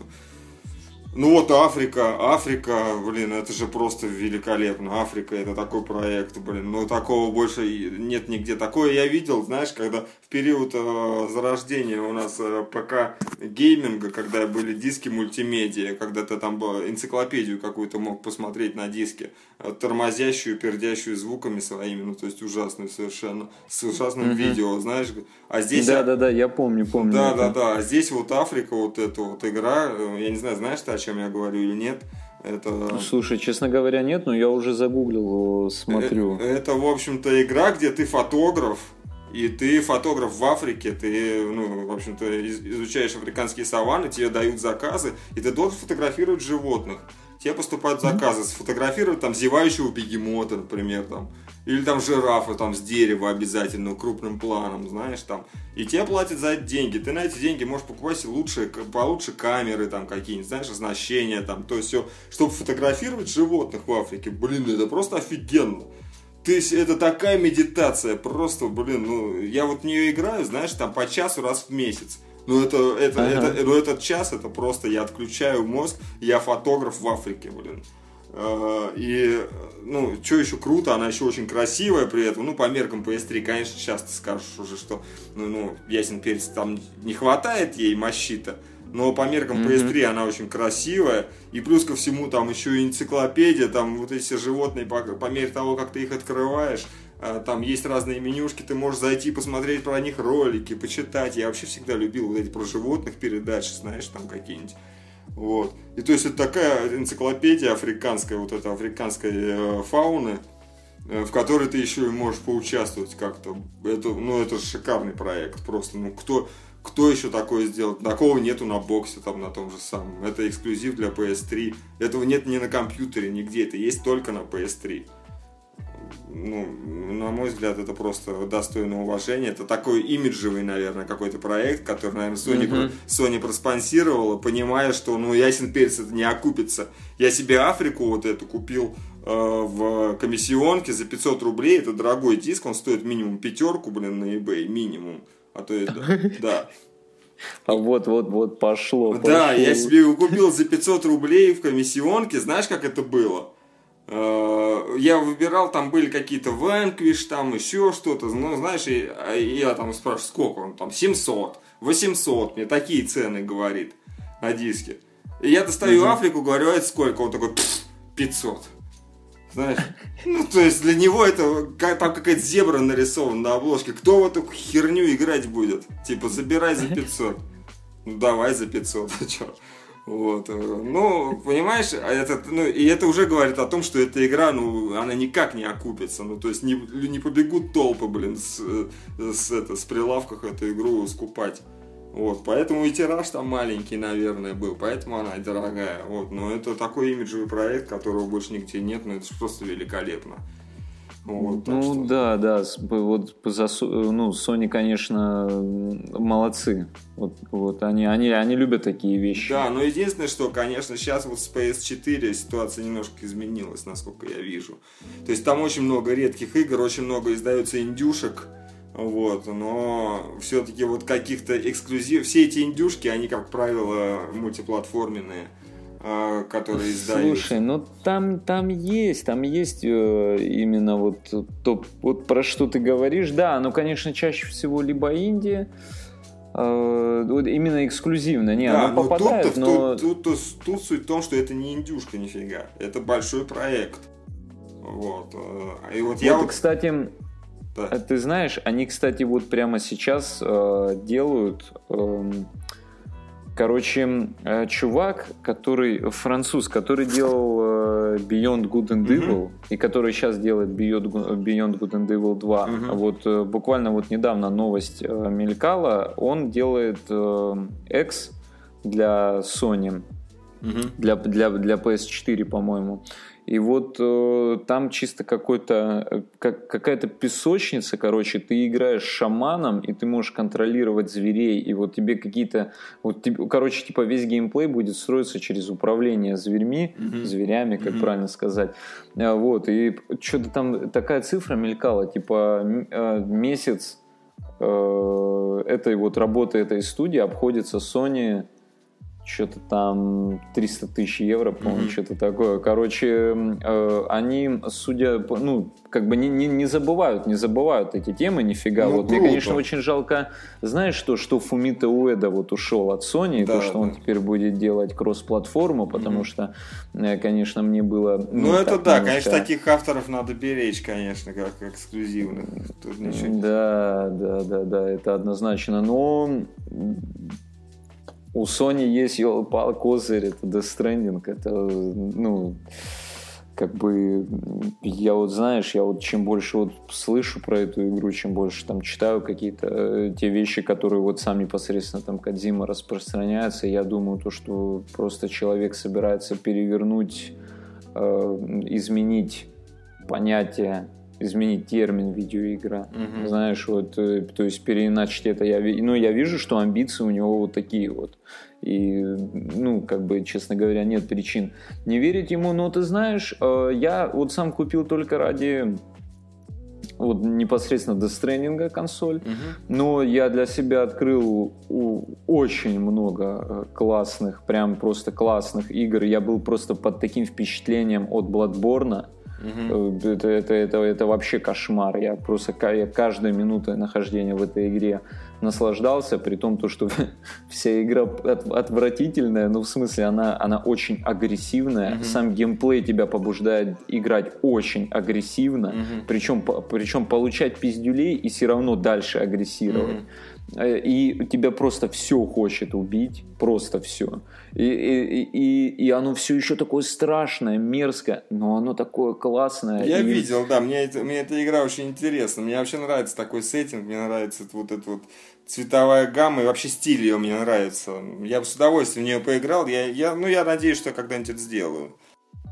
Ну вот Африка, Африка, блин, это же просто великолепно. Африка это такой проект, блин, ну такого больше нет нигде. Такое я видел, знаешь, когда период э, зарождения у нас э, ПК гейминга, когда были диски мультимедиа, когда ты там э, энциклопедию какую-то мог посмотреть на диске, э, тормозящую, пердящую звуками своими, ну то есть ужасную совершенно, с ужасным mm-hmm. видео, знаешь. А здесь... Да, да, да, я помню, помню. Да, да, да, а здесь вот Африка, вот эта вот игра, э, я не знаю, знаешь ты, чем я говорю или нет. Это... Слушай, честно говоря, нет, но я уже загуглил, смотрю. Это, это, в общем-то, игра, где ты фотограф, и ты фотограф в Африке, ты, ну, в общем-то, изучаешь африканские саванны, тебе дают заказы, и ты должен фотографировать животных. Тебе поступают заказы сфотографировать там зевающего бегемота, например, там, или там жирафа там с дерева обязательно крупным планом, знаешь, там, и тебе платят за это деньги, ты на эти деньги можешь покупать себе лучшие, получше камеры там какие-нибудь, знаешь, оснащения там, то есть все, чтобы фотографировать животных в Африке, блин, это просто офигенно. То есть это такая медитация, просто, блин, ну, я вот в нее играю, знаешь, там по часу раз в месяц. Ну, это, это, ага. это, ну, этот час, это просто я отключаю мозг, я фотограф в Африке, блин. А, и, ну, что еще круто, она еще очень красивая при этом. Ну, по меркам PS3, конечно, сейчас ты скажешь уже, что, ну, ну ясен перец, там не хватает ей мощи-то. Но по меркам PS3 mm-hmm. она очень красивая. И плюс ко всему там еще и энциклопедия, там вот эти животные, по, по мере того, как ты их открываешь, а, там есть разные менюшки, ты можешь зайти посмотреть про них ролики, почитать. Я вообще всегда любил вот эти про животных передачи, знаешь, там какие-нибудь. Вот. И то есть это такая энциклопедия африканская, вот эта африканской э, фауны, э, в которой ты еще и можешь поучаствовать как-то. Это, ну, это шикарный проект просто. Ну, кто, кто еще такое сделал? Такого нету на боксе, там, на том же самом. Это эксклюзив для PS3. Этого нет ни на компьютере, нигде. Это есть только на PS3 ну, на мой взгляд, это просто достойно уважения. Это такой имиджевый, наверное, какой-то проект, который, наверное, Sony, mm-hmm. Sony проспонсировала, понимая, что, ну, ясен перец это не окупится. Я себе Африку вот эту купил э, в комиссионке за 500 рублей. Это дорогой диск, он стоит минимум пятерку, блин, на eBay, минимум. А то это, да. А вот, вот, вот пошло. Да, пошло. я себе его купил за 500 рублей в комиссионке. Знаешь, как это было? Э, я выбирал, там были какие-то Vanquish, там еще что-то, ну, знаешь, и, а, я там спрашиваю, сколько он там, 700, 800, мне такие цены говорит на диске. И я достаю угу. Африку, говорю, а это сколько? Он такой, 500. Знаешь, ну, то есть для него это, как, там какая-то зебра нарисована на обложке. Кто в эту херню играть будет? Типа, забирай за 500. Ну, давай за 500, а что? Вот. Э, ну, понимаешь, а это, ну, и это уже говорит о том, что эта игра, ну, она никак не окупится. Ну, то есть не, не побегут толпы, блин, с, с, это, с прилавках эту игру скупать. Вот, поэтому и тираж там маленький, наверное, был, поэтому она дорогая. Вот, но это такой имиджевый проект, которого больше нигде нет, но это просто великолепно. Вот, ну что... да, да, вот за, ну, Sony, конечно, молодцы. Вот, вот они, они, они любят такие вещи. Да, но единственное, что, конечно, сейчас вот с PS4 ситуация немножко изменилась, насколько я вижу. То есть там очень много редких игр, очень много издается индюшек. Вот, но все-таки вот каких-то эксклюзив, все эти индюшки, они, как правило, мультиплатформенные. А, которые издают. Слушай, ну там, там есть, там есть э, именно вот то, вот про что ты говоришь. Да, но, конечно, чаще всего либо Индия, э, вот именно эксклюзивно. Не, да, оно попадает, тут, но... Тут, тут, тут, тут суть в том, что это не индюшка нифига. Это большой проект. Вот. Э, и вот, вот я вот... кстати, да. ты знаешь, они, кстати, вот прямо сейчас э, делают... Э, Короче, э, чувак, который француз, который делал э, Beyond Good and Evil mm-hmm. и который сейчас делает Beyond, Beyond Good and Evil 2. Mm-hmm. Вот э, буквально вот недавно новость мелькала. Он делает X для Sony, mm-hmm. для, для, для PS4, по-моему. И вот э, там чисто какой-то, э, как, какая-то песочница, короче, ты играешь шаманом, и ты можешь контролировать зверей, и вот тебе какие-то, вот, короче, типа весь геймплей будет строиться через управление зверьми, mm-hmm. зверями, как mm-hmm. правильно сказать. А, вот, и что-то там такая цифра мелькала, типа э, месяц э, этой вот работы этой студии обходится Sony что-то там 300 тысяч евро, по-моему, mm-hmm. что-то такое. Короче, э, они, судя по, ну, как бы не, не, не забывают, не забывают эти темы нифига. Ну, вот круто. мне, конечно, очень жалко, знаешь что, что Фумита Уэда вот ушел от Sony, да, то, что да. он теперь будет делать кросс-платформу, потому mm-hmm. что, э, конечно, мне было... Ну, ну это да, немножко... конечно, таких авторов надо беречь, конечно, как эксклюзивных. Тут ничего да, да, да, да, это однозначно. Но у Sony есть елпал козырь, это Death Stranding, это, ну, как бы, я вот, знаешь, я вот чем больше вот слышу про эту игру, чем больше там читаю какие-то э, те вещи, которые вот сам непосредственно там Кадзима распространяется, я думаю, то, что просто человек собирается перевернуть, э, изменить понятие изменить термин видеоигра. Угу. Знаешь, вот, э, то есть переиначить это. Я, ну, я вижу, что амбиции у него вот такие вот. И, ну, как бы, честно говоря, нет причин не верить ему. Но ты знаешь, э, я вот сам купил только ради вот непосредственно до Stranding консоль, угу. но я для себя открыл очень много э, классных, прям просто классных игр. Я был просто под таким впечатлением от Bloodborne, Угу. Это, это, это, это вообще кошмар. Я просто я каждой минутой нахождения в этой игре наслаждался, при том, то, что вся игра отвратительная, ну, в смысле, она, она очень агрессивная. Угу. Сам геймплей тебя побуждает играть очень агрессивно, угу. причем, причем получать пиздюлей и все равно дальше агрессировать. Угу. Э, и тебя просто все хочет убить, просто все. И, и, и, и оно все еще такое страшное, мерзкое, но оно такое классное. Я и... видел, да, мне, это, мне эта игра очень интересна. Мне вообще нравится такой сеттинг, мне нравится вот эта вот цветовая гамма и вообще стиль ее мне нравится. Я бы с удовольствием в нее поиграл. Я, я, ну, я надеюсь, что когда-нибудь это сделаю.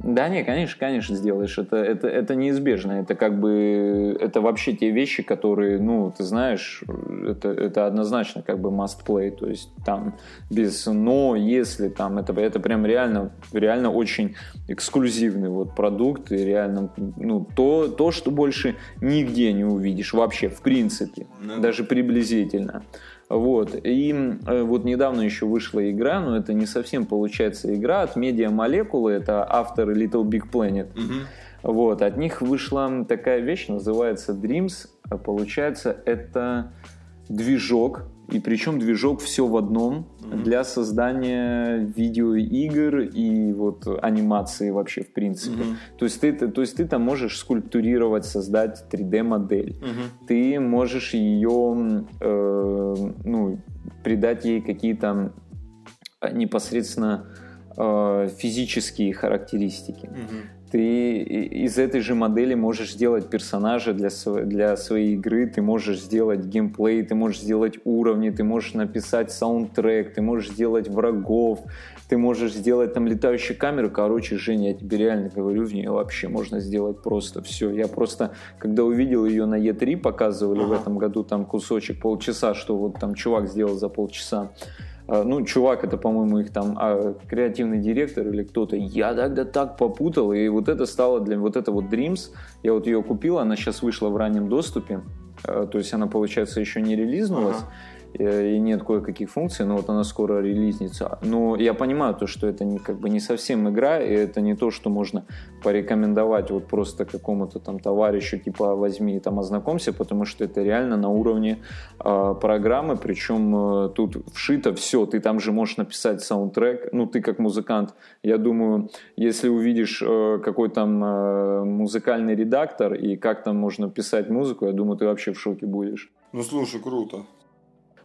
Да, не, конечно, конечно, сделаешь. Это, это, это неизбежно. Это как бы, это вообще те вещи, которые, ну, ты знаешь, это, это однозначно как бы must play. То есть там без но, если там, это, это прям реально, реально очень эксклюзивный вот продукт и реально, ну, то, то, что больше нигде не увидишь вообще, в принципе, ну, даже приблизительно. Вот. И э, вот недавно еще вышла игра, но это не совсем получается игра от Media Molecule, это авторы Little Big Planet. Угу. Вот. От них вышла такая вещь, называется Dreams. Получается, это движок, и причем движок все в одном mm-hmm. для создания видеоигр и вот анимации вообще в принципе. Mm-hmm. То, есть ты, то есть ты там можешь скульптурировать, создать 3D-модель. Mm-hmm. Ты можешь ее, э, ну, придать ей какие-то непосредственно э, физические характеристики. Mm-hmm ты из этой же модели можешь сделать персонажа для, для своей игры, ты можешь сделать геймплей, ты можешь сделать уровни, ты можешь написать саундтрек, ты можешь сделать врагов, ты можешь сделать там летающую камеру. Короче, Женя, я тебе реально говорю, в нее вообще можно сделать просто все. Я просто, когда увидел ее на E3, показывали ага. в этом году там кусочек полчаса, что вот там чувак сделал за полчаса. А, ну, чувак, это, по-моему, их там а, креативный директор или кто-то, я тогда так попутал, и вот это стало для вот это вот Dreams, я вот ее купил, она сейчас вышла в раннем доступе, а, то есть она, получается, еще не релизнулась, ага. Э, и нет кое-каких функций, но вот она скоро релизнится. Но я понимаю то, что это не, как бы не совсем игра, и это не то, что можно порекомендовать вот просто какому-то там товарищу, типа возьми и там ознакомься, потому что это реально на уровне э, программы, причем э, тут вшито все, ты там же можешь написать саундтрек, ну ты как музыкант, я думаю, если увидишь э, какой там э, музыкальный редактор и как там можно писать музыку, я думаю, ты вообще в шоке будешь. Ну слушай, круто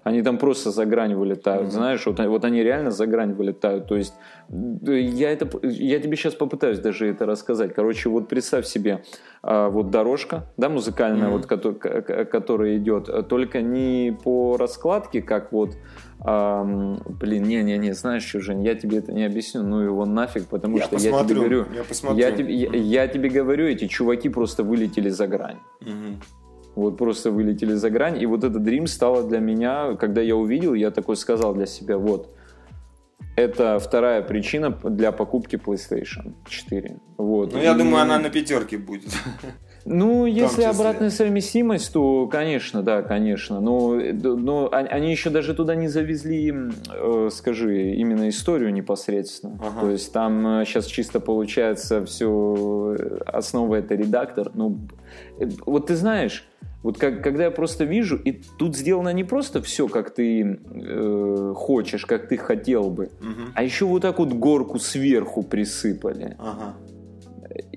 они там просто за грань вылетают, mm-hmm. знаешь, вот, вот они реально за грань вылетают, то есть я, это, я тебе сейчас попытаюсь даже это рассказать, короче, вот представь себе, а, вот дорожка, да, музыкальная, mm-hmm. вот, которая, которая идет, только не по раскладке, как вот а, блин, не-не-не, знаешь Жень, я тебе это не объясню, ну его нафиг, потому я что посмотрю, я тебе говорю, я, посмотрю. я, тебе, я, я тебе говорю, эти чуваки просто вылетели за грань. Угу вот просто вылетели за грань. И вот этот Dream стало для меня, когда я увидел, я такой сказал для себя, вот, это вторая причина для покупки PlayStation 4. Вот. Ну, я И- думаю, она на пятерке будет. Ну, если числе. обратная совместимость, то, конечно, да, конечно. Но, э, но а- они еще даже туда не завезли, э, скажи, именно историю непосредственно. Ага. То есть там сейчас чисто получается все, основа это редактор. Ну, э, вот ты знаешь, вот как, когда я просто вижу, и тут сделано не просто все, как ты э, хочешь, как ты хотел бы, Мгм. а еще вот так вот горку сверху присыпали. Ага.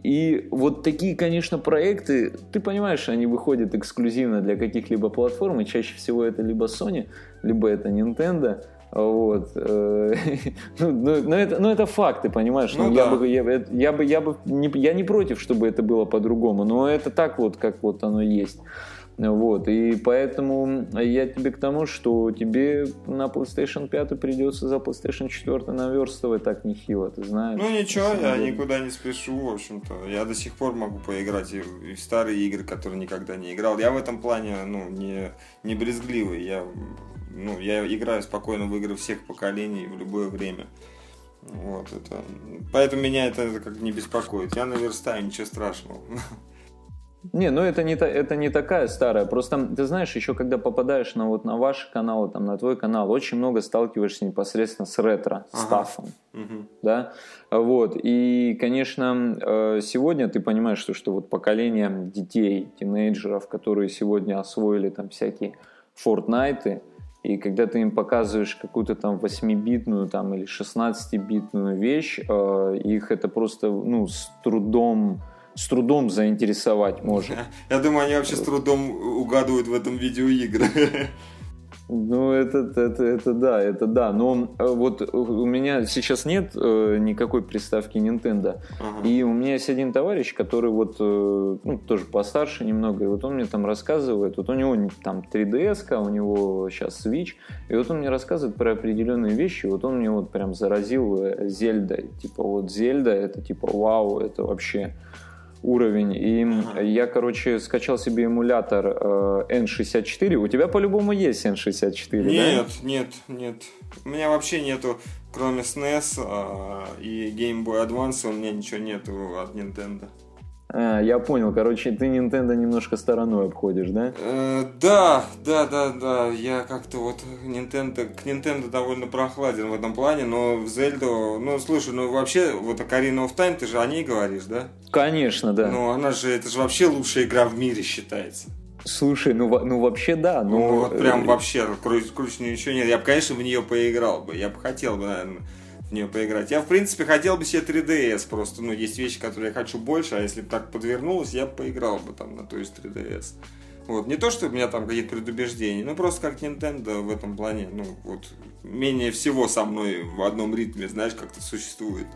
И вот такие, конечно, проекты, ты понимаешь, они выходят эксклюзивно для каких-либо платформ, и чаще всего это либо Sony, либо это Nintendo. Вот. э, Ну, ну, ну, это, ну, это факты, понимаешь? Ну Ну, я, да. бы, я, бы- я бы, я бы не, я не против, чтобы это было по-другому, но это так вот, как вот оно есть. Вот, и поэтому я тебе к тому, что тебе на PlayStation 5 придется за PlayStation 4 наверстывать так нехило, ты знаешь. Ну ничего, я никуда не спешу, в общем-то. Я до сих пор могу поиграть и в, и в старые игры, которые никогда не играл. Я в этом плане, ну, не, не брезгливый. Я, ну, я играю спокойно в игры всех поколений в любое время. Вот это. Поэтому меня это как не беспокоит. Я наверстаю, ничего страшного. Не, ну это не, это не такая старая. Просто ты знаешь, еще когда попадаешь на, вот, на ваши каналы, там, на твой канал, очень много сталкиваешься непосредственно с ретро, Ага. стафом. Мгм. Да? Вот. И, конечно, э, сегодня ты понимаешь, что, что вот поколение детей, тинейджеров, которые сегодня освоили там всякие Fortnite, и когда ты им показываешь какую-то там 8-битную там, или 16-битную вещь, э, их это просто ну, с трудом с трудом заинтересовать может. Я думаю, они вообще с трудом угадывают в этом видеоигры. Ну, это, это, это да, это да. Но э, вот у меня сейчас нет э, никакой приставки Nintendo. Ага. И у меня есть один товарищ, который вот, э, ну, тоже постарше немного, и вот он мне там рассказывает, вот у него там 3DS, у него сейчас Switch, и вот он мне рассказывает про определенные вещи, вот он мне вот прям заразил э, Зельдой. Типа вот Зельда, это типа вау, это вообще уровень. И я, короче, скачал себе эмулятор э, N64. У тебя по-любому есть N64, да? Нет, нет, нет. У меня вообще нету, кроме SNES а, и Game Boy Advance, у меня ничего нету от Nintendo. А, я понял. Короче, ты Nintendo немножко стороной обходишь, да? Э, да, да, да, да. Я как-то вот Nintendo, к Nintendo довольно прохладен в этом плане, но в Zelda, ну слушай, ну вообще, вот Ocarina of Time, ты же о ней говоришь, да? Конечно, да. Ну она же, это же вообще лучшая игра в мире считается. Слушай, ну, ну вообще да, но... Ну, вот прям э, вообще, круче, круче ничего нет. Я бы, конечно, в нее поиграл бы. Я бы хотел бы, наверное, в нее поиграть. Я, в принципе, хотел бы себе 3DS просто. Ну, есть вещи, которые я хочу больше, а если бы так подвернулось, я бы поиграл бы там на то есть 3DS. Вот. Не то, что у меня там какие-то предубеждения, ну просто как Nintendo в этом плане, ну вот, менее всего со мной в одном ритме, знаешь, как-то существует.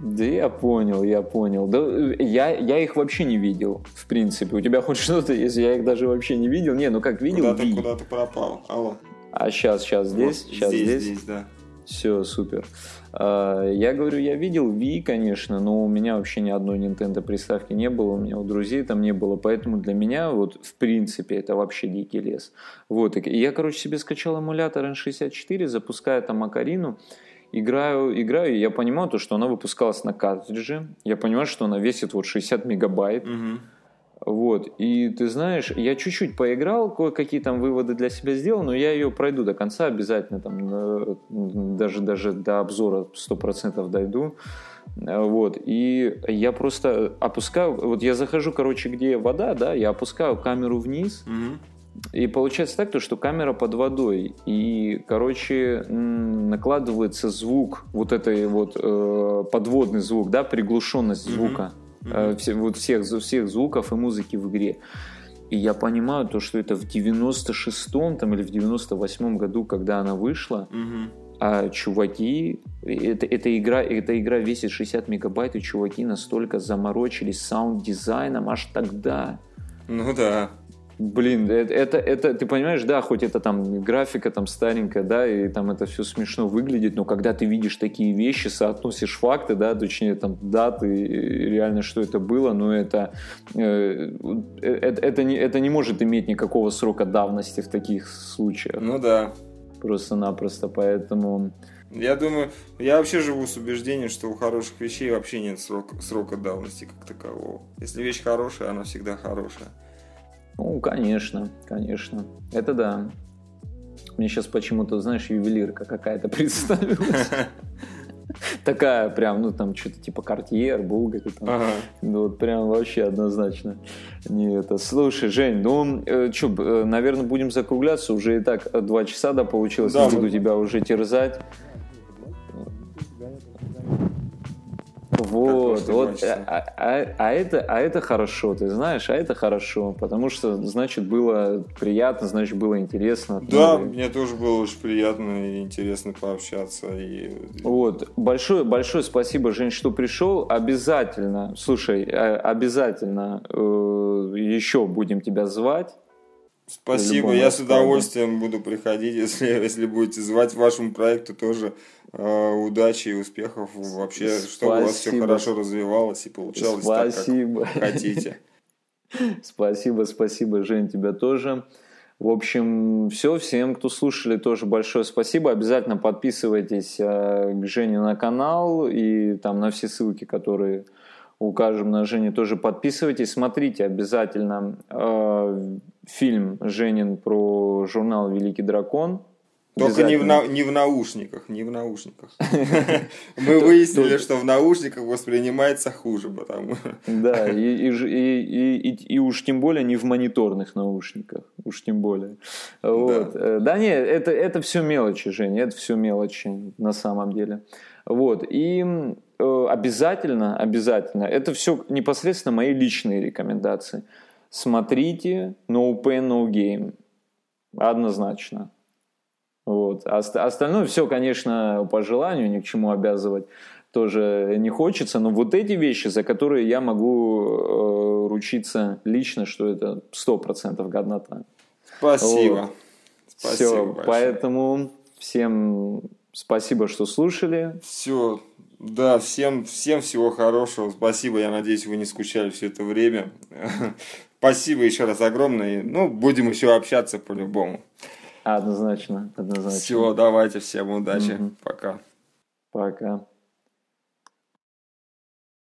Да я понял, я понял. Да, э, я, я их вообще не видел, в принципе. У тебя хоть что-то есть, я их даже вообще не видел. Не, ну как видел, Куда-то, куда-то пропал. Алло. А сейчас, сейчас здесь, Вот сейчас здесь, здесь. здесь, да. Все, супер. А, Я говорю, я видел Wii, конечно, но у меня вообще ни одной Nintendo приставки не было, у меня у друзей там не было, поэтому для меня вот в принципе это вообще дикий лес. Вот, и я, короче, себе скачал эмулятор N64, запускаю там Акарину, играю, играю, и я понимаю то, что она выпускалась на картридже, я понимаю, что она весит вот 60 мегабайт, Мгм. Вот, и ты знаешь, я чуть-чуть поиграл, кое-какие там выводы для себя сделал, но я ее пройду до конца обязательно, там, э, даже, даже до обзора 100% дойду. Вот, и я просто опускаю, вот я захожу, короче, где вода, да, я опускаю камеру вниз, Мгм. и получается так, то, что камера под водой, и, короче, накладывается звук, вот этой вот э, подводный звук, да, приглушенность Мгм. звука, э, все- вот всех, всех звуков и музыки в игре. И я понимаю то, что это в 96-м там, или в 98-м году, когда она вышла, а чуваки, это, эта, игра, эта игра весит 60 мегабайт, и чуваки настолько заморочились саунд-дизайном аж тогда. Ну да. Блин, это, это, это, ты понимаешь, да, хоть это там графика там старенькая, да, и там это все смешно выглядит, но когда ты видишь такие вещи, соотносишь факты, да, точнее там даты, реально что это было, но это, э, это, это, не, это не может иметь никакого срока давности в таких случаях, Ну да. просто-напросто, поэтому... Я думаю, я вообще живу с убеждением, что у хороших вещей вообще нет срока, срока давности как такового. Если вещь хорошая, она всегда хорошая. Ну, конечно, конечно. Это да. Мне сейчас почему-то, знаешь, ювелирка какая-то представилась. Такая прям, ну там что-то типа Картьер, Булгари. Там. Ага. Ну вот прям вообще однозначно не это. Слушай, Жень, ну э, что, э, наверное, будем закругляться. Уже и так два часа, да, получилось. Да, не буду тебя уже терзать. Вот, вот, а, а, а, это, а это хорошо, ты знаешь, а это хорошо, потому что, значит, было приятно, значит, было интересно. Да, ну, мне тоже было очень приятно и интересно пообщаться. И... Вот, большое, большое спасибо, Жень, что пришел. Обязательно, слушай, а, обязательно э, еще будем тебя звать. Спасибо, я с удовольствием буду приходить, если, если будете звать вашему проекту тоже э, удачи и успехов вообще, Спасибо. чтобы у вас все хорошо развивалось и получалось спасибо. так, как хотите. Спасибо, спасибо, Жень, тебя тоже. В общем, все, всем, кто слушали, тоже большое спасибо. Обязательно подписывайтесь э, к Жене на канал и там на все ссылки, которые укажем на Жене, тоже подписывайтесь. Смотрите обязательно э, фильм Женин про журнал «Великий дракон». Только не в, на, не в наушниках, не в наушниках. Мы выяснили, что в наушниках воспринимается хуже, потому Да, и, и, и, и, уж тем более не в мониторных наушниках, уж тем более. Вот. Да, да нет, это, это все мелочи, Женя, это все мелочи на самом деле. Вот, и э, обязательно, обязательно, это все непосредственно мои личные рекомендации – смотрите No Pain No Game. Однозначно. Вот. Остальное все, конечно, по желанию, ни к чему обязывать тоже не хочется, но вот эти вещи, за которые я могу э, ручиться лично, что это сто процентов годнота. Спасибо. Вот. Спасибо Все, большое. поэтому всем спасибо, что слушали. Все, да, всем, всем всего хорошего. Спасибо, я надеюсь, вы не скучали все это время. Спасибо еще раз огромное. Ну, будем еще общаться по-любому. Однозначно, однозначно. Все, давайте, всем удачи. Угу. Пока. Пока.